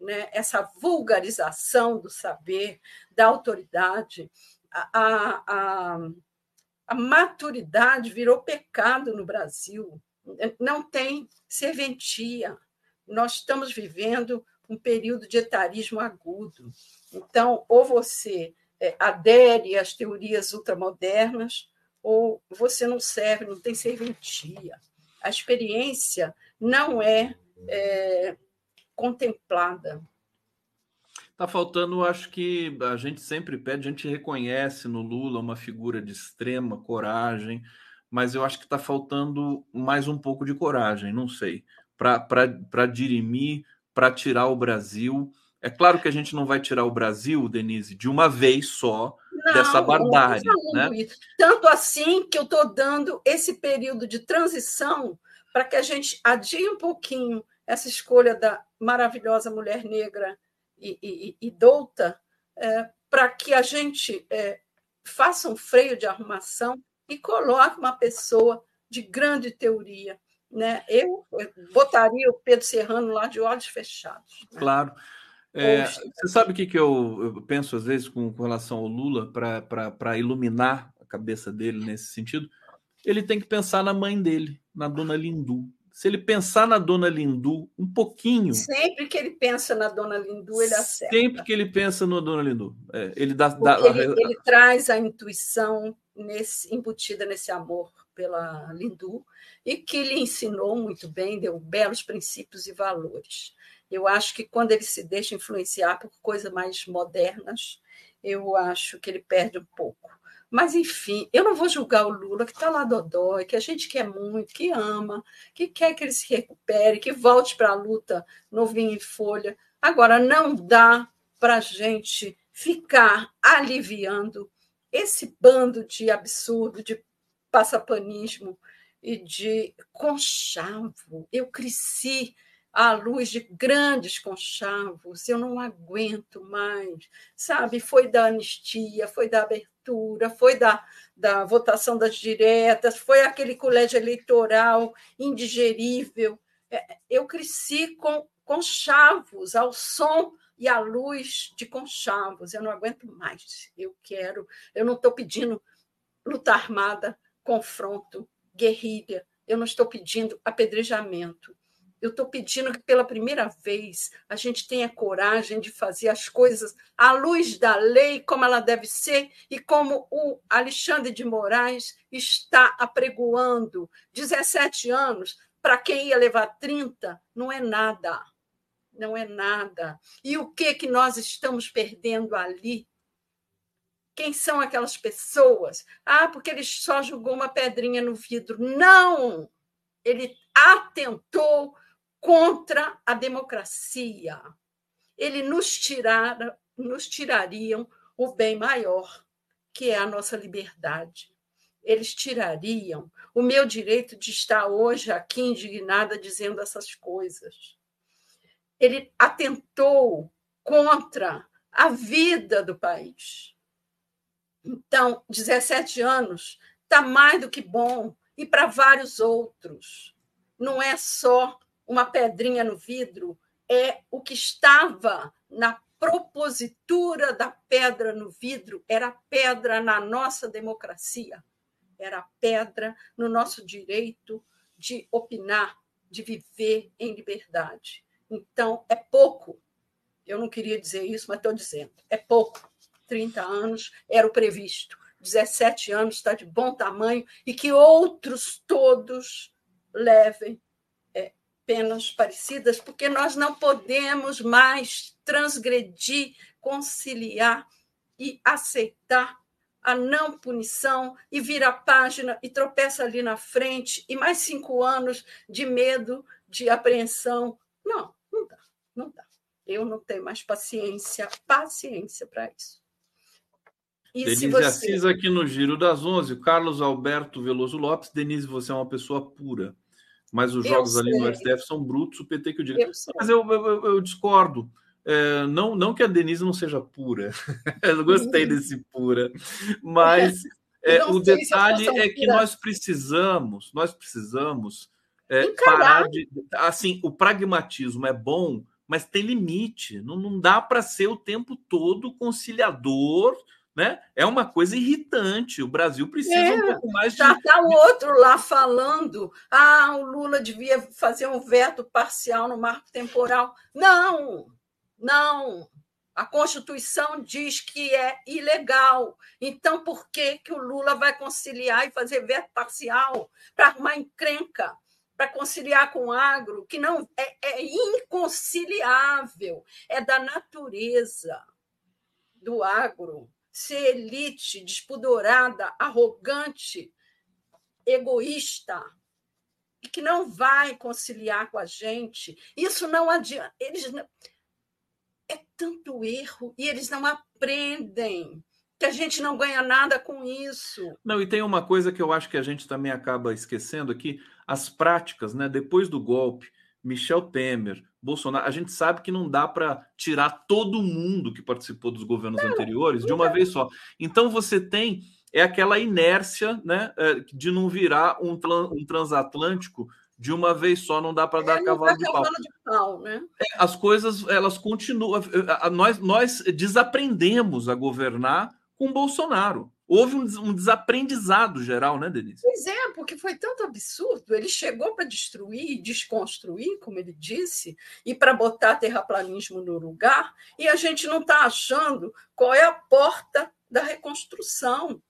[SPEAKER 3] né? essa vulgarização do saber, da autoridade. A, a, a, maturidade virou pecado no Brasil não tem serventia. Nós estamos vivendo um período de etarismo agudo. Então, ou você é, adere às teorias ultramodernas, ou você não serve, não tem serventia. A experiência não é, é contemplada.
[SPEAKER 1] Está faltando, acho que a gente sempre pede, a gente reconhece no Lula uma figura de extrema coragem, mas eu acho que está faltando mais um pouco de coragem, não sei, para dirimir, para tirar o Brasil. É claro que a gente não vai tirar o Brasil, Denise, de uma vez só não, dessa barbárie. Né?
[SPEAKER 3] Tanto assim que eu estou dando esse período de transição para que a gente adie um pouquinho essa escolha da maravilhosa mulher negra e, e, e douta, é, para que a gente é, faça um freio de arrumação e coloque uma pessoa de grande teoria. Né? Eu botaria o Pedro Serrano lá de olhos fechados.
[SPEAKER 1] Né? Claro. É, você sabe o que, que eu, eu penso às vezes com, com relação ao Lula para iluminar a cabeça dele nesse sentido? Ele tem que pensar na mãe dele, na dona Lindu. Se ele pensar na dona Lindu um pouquinho.
[SPEAKER 3] Sempre que ele pensa na dona Lindu, ele acerta.
[SPEAKER 1] Sempre que ele pensa na dona Lindu. É, ele dá.
[SPEAKER 3] dá ele, ele, traz a intuição nesse, embutida nesse amor pela Lindu e que lhe ensinou muito bem, deu belos princípios e valores. Eu acho que quando ele se deixa influenciar por coisas mais modernas, eu acho que ele perde um pouco. Mas, enfim, eu não vou julgar o Lula, que está lá dodói, que a gente quer muito, que ama, que quer que ele se recupere, que volte para a luta novinho em folha. Agora, não dá para a gente ficar aliviando esse bando de absurdo, de passapanismo e de conchavo. Eu cresci à luz de grandes conchavos, eu não aguento mais, sabe? Foi da anistia, foi da abertura, foi da, da votação das diretas, foi aquele colégio eleitoral indigerível. É, eu cresci com conchavos, ao som e a luz de conchavos. Eu não aguento mais. Eu quero. Eu não estou pedindo luta armada, confronto, guerrilha. Eu não estou pedindo apedrejamento. Eu estou pedindo que, pela primeira vez, a gente tenha coragem de fazer as coisas à luz da lei, como ela deve ser, e como o Alexandre de Moraes está apregoando. 17 anos, para quem ia levar 30, não é nada não é nada. E o que que nós estamos perdendo ali? Quem são aquelas pessoas? Ah, porque ele só jogou uma pedrinha no vidro. Não! Ele atentou contra a democracia. eles nos, tirar, nos tirariam o bem maior, que é a nossa liberdade. Eles tirariam o meu direito de estar hoje aqui indignada dizendo essas coisas. Ele atentou contra a vida do país. Então, 17 anos está mais do que bom, e para vários outros. Não é só uma pedrinha no vidro, é o que estava na propositura da pedra no vidro, era pedra na nossa democracia, era pedra no nosso direito de opinar, de viver em liberdade. Então, é pouco. Eu não queria dizer isso, mas estou dizendo. É pouco. 30 anos era o previsto. 17 anos está de bom tamanho e que outros todos levem penas parecidas, porque nós não podemos mais transgredir, conciliar e aceitar a não punição e vira a página e tropeça ali na frente e mais cinco anos de medo, de apreensão. Não, não dá, não dá. Eu não tenho mais paciência, paciência para isso.
[SPEAKER 1] E Denise você... Assis aqui no Giro das Onze, Carlos Alberto Veloso Lopes. Denise, você é uma pessoa pura, mas os eu jogos sei. ali no STF são brutos, o PT que eu digo. Eu mas eu, eu, eu discordo. É, não, não que a Denise não seja pura, *laughs* eu gostei uhum. desse pura, mas *laughs* é, o detalhe é que nós precisamos, nós precisamos é, parar de. Assim, o pragmatismo é bom, mas tem limite. Não, não dá para ser o tempo todo conciliador né? É uma coisa irritante. O Brasil precisa é, um pouco mais
[SPEAKER 3] de. Já está o outro lá falando: ah, o Lula devia fazer um veto parcial no marco temporal. Não, não. A Constituição diz que é ilegal. Então, por que, que o Lula vai conciliar e fazer veto parcial para arrumar encrenca? Para conciliar com o agro, que não é, é inconciliável, é da natureza do agro ser elite, despudorada, arrogante, egoísta, e que não vai conciliar com a gente. Isso não adianta. Eles não... É tanto erro e eles não aprendem que a gente não ganha nada com isso.
[SPEAKER 1] Não, e tem uma coisa que eu acho que a gente também acaba esquecendo aqui, as práticas, né? Depois do golpe, Michel Temer, Bolsonaro, a gente sabe que não dá para tirar todo mundo que participou dos governos não, anteriores de uma vez só. Então você tem é aquela inércia, né, é, de não virar um, um transatlântico de uma vez só, não dá para dar é, cavalo, de pau. de pau. né? É, as coisas elas continuam. Nós, nós desaprendemos a governar com Bolsonaro. Houve um, um desaprendizado geral, né, Denise?
[SPEAKER 3] Pois é, porque foi tanto absurdo. Ele chegou para destruir, desconstruir, como ele disse, e para botar terraplanismo no lugar, e a gente não está achando qual é a porta da reconstrução.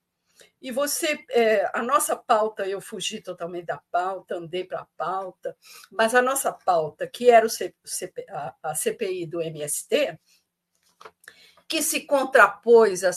[SPEAKER 3] E você, é, a nossa pauta, eu fugi totalmente da pauta, andei para a pauta, mas a nossa pauta, que era o C, a, a CPI do MST, que se contrapôs à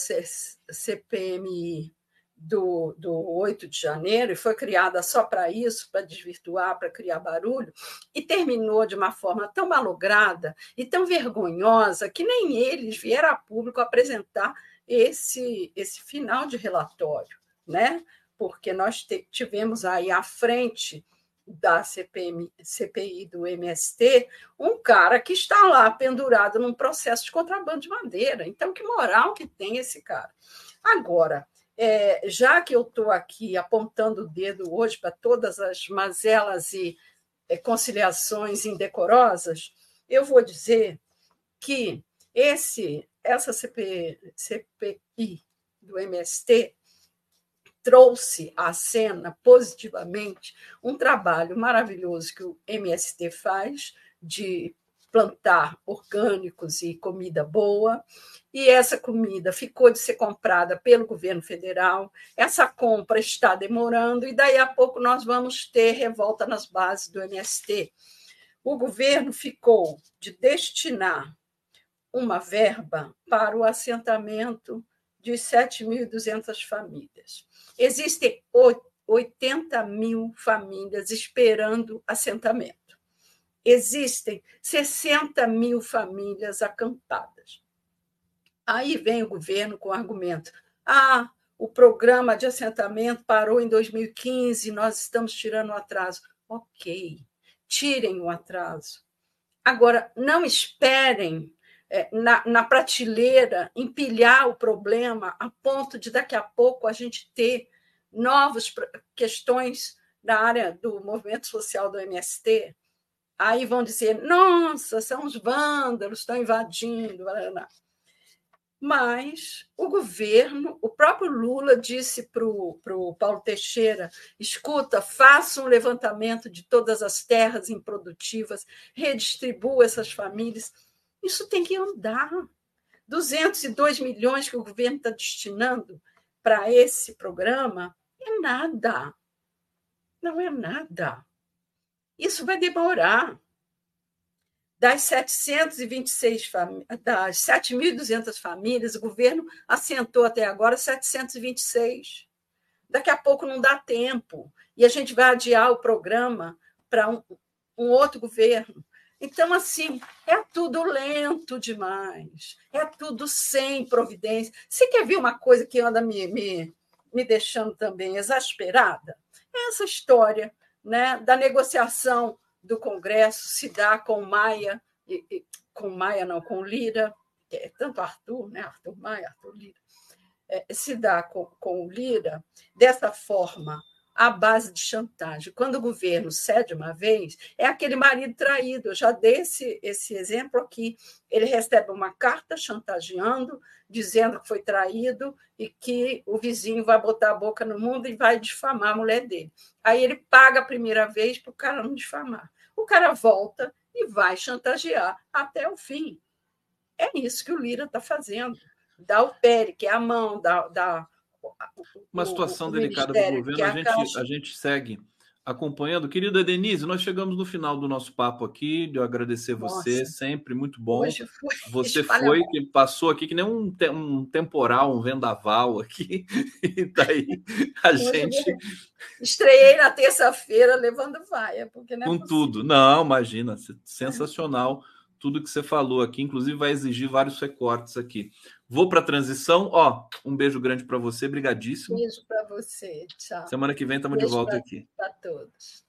[SPEAKER 3] CPMI do, do 8 de janeiro e foi criada só para isso, para desvirtuar, para criar barulho, e terminou de uma forma tão malograda e tão vergonhosa que nem eles vieram a público apresentar esse, esse final de relatório, né? porque nós tivemos aí à frente da CPM, CPI do MST, um cara que está lá pendurado num processo de contrabando de madeira. Então, que moral que tem esse cara? Agora, é, já que eu estou aqui apontando o dedo hoje para todas as mazelas e é, conciliações indecorosas, eu vou dizer que esse, essa CP, CPI do MST trouxe à cena positivamente um trabalho maravilhoso que o MST faz de plantar orgânicos e comida boa, e essa comida ficou de ser comprada pelo governo federal. Essa compra está demorando e daí a pouco nós vamos ter revolta nas bases do MST. O governo ficou de destinar uma verba para o assentamento de 7.200 famílias. Existem 80 mil famílias esperando assentamento. existem 60 mil famílias acampadas. Aí vem o governo com o argumento: ah, o programa de assentamento parou em 2015, nós estamos tirando o atraso. Ok, tirem o atraso. Agora, não esperem é, na, na prateleira empilhar o problema a ponto de daqui a pouco a gente ter novas questões da área do movimento social do MST. Aí vão dizer: nossa, são os vândalos, estão invadindo. Blá. Mas o governo, o próprio Lula disse para o Paulo Teixeira: escuta, faça um levantamento de todas as terras improdutivas, redistribua essas famílias. Isso tem que andar. 202 milhões que o governo está destinando para esse programa é nada. Não é nada. Isso vai demorar das 726 famílias, das 7.200 famílias, o governo assentou até agora 726. Daqui a pouco não dá tempo e a gente vai adiar o programa para um, um outro governo. Então, assim, é tudo lento demais, é tudo sem providência. Você quer ver uma coisa que anda me, me, me deixando também exasperada? É essa história né, da negociação do Congresso se dá com Maia, e, e, com Maia não, com Lira, é, tanto Arthur, né, Arthur Maia, Arthur Lira, é, se dá com, com Lira dessa forma à base de chantagem. Quando o governo cede uma vez, é aquele marido traído. Eu já dei esse, esse exemplo aqui. Ele recebe uma carta chantageando, dizendo que foi traído e que o vizinho vai botar a boca no mundo e vai difamar a mulher dele. Aí ele paga a primeira vez para o cara não difamar. O cara volta e vai chantagear até o fim. É isso que o Lira está fazendo. Dá o pé, que é a mão, dá, dá
[SPEAKER 1] uma situação o, o delicada para o governo. A, gente, a gente segue acompanhando. Querida Denise, nós chegamos no final do nosso papo aqui. De eu agradecer Nossa. você, sempre muito bom. *laughs* Você foi que passou aqui que nem um, um temporal, um vendaval aqui. *laughs* e daí a Hoje gente.
[SPEAKER 3] Estreiei na terça-feira levando vaia, porque
[SPEAKER 1] não é Com possível. tudo. Não, imagina, sensacional. Tudo que você falou aqui, inclusive vai exigir vários recortes aqui. Vou para a transição. Ó, um beijo grande para você, brigadíssimo.
[SPEAKER 3] Beijo para você. Tchau.
[SPEAKER 1] Semana que vem estamos de volta pra, aqui.
[SPEAKER 3] Para todos.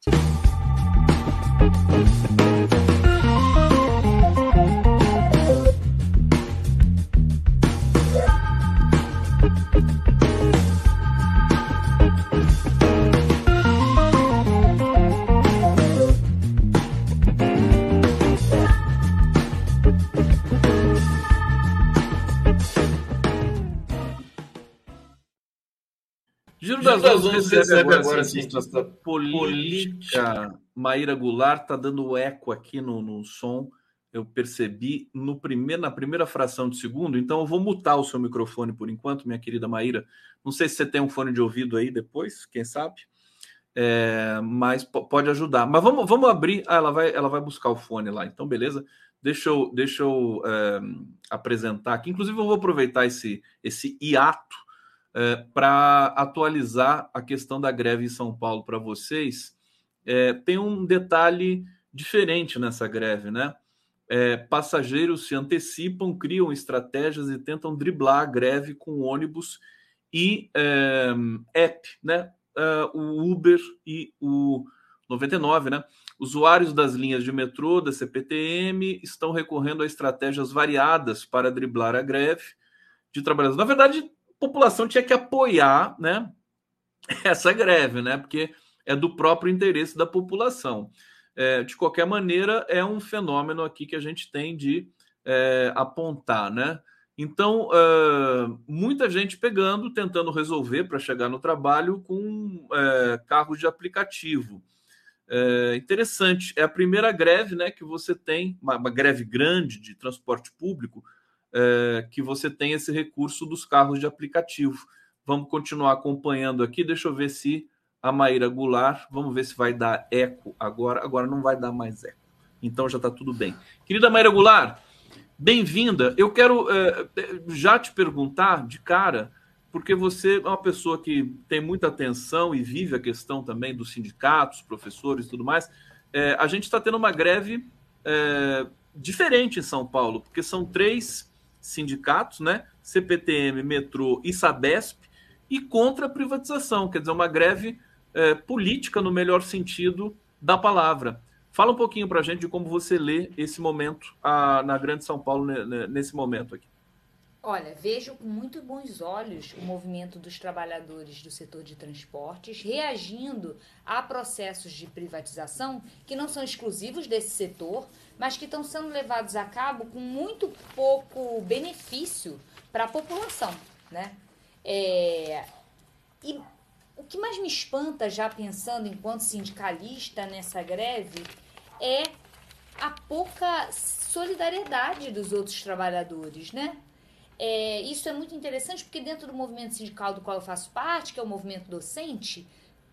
[SPEAKER 1] Giro das Onze recebe agora a cientista política Maíra Goulart, está dando eco aqui no, no som. Eu percebi no primeiro, na primeira fração de segundo, então eu vou mutar o seu microfone por enquanto, minha querida Maíra. Não sei se você tem um fone de ouvido aí depois, quem sabe, é, mas pode ajudar. Mas vamos, vamos abrir. Ah, ela vai, ela vai buscar o fone lá, então beleza. Deixa eu, deixa eu é, apresentar aqui. Inclusive, eu vou aproveitar esse, esse hiato é, para atualizar a questão da greve em São Paulo para vocês, é, tem um detalhe diferente nessa greve, né? É, passageiros se antecipam, criam estratégias e tentam driblar a greve com ônibus e é, app, né? É, o Uber e o 99, né? Usuários das linhas de metrô da CPTM estão recorrendo a estratégias variadas para driblar a greve de trabalhadores. Na verdade, população tinha que apoiar né, essa greve, né? Porque é do próprio interesse da população. É, de qualquer maneira, é um fenômeno aqui que a gente tem de é, apontar, né? Então, uh, muita gente pegando, tentando resolver para chegar no trabalho com uh, carros de aplicativo. É interessante, é a primeira greve né, que você tem, uma, uma greve grande de transporte público, é, que você tem esse recurso dos carros de aplicativo. Vamos continuar acompanhando aqui. Deixa eu ver se a Maíra Goulart, vamos ver se vai dar eco agora. Agora não vai dar mais eco. Então já está tudo bem. Querida Maíra Goulart, bem-vinda. Eu quero é, já te perguntar de cara, porque você é uma pessoa que tem muita atenção e vive a questão também dos sindicatos, professores e tudo mais. é, a gente está tendo uma greve é, diferente em São Paulo, porque são três sindicatos, né? CPTM, Metrô e Sabesp, e contra a privatização, quer dizer, uma greve é, política no melhor sentido da palavra. Fala um pouquinho para a gente de como você lê esse momento a, na Grande São Paulo, nesse momento aqui.
[SPEAKER 4] Olha, vejo com muito bons olhos o movimento dos trabalhadores do setor de transportes reagindo a processos de privatização que não são exclusivos desse setor, mas que estão sendo levados a cabo com muito pouco benefício para a população, né? É, e o que mais me espanta, já pensando enquanto sindicalista nessa greve, é a pouca solidariedade dos outros trabalhadores, né? É, isso é muito interessante porque dentro do movimento sindical do qual eu faço parte, que é o movimento docente,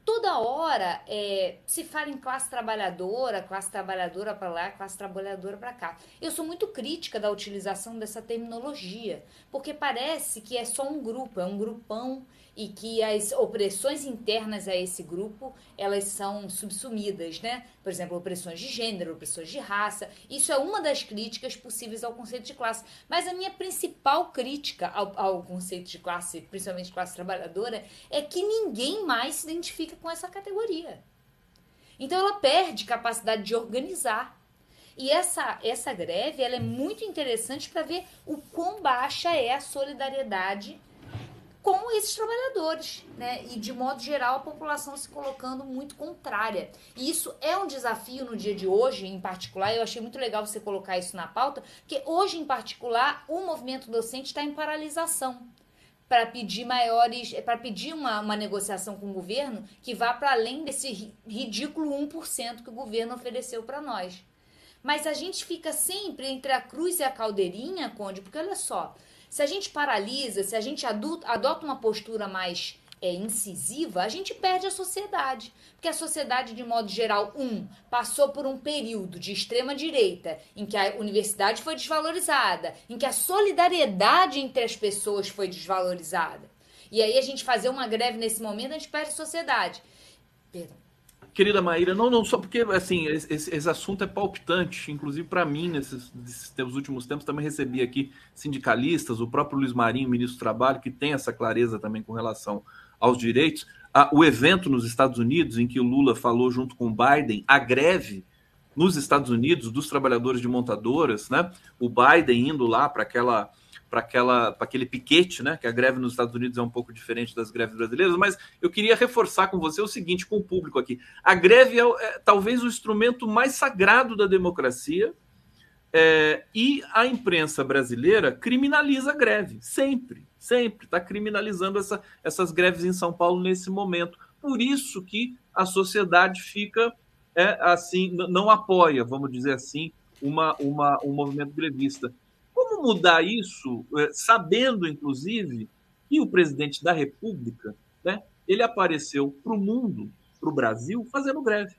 [SPEAKER 4] toda hora é, se fala em classe trabalhadora, classe trabalhadora para lá, classe trabalhadora para cá. Eu sou muito crítica da utilização dessa terminologia, porque parece que é só um grupo, é um grupão e que as opressões internas a esse grupo elas são subsumidas, né? Por exemplo, opressões de gênero, opressões de raça. Isso é uma das críticas possíveis ao conceito de classe. Mas a minha principal crítica ao, ao conceito de classe, principalmente classe trabalhadora, é que ninguém mais se identifica com essa categoria. Então ela perde capacidade de organizar. E essa, essa greve ela é muito interessante para ver o quão baixa é a solidariedade com esses trabalhadores, né? E de modo geral a população se colocando muito contrária. E isso é um desafio no dia de hoje, em particular. Eu achei muito legal você colocar isso na pauta, porque hoje em particular o movimento docente está em paralisação para pedir maiores, para pedir uma, uma negociação com o governo que vá para além desse ridículo 1% que o governo ofereceu para nós. Mas a gente fica sempre entre a cruz e a caldeirinha, Conde, porque olha só, se a gente paralisa, se a gente adota uma postura mais é, incisiva, a gente perde a sociedade. Porque a sociedade, de modo geral, um, passou por um período de extrema direita em que a universidade foi desvalorizada, em que a solidariedade entre as pessoas foi desvalorizada. E aí a gente fazer uma greve nesse momento, a gente perde a sociedade.
[SPEAKER 1] Perdão. Querida Maíra, não, não, só porque assim, esse, esse assunto é palpitante, inclusive para mim, nesses, nesses últimos tempos, também recebi aqui sindicalistas, o próprio Luiz Marinho, ministro do Trabalho, que tem essa clareza também com relação aos direitos. Ah, o evento nos Estados Unidos, em que o Lula falou junto com o Biden, a greve nos Estados Unidos dos trabalhadores de montadoras, né? O Biden indo lá para aquela para aquele piquete, né? Que a greve nos Estados Unidos é um pouco diferente das greves brasileiras, mas eu queria reforçar com você o seguinte, com o público aqui: a greve é, é talvez o instrumento mais sagrado da democracia. É, e a imprensa brasileira criminaliza a greve, sempre, sempre está criminalizando essa, essas greves em São Paulo nesse momento. Por isso que a sociedade fica é, assim, não apoia, vamos dizer assim, uma, uma, um movimento grevista. Mudar isso, é, sabendo, inclusive, que o presidente da República né, ele apareceu para o mundo, para o Brasil, fazendo greve?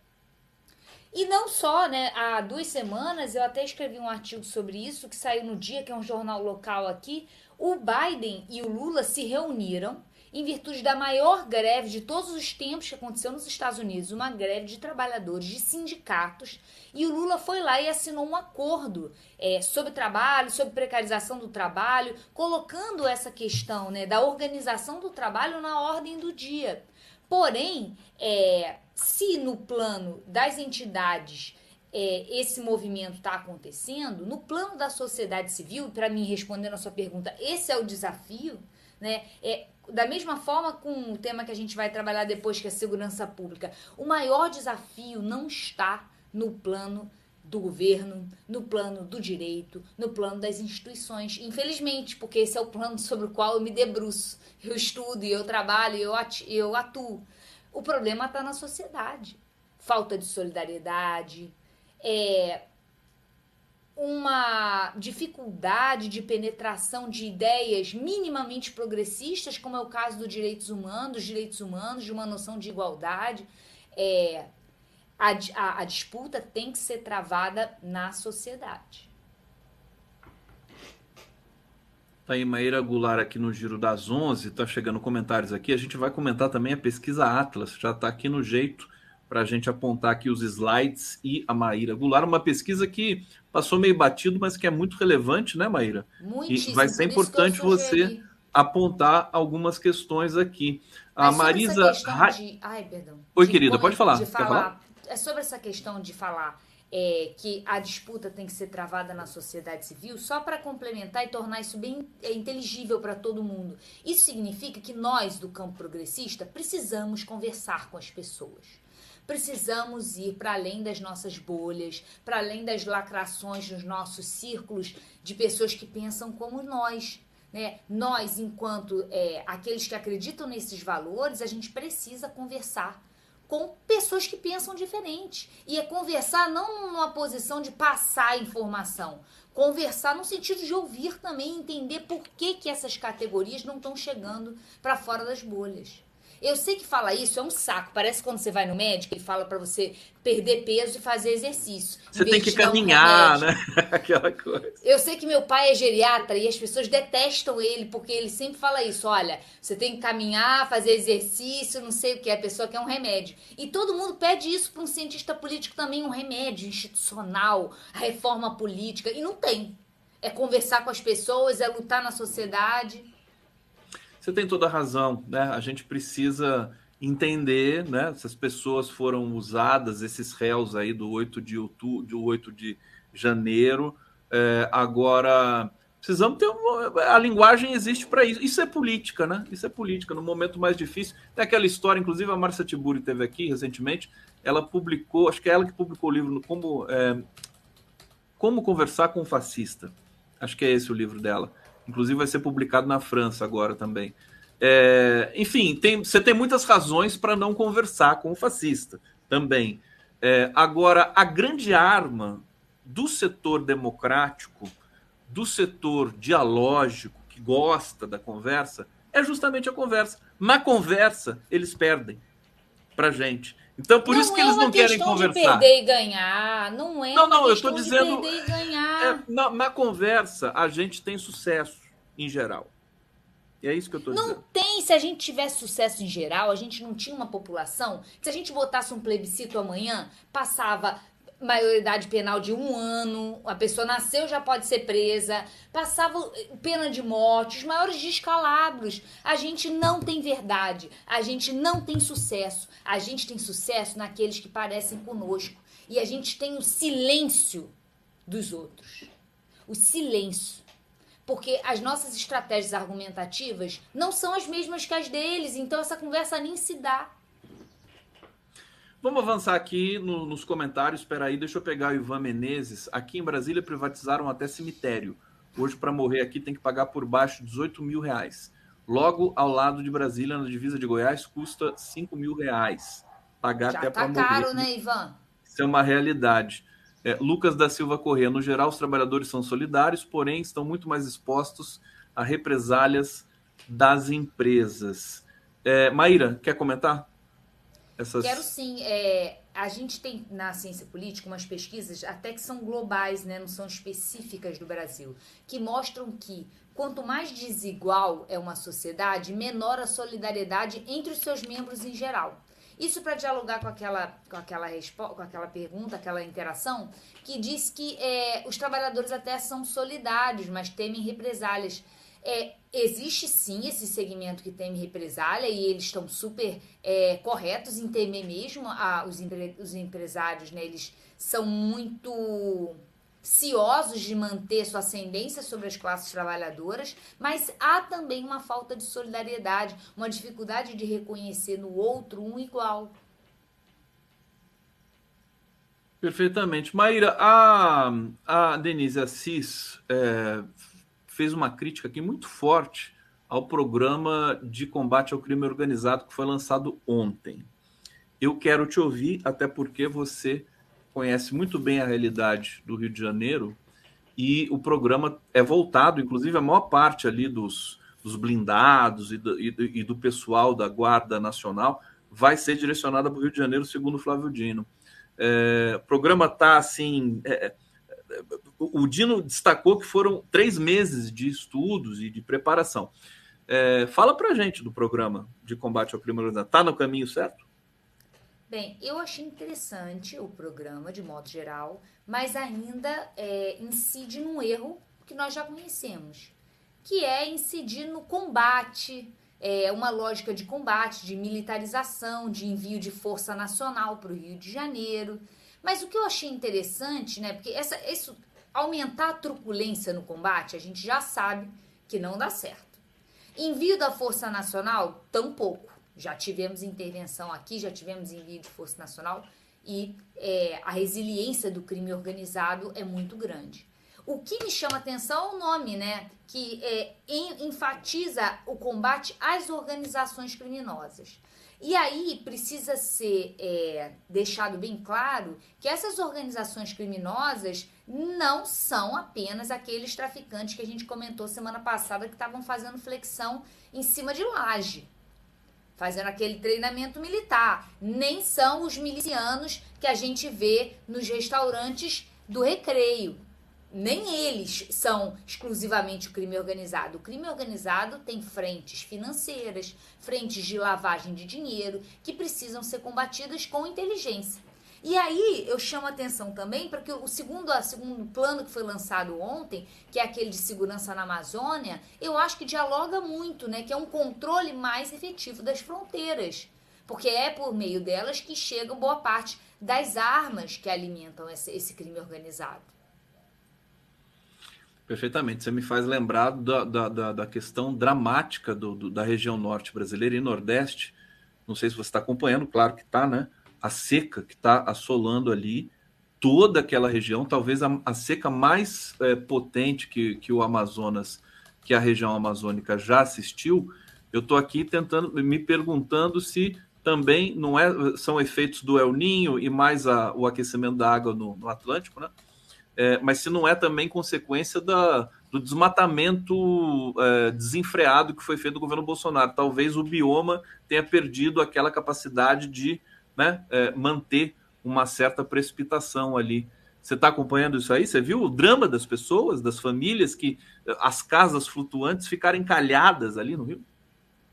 [SPEAKER 4] E não só, né? Há duas semanas eu até escrevi um artigo sobre isso que saiu no Dia, que é um jornal local aqui. O Biden e o Lula se reuniram em virtude da maior greve de todos os tempos que aconteceu nos Estados Unidos, uma greve de trabalhadores, de sindicatos, e o Lula foi lá e assinou um acordo é, sobre trabalho, sobre precarização do trabalho, colocando essa questão né, da organização do trabalho na ordem do dia. Porém, é, se no plano das entidades é, esse movimento está acontecendo, no plano da sociedade civil, para mim respondendo a sua pergunta, esse é o desafio, né? É, da mesma forma com o tema que a gente vai trabalhar depois, que é segurança pública, o maior desafio não está no plano do governo, no plano do direito, no plano das instituições. Infelizmente, porque esse é o plano sobre o qual eu me debruço, eu estudo, eu trabalho, eu, eu atuo. O problema está na sociedade. Falta de solidariedade, é, uma dificuldade de penetração de ideias minimamente progressistas, como é o caso dos direitos humanos, dos direitos humanos, de uma noção de igualdade. É, a, a, a disputa tem que ser travada na sociedade.
[SPEAKER 1] Tá aí Maíra Goulart aqui no Giro das 11, tá chegando comentários aqui. A gente vai comentar também a pesquisa Atlas, já está aqui no jeito para a gente apontar aqui os slides e a Maíra Goulart, uma pesquisa que passou meio batido, mas que é muito relevante, né, Maíra?
[SPEAKER 4] Muitíssimo.
[SPEAKER 1] E vai ser importante você apontar algumas questões aqui. A Marisa.
[SPEAKER 4] De... Ai, perdão.
[SPEAKER 1] Oi, de, querida, pode falar.
[SPEAKER 4] falar. falar. É sobre essa questão de falar é, que a disputa tem que ser travada na sociedade civil, só para complementar e tornar isso bem é, inteligível para todo mundo. Isso significa que nós, do campo progressista, precisamos conversar com as pessoas. Precisamos ir para além das nossas bolhas, para além das lacrações nos nossos círculos de pessoas que pensam como nós. Né? Nós, enquanto é, aqueles que acreditam nesses valores, a gente precisa conversar com pessoas que pensam diferente. E é conversar não numa posição de passar informação, conversar no sentido de ouvir também, entender por que, que essas categorias não estão chegando para fora das bolhas. Eu sei que falar isso é um saco. Parece quando você vai no médico e fala para você perder peso e fazer exercício.
[SPEAKER 1] Você tem que caminhar, né? *laughs* Aquela coisa.
[SPEAKER 4] Eu sei que meu pai é geriatra e as pessoas detestam ele porque ele sempre fala isso. Olha, você tem que caminhar, fazer exercício, não sei o que. A pessoa quer um remédio. E todo mundo pede isso para um cientista político também, um remédio institucional, a reforma política. E não tem. É conversar com as pessoas, é lutar na sociedade.
[SPEAKER 1] Você tem toda a razão, né? A gente precisa entender, né? Essas pessoas foram usadas, esses réus aí do 8 de outubro, do 8 de janeiro. É, agora precisamos ter uma, a linguagem existe para isso. Isso é política, né? Isso é política. No momento mais difícil, tem aquela história, inclusive a Marcia Tiburi teve aqui recentemente. Ela publicou, acho que é ela que publicou o livro como é, como conversar com um fascista. Acho que é esse o livro dela. Inclusive vai ser publicado na França agora também. É, enfim, tem, você tem muitas razões para não conversar com o fascista também. É, agora, a grande arma do setor democrático, do setor dialógico, que gosta da conversa, é justamente a conversa. Na conversa, eles perdem para gente. Então, por
[SPEAKER 4] não
[SPEAKER 1] isso que é eles não querem conversar.
[SPEAKER 4] De perder e ganhar, não é.
[SPEAKER 1] Não, não, eu estou dizendo.
[SPEAKER 4] perder e ganhar.
[SPEAKER 1] É, na, na, conversa, a gente tem sucesso em geral. E é isso que eu estou dizendo.
[SPEAKER 4] Não tem. Se a gente tivesse sucesso em geral, a gente não tinha uma população. Se a gente botasse um plebiscito amanhã, passava maioridade penal de um ano, a pessoa nasceu já pode ser presa, passava pena de morte, os maiores descalabros. A gente não tem verdade, a gente não tem sucesso. A gente tem sucesso naqueles que parecem conosco. E a gente tem o silêncio dos outros. O silêncio porque as nossas estratégias argumentativas não são as mesmas que as deles, então essa conversa nem se dá.
[SPEAKER 1] Vamos avançar aqui no, nos comentários. Espera aí, deixa eu pegar o Ivan Menezes. Aqui em Brasília privatizaram até cemitério. Hoje, para morrer aqui, tem que pagar por baixo 18 mil reais. Logo ao lado de Brasília, na divisa de Goiás, custa 5 mil reais. Pagar
[SPEAKER 4] Já
[SPEAKER 1] até
[SPEAKER 4] tá
[SPEAKER 1] para morrer.
[SPEAKER 4] caro, né, Ivan?
[SPEAKER 1] Isso é uma realidade. É, Lucas da Silva Corrêa, no geral, os trabalhadores são solidários, porém estão muito mais expostos a represálias das empresas. É, Maíra, quer comentar?
[SPEAKER 4] Essas... Quero sim. É, a gente tem na ciência política umas pesquisas até que são globais, né, não são específicas do Brasil, que mostram que quanto mais desigual é uma sociedade, menor a solidariedade entre os seus membros em geral. Isso para dialogar com aquela, com, aquela com aquela pergunta, aquela interação, que diz que é, os trabalhadores até são solidários, mas temem represálias. É, existe sim esse segmento que teme represália e eles estão super é, corretos em temer mesmo. Ah, os, empre, os empresários, né, eles são muito ciosos de manter sua ascendência sobre as classes trabalhadoras, mas há também uma falta de solidariedade, uma dificuldade de reconhecer no outro um igual.
[SPEAKER 1] Perfeitamente. Maíra, a, a Denise Assis é, fez uma crítica aqui muito forte ao programa de combate ao crime organizado que foi lançado ontem. Eu quero te ouvir, até porque você conhece muito bem a realidade do Rio de Janeiro e o programa é voltado, inclusive a maior parte ali dos, dos blindados e do, e, e do, pessoal da Guarda Nacional vai ser direcionada para o Rio de Janeiro, segundo Flávio Dino. É, o programa está assim. É, o Dino destacou que foram três meses de estudos e de preparação. É, fala para gente do programa de combate ao crime organizado. Está no caminho certo?
[SPEAKER 4] Bem, eu achei interessante o programa de modo geral, mas ainda é, incide num erro que nós já conhecemos, que é incidir no combate, é, uma lógica de combate, de militarização, de envio de força nacional para o Rio de Janeiro. Mas o que eu achei interessante, né? Porque essa, isso, aumentar a truculência no combate, a gente já sabe que não dá certo. Envio da Força Nacional, tampouco. Já tivemos intervenção aqui, já tivemos envio de Força Nacional e é, a resiliência do crime organizado é muito grande. O que me chama atenção é o nome, né? Que é, enfatiza o combate às organizações criminosas. E aí precisa ser é, deixado bem claro que essas organizações criminosas não são apenas aqueles traficantes que a gente comentou semana passada que estavam fazendo flexão em cima de laje, fazendo aquele treinamento militar. Nem são os milicianos que a gente vê nos restaurantes do recreio nem eles são exclusivamente o crime organizado. O crime organizado tem frentes financeiras, frentes de lavagem de dinheiro, que precisam ser combatidas com inteligência. E aí eu chamo a atenção também para que o segundo, o segundo plano que foi lançado ontem, que é aquele de segurança na Amazônia, eu acho que dialoga muito, né? Que é um controle mais efetivo das fronteiras. Porque é por meio delas que chegam boa parte das armas que alimentam esse, esse crime organizado.
[SPEAKER 1] Perfeitamente. Você me faz lembrar da, da, da questão dramática do, do, da região norte brasileira e nordeste. Não sei se você está acompanhando, claro que está, né? A seca que está assolando ali toda aquela região, talvez a, a seca mais é, potente que, que o Amazonas, que a região amazônica já assistiu. Eu estou aqui tentando, me perguntando se também não é, são efeitos do El Ninho e mais a, o aquecimento da água no, no Atlântico, né? É, mas se não é também consequência da, do desmatamento é, desenfreado que foi feito do governo Bolsonaro. Talvez o bioma tenha perdido aquela capacidade de né, é, manter uma certa precipitação ali. Você está acompanhando isso aí? Você viu o drama das pessoas, das famílias, que as casas flutuantes ficaram encalhadas ali no Rio?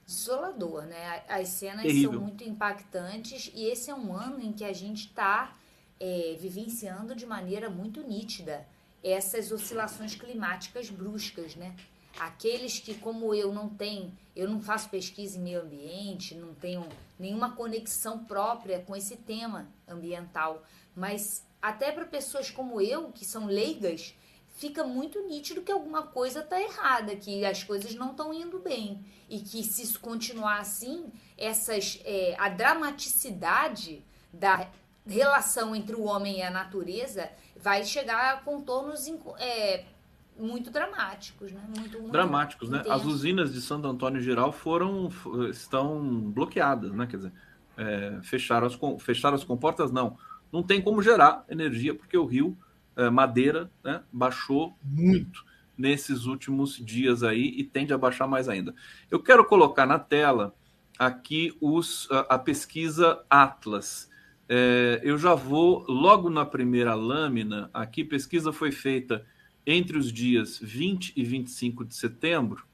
[SPEAKER 4] Desolador, né? As cenas Terrível. são muito impactantes e esse é um ano em que a gente está é, vivenciando de maneira muito nítida essas oscilações climáticas bruscas, né? Aqueles que, como eu, não tem, eu não faço pesquisa em meio ambiente, não tenho nenhuma conexão própria com esse tema ambiental, mas até para pessoas como eu, que são leigas, fica muito nítido que alguma coisa está errada, que as coisas não estão indo bem e que se isso continuar assim, essas é, a dramaticidade da relação entre o homem e a natureza vai chegar a contornos é, muito dramáticos, né? Muito, muito
[SPEAKER 1] dramáticos, né? As usinas de Santo Antônio Geral foram estão bloqueadas, né? Quer dizer, é, fecharam, as, fecharam as comportas, não. Não tem como gerar energia porque o rio é, Madeira né, baixou muito nesses últimos dias aí e tende a baixar mais ainda. Eu quero colocar na tela aqui os, a, a pesquisa Atlas é, eu já vou logo na primeira lâmina. Aqui, pesquisa foi feita entre os dias 20 e 25 de setembro.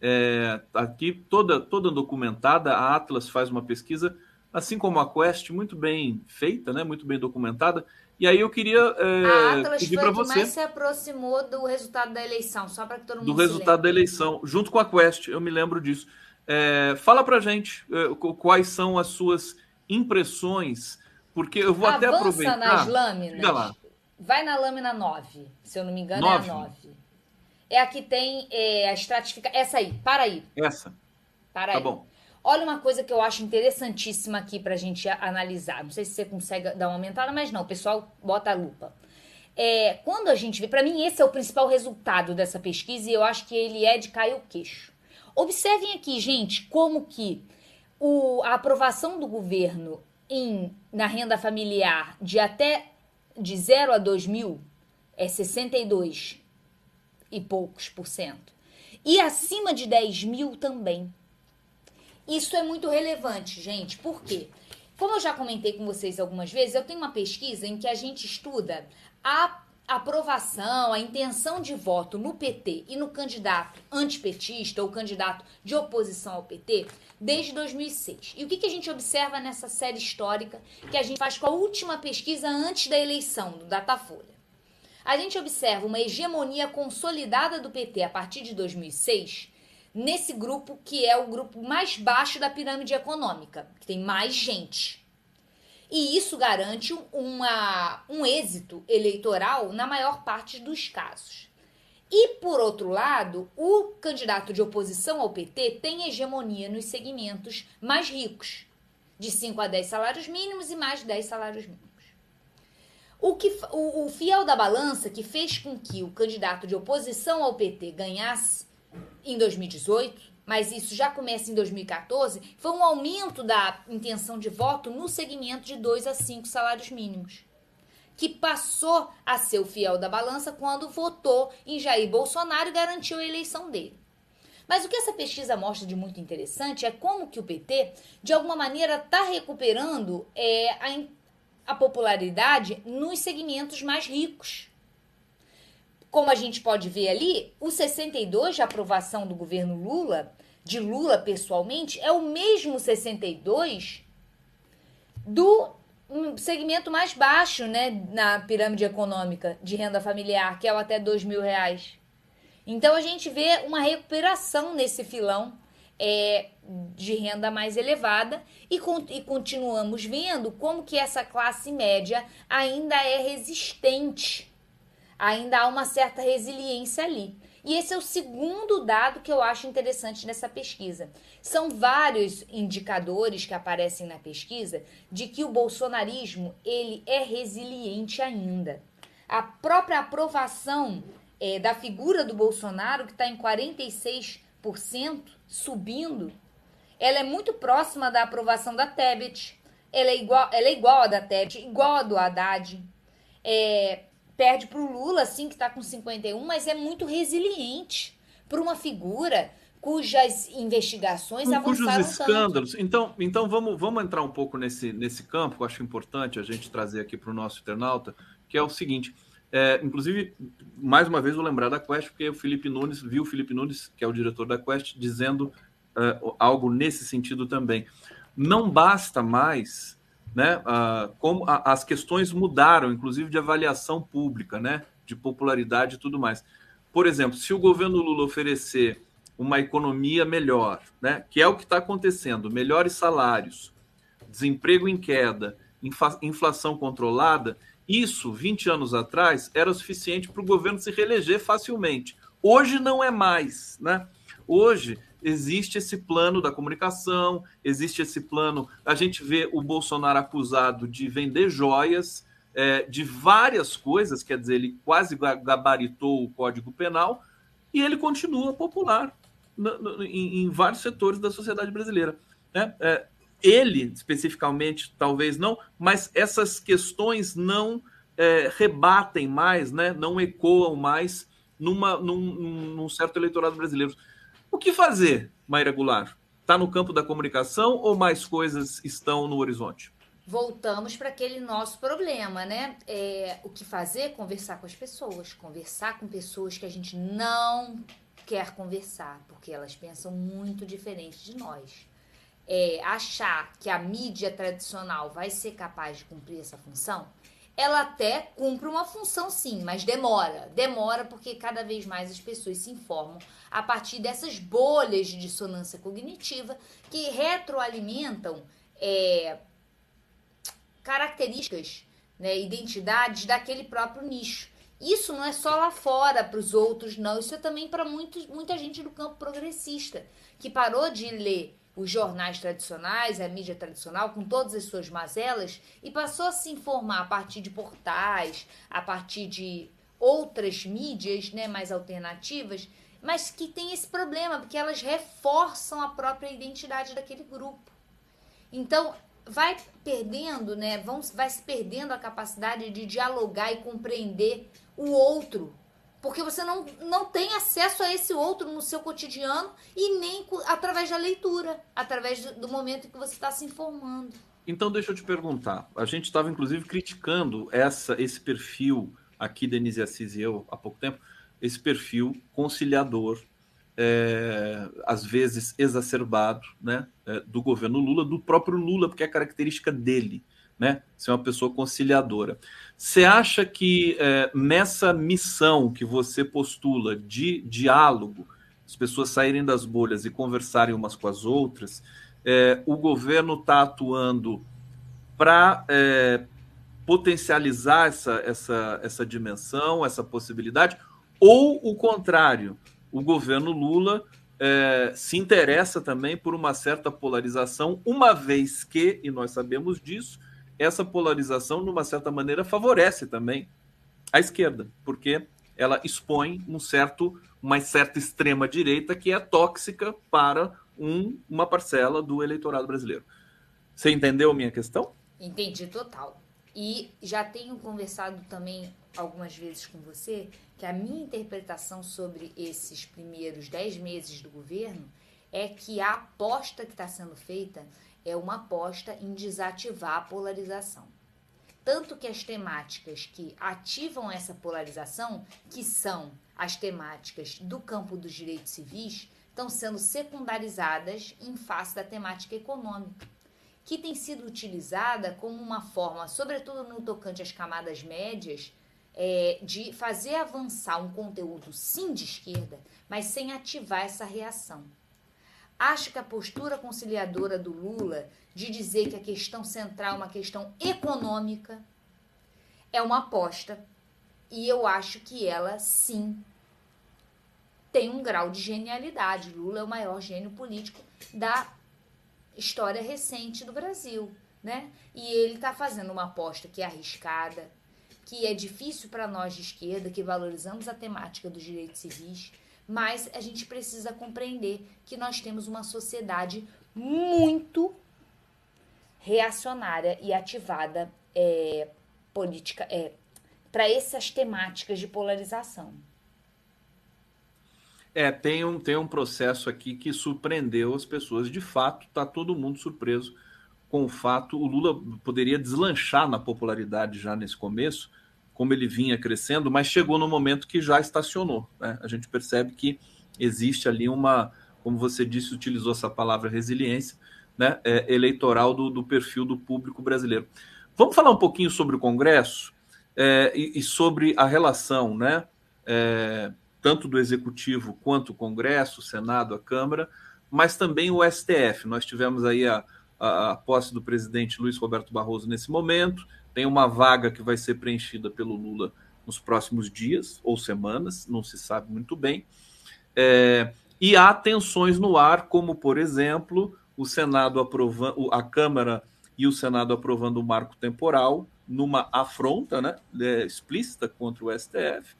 [SPEAKER 1] É, aqui, toda, toda documentada, a Atlas faz uma pesquisa, assim como a Quest, muito bem feita, né, muito bem documentada. E aí eu queria é,
[SPEAKER 4] a Atlas pedir para você. mais se aproximou do resultado da eleição, só para que todo mundo.
[SPEAKER 1] Do resultado da eleição, junto com a Quest, eu me lembro disso. É, fala para gente é, quais são as suas impressões porque eu vou
[SPEAKER 4] Avança
[SPEAKER 1] até aproveitar.
[SPEAKER 4] nas lâminas. Vai na lâmina 9, se eu não me engano, 9. é a 9. É a que tem é, a estratificação. Essa aí, para aí.
[SPEAKER 1] Essa.
[SPEAKER 4] Para
[SPEAKER 1] tá
[SPEAKER 4] aí.
[SPEAKER 1] bom.
[SPEAKER 4] Olha uma coisa que eu acho interessantíssima aqui para a gente analisar. Não sei se você consegue dar uma aumentada, mas não, o pessoal bota a lupa. É, quando a gente vê, para mim esse é o principal resultado dessa pesquisa e eu acho que ele é de cair o queixo. Observem aqui, gente, como que o, a aprovação do governo em, na renda familiar de até de 0 a 2 mil é 62 e poucos por cento. E acima de 10 mil também. Isso é muito relevante, gente. Por quê? Como eu já comentei com vocês algumas vezes, eu tenho uma pesquisa em que a gente estuda a, aprovação, a intenção de voto no PT e no candidato antipetista ou candidato de oposição ao PT desde 2006. E o que, que a gente observa nessa série histórica que a gente faz com a última pesquisa antes da eleição, do Datafolha? A gente observa uma hegemonia consolidada do PT a partir de 2006 nesse grupo que é o grupo mais baixo da pirâmide econômica, que tem mais gente. E isso garante uma, um êxito eleitoral na maior parte dos casos. E, por outro lado, o candidato de oposição ao PT tem hegemonia nos segmentos mais ricos, de 5 a 10 salários mínimos e mais de 10 salários mínimos. O, que, o, o fiel da balança que fez com que o candidato de oposição ao PT ganhasse em 2018 mas isso já começa em 2014, foi um aumento da intenção de voto no segmento de 2 a 5 salários mínimos, que passou a ser o fiel da balança quando votou em Jair Bolsonaro e garantiu a eleição dele. Mas o que essa pesquisa mostra de muito interessante é como que o PT, de alguma maneira, está recuperando é, a, a popularidade nos segmentos mais ricos. Como a gente pode ver ali, o 62 de aprovação do governo Lula de Lula pessoalmente é o mesmo 62 do segmento mais baixo, né, na pirâmide econômica de renda familiar, que é o até dois mil reais. Então a gente vê uma recuperação nesse filão é, de renda mais elevada e, con e continuamos vendo como que essa classe média ainda é resistente, ainda há uma certa resiliência ali. E esse é o segundo dado que eu acho interessante nessa pesquisa. São vários indicadores que aparecem na pesquisa de que o bolsonarismo ele é resiliente ainda. A própria aprovação é, da figura do Bolsonaro, que está em 46%, subindo, ela é muito próxima da aprovação da Tebet. Ela é igual, ela é igual a da Tebet, igual a do Haddad. É, perde para o Lula, assim, que está com 51, mas é muito resiliente para uma figura cujas investigações avançaram
[SPEAKER 1] cujos escândalos. Tanto. Então, então vamos, vamos entrar um pouco nesse, nesse campo, que eu acho importante a gente trazer aqui para o nosso internauta, que é o seguinte. É, inclusive, mais uma vez vou lembrar da Quest, porque o Felipe Nunes, viu o Felipe Nunes, que é o diretor da Quest, dizendo uh, algo nesse sentido também. Não basta mais né? Ah, como a, as questões mudaram, inclusive de avaliação pública, né? De popularidade e tudo mais. Por exemplo, se o governo Lula oferecer uma economia melhor, né? Que é o que está acontecendo, melhores salários, desemprego em queda, inflação controlada, isso 20 anos atrás era suficiente para o governo se reeleger facilmente. Hoje não é mais, né? Hoje existe esse plano da comunicação, existe esse plano. A gente vê o Bolsonaro acusado de vender joias, é, de várias coisas, quer dizer, ele quase gabaritou o Código Penal e ele continua popular no, no, em, em, vários setores da sociedade brasileira. Né? É, ele, especificamente, talvez não, mas essas questões não é, rebatem mais, né? não ecoam mais numa, num, num certo eleitorado brasileiro. O que fazer, Maíra Goulart? Está no campo da comunicação ou mais coisas estão no horizonte?
[SPEAKER 4] Voltamos para aquele nosso problema, né? É, o que fazer? Conversar com as pessoas. Conversar com pessoas que a gente não quer conversar, porque elas pensam muito diferente de nós. É, achar que a mídia tradicional vai ser capaz de cumprir essa função ela até cumpre uma função sim, mas demora. Demora porque cada vez mais as pessoas se informam a partir dessas bolhas de dissonância cognitiva que retroalimentam é, características, né, identidades daquele próprio nicho. Isso não é só lá fora para os outros, não. Isso é também para muita gente do campo progressista, que parou de ler os jornais tradicionais, a mídia tradicional, com todas as suas mazelas, e passou a se informar a partir de portais, a partir de outras mídias né, mais alternativas, mas que tem esse problema, porque elas reforçam a própria identidade daquele grupo. Então, vai perdendo, né, vão, vai se perdendo a capacidade de dialogar e compreender o outro porque você não, não tem acesso a esse outro no seu cotidiano e nem através da leitura, através do, do momento que você está se informando.
[SPEAKER 1] Então, deixa eu te perguntar. A gente estava, inclusive, criticando essa, esse perfil aqui, Denise Assis e eu, há pouco tempo, esse perfil conciliador, é, às vezes exacerbado, né, é, do governo Lula, do próprio Lula, porque é característica dele, né, ser uma pessoa conciliadora. Você acha que é, nessa missão que você postula de diálogo, as pessoas saírem das bolhas e conversarem umas com as outras, é, o governo está atuando para é, potencializar essa, essa, essa dimensão, essa possibilidade, ou o contrário, o governo Lula é, se interessa também por uma certa polarização, uma vez que, e nós sabemos disso, essa polarização, de uma certa maneira, favorece também a esquerda, porque ela expõe um certo, uma certa extrema-direita que é tóxica para um, uma parcela do eleitorado brasileiro. Você entendeu a minha questão?
[SPEAKER 4] Entendi total. E já tenho conversado também algumas vezes com você que a minha interpretação sobre esses primeiros dez meses do governo é que a aposta que está sendo feita é uma aposta em desativar a polarização. Tanto que as temáticas que ativam essa polarização, que são as temáticas do campo dos direitos civis, estão sendo secundarizadas em face da temática econômica, que tem sido utilizada como uma forma, sobretudo no tocante às camadas médias, é, de fazer avançar um conteúdo sim de esquerda, mas sem ativar essa reação. Acho que a postura conciliadora do Lula de dizer que a questão central é uma questão econômica é uma aposta e eu acho que ela sim tem um grau de genialidade. Lula é o maior gênio político da história recente do Brasil, né? E ele está fazendo uma aposta que é arriscada, que é difícil para nós de esquerda, que valorizamos a temática dos direitos civis, mas a gente precisa compreender que nós temos uma sociedade muito reacionária e ativada é, política é, para essas temáticas de polarização.
[SPEAKER 1] É, tem um, tem um processo aqui que surpreendeu as pessoas. De fato, está todo mundo surpreso com o fato. O Lula poderia deslanchar na popularidade já nesse começo, como ele vinha crescendo, mas chegou no momento que já estacionou. Né? A gente percebe que existe ali uma, como você disse, utilizou essa palavra resiliência, né? É, eleitoral do, do, perfil do público brasileiro. Vamos falar um pouquinho sobre o Congresso é, e, e, sobre a relação, né? É, tanto do Executivo quanto o Congresso, o Senado, a Câmara, mas também o STF. Nós tivemos aí a, a, a posse do presidente Luiz Roberto Barroso nesse momento, tem uma vaga que vai ser preenchida pelo Lula nos próximos dias ou semanas, não se sabe muito bem. É, e há tensões no ar, como, por exemplo, o Senado aprovando, a Câmara e o Senado aprovando o marco temporal numa afronta né, é, explícita contra o STF,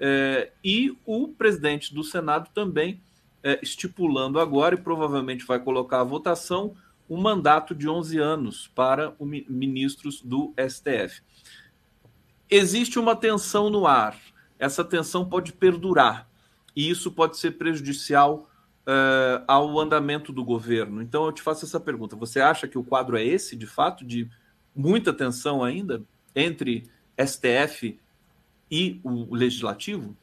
[SPEAKER 1] é, e o presidente do Senado também é, estipulando agora, e provavelmente vai colocar a votação, um mandato de 11 anos para os ministros do STF. Existe uma tensão no ar, essa tensão pode perdurar, e isso pode ser prejudicial uh, ao andamento do governo. Então, eu te faço essa pergunta: você acha que o quadro é esse, de fato, de muita tensão ainda entre STF e o legislativo?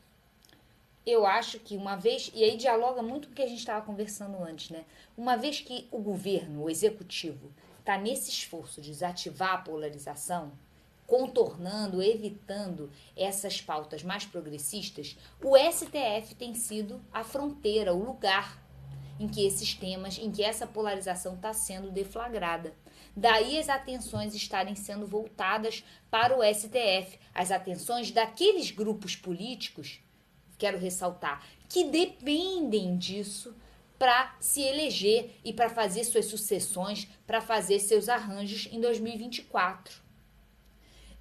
[SPEAKER 4] Eu acho que uma vez, e aí dialoga muito com o que a gente estava conversando antes, né? Uma vez que o governo, o executivo, está nesse esforço de desativar a polarização, contornando, evitando essas pautas mais progressistas, o STF tem sido a fronteira, o lugar em que esses temas, em que essa polarização está sendo deflagrada. Daí as atenções estarem sendo voltadas para o STF, as atenções daqueles grupos políticos quero ressaltar, que dependem disso para se eleger e para fazer suas sucessões, para fazer seus arranjos em 2024.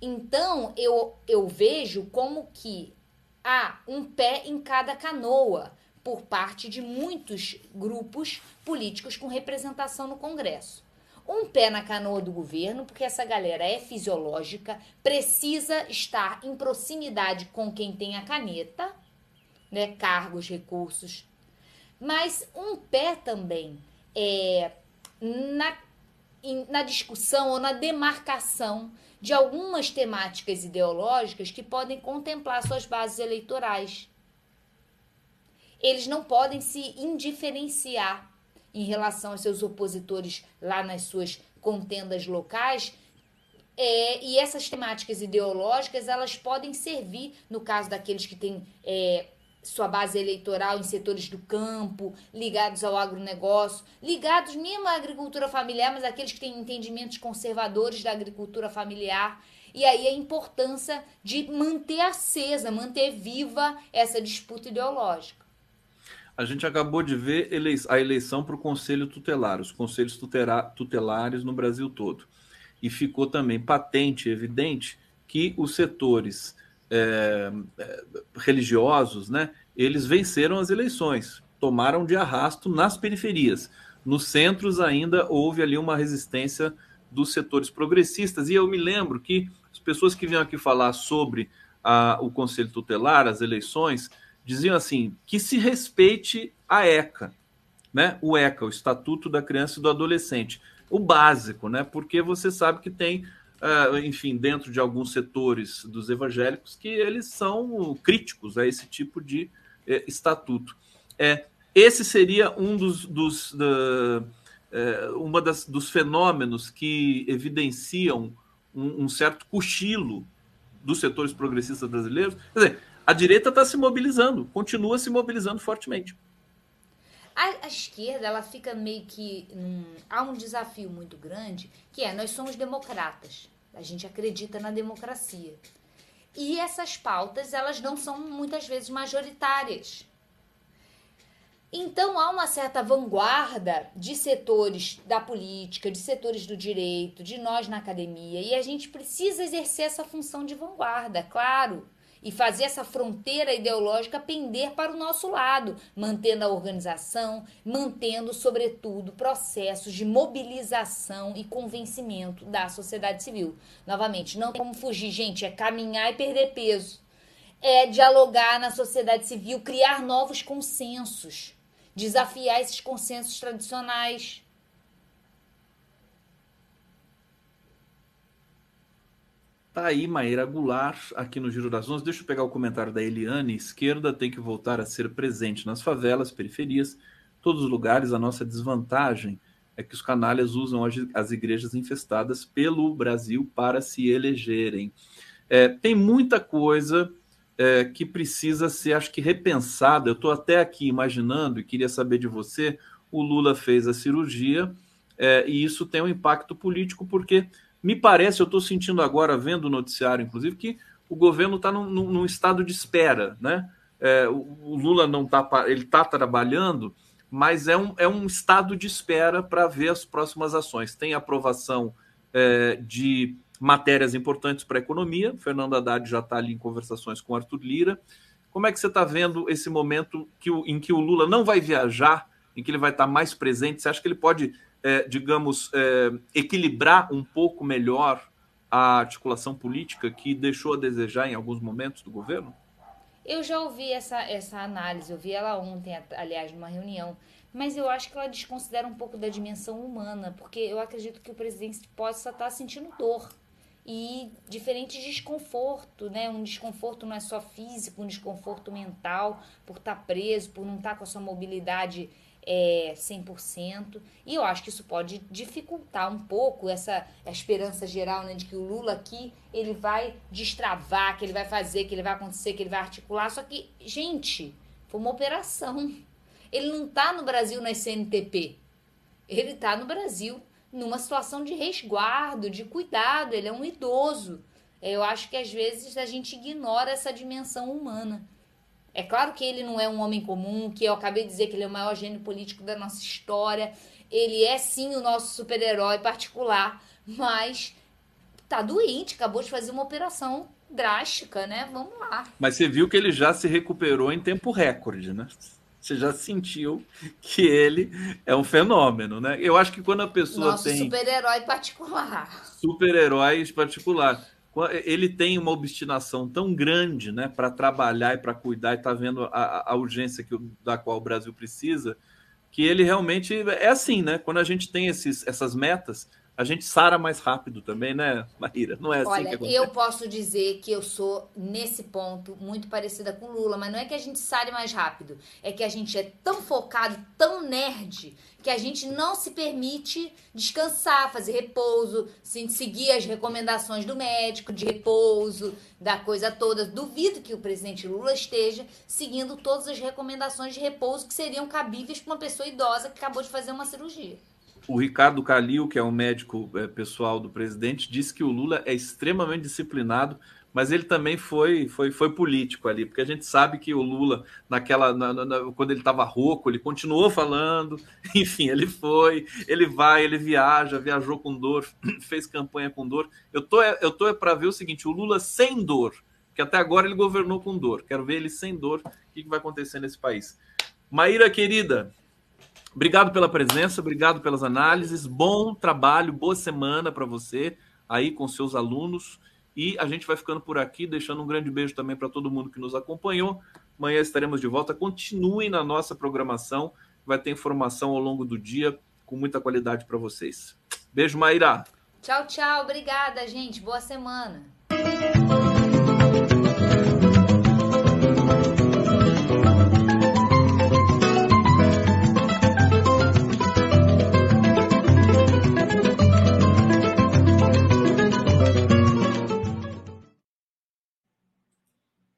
[SPEAKER 4] Então, eu, eu vejo como que há um pé em cada canoa por parte de muitos grupos políticos com representação no Congresso. Um pé na canoa do governo, porque essa galera é fisiológica, precisa estar em proximidade com quem tem a caneta, né, cargos, recursos. Mas um pé também é na na discussão ou na demarcação de algumas temáticas ideológicas que podem contemplar suas bases eleitorais. Eles não podem se indiferenciar em relação aos seus opositores lá nas suas contendas locais. É, e essas temáticas ideológicas elas podem servir no caso daqueles que têm é, sua base eleitoral em setores do campo, ligados ao agronegócio, ligados mesmo à agricultura familiar, mas aqueles que têm entendimentos conservadores da agricultura familiar. E aí a importância de manter acesa, manter viva essa disputa ideológica.
[SPEAKER 1] A gente acabou de ver a eleição para o Conselho Tutelar, os conselhos tutelares no Brasil todo. E ficou também patente, evidente, que os setores é, é, religiosos, né, eles venceram as eleições, tomaram de arrasto nas periferias. Nos centros ainda houve ali uma resistência dos setores progressistas. E eu me lembro que as pessoas que vinham aqui falar sobre a, o Conselho Tutelar, as eleições, diziam assim: que se respeite a ECA, né? O ECA, o Estatuto da Criança e do Adolescente. O básico, né? Porque você sabe que tem uh, enfim, dentro de alguns setores dos evangélicos, que eles são críticos a esse tipo de uh, estatuto. É, esse seria um dos, dos da, uh, uma das, dos fenômenos que evidenciam um, um certo cochilo dos setores progressistas brasileiros. Quer dizer, a direita está se mobilizando, continua se mobilizando fortemente.
[SPEAKER 4] A, a, esquerda, ela fica meio que. Hum, há um desafio muito grande, que é: nós somos democratas. A gente acredita na democracia. E essas pautas, elas não são muitas vezes majoritárias. Então há uma certa vanguarda de setores da política, de setores do direito, de nós na academia, e a gente precisa exercer essa função de vanguarda, claro e fazer essa fronteira ideológica pender para o nosso lado, mantendo a organização, mantendo, sobretudo, processos de mobilização e convencimento da sociedade civil. Novamente, não tem como fugir, gente, é caminhar e perder peso. É dialogar na sociedade civil, criar novos consensos, desafiar esses consensos tradicionais
[SPEAKER 1] Tá aí Maíra Goulart aqui no Giro das Onze. Deixa eu pegar o comentário da Eliane. Esquerda tem que voltar a ser presente nas favelas, periferias, todos os lugares. A nossa desvantagem é que os canalhas usam as igrejas infestadas pelo Brasil para se elegerem. É, tem muita coisa é, que precisa ser, acho que, repensada. Eu estou até aqui imaginando e queria saber de você. O Lula fez a cirurgia é, e isso tem um impacto político, porque me parece, eu estou sentindo agora, vendo o noticiário, inclusive, que o governo está num, num, estado de espera, né? É, o, o, Lula não está, ele está trabalhando, mas é um, é um estado de espera para ver as próximas ações. Tem aprovação é, de matérias importantes para a economia. Fernando Haddad já está ali em conversações com Arthur Lira. Como é que você está vendo esse momento que o, em que o Lula não vai viajar, em que ele vai estar tá mais presente? Você acha que ele pode é, digamos, é, equilibrar um pouco melhor a articulação política que deixou a desejar em alguns momentos do governo?
[SPEAKER 4] Eu já ouvi essa, essa análise, eu vi ela ontem, aliás, numa reunião, mas eu acho que ela desconsidera um pouco da dimensão humana, porque eu acredito que o presidente possa estar sentindo dor e diferente desconforto, né? Um desconforto não é só físico, um desconforto mental por estar preso, por não estar com a sua mobilidade é, 100%. E eu acho que isso pode dificultar um pouco essa esperança geral né, de que o Lula aqui ele vai destravar, que ele vai fazer, que ele vai acontecer, que ele vai articular. Só que, gente, foi uma operação. Ele não está no Brasil na CNTP. Ele está no Brasil numa situação de resguardo, de cuidado. Ele é um idoso. Eu acho que às vezes a gente ignora essa dimensão humana. É claro que ele não é um homem comum, que eu acabei de dizer que ele é o maior gênio político da nossa história. Ele é sim o nosso super-herói particular, mas tá doente, acabou de fazer uma operação drástica, né? Vamos lá.
[SPEAKER 1] Mas você viu que ele já se recuperou em tempo recorde, né? Você já sentiu que ele é um fenômeno, né? Eu acho que quando a pessoa
[SPEAKER 4] Nosso
[SPEAKER 1] tem.
[SPEAKER 4] super-herói particular.
[SPEAKER 1] Super-herói particular ele tem uma obstinação tão grande né, para trabalhar e para cuidar e está vendo a, a urgência que, da qual o Brasil precisa, que ele realmente é assim, né? Quando a gente tem esses, essas metas, a gente sara mais rápido também, né, Maíra? Não é assim
[SPEAKER 4] Olha,
[SPEAKER 1] que acontece.
[SPEAKER 4] eu posso dizer que eu sou, nesse ponto, muito parecida com Lula, mas não é que a gente sare mais rápido, é que a gente é tão focado, tão nerd, que a gente não se permite descansar, fazer repouso, seguir as recomendações do médico de repouso, da coisa toda. Duvido que o presidente Lula esteja seguindo todas as recomendações de repouso que seriam cabíveis para uma pessoa idosa que acabou de fazer uma cirurgia
[SPEAKER 1] o Ricardo Calil, que é o médico é, pessoal do presidente, disse que o Lula é extremamente disciplinado, mas ele também foi, foi, foi político ali, porque a gente sabe que o Lula, naquela, na, na, quando ele estava rouco, ele continuou falando, *laughs* enfim, ele foi, ele vai, ele viaja, viajou com dor, *clears throat* fez campanha com dor. Eu tô, eu tô para ver o seguinte: o Lula sem dor, que até agora ele governou com dor, quero ver ele sem dor, o que, que vai acontecer nesse país. Maíra, querida, Obrigado pela presença, obrigado pelas análises. Bom trabalho, boa semana para você aí com seus alunos. E a gente vai ficando por aqui, deixando um grande beijo também para todo mundo que nos acompanhou. Amanhã estaremos de volta. Continuem na nossa programação, vai ter informação ao longo do dia com muita qualidade para vocês. Beijo, Maíra.
[SPEAKER 4] Tchau, tchau. Obrigada, gente. Boa semana.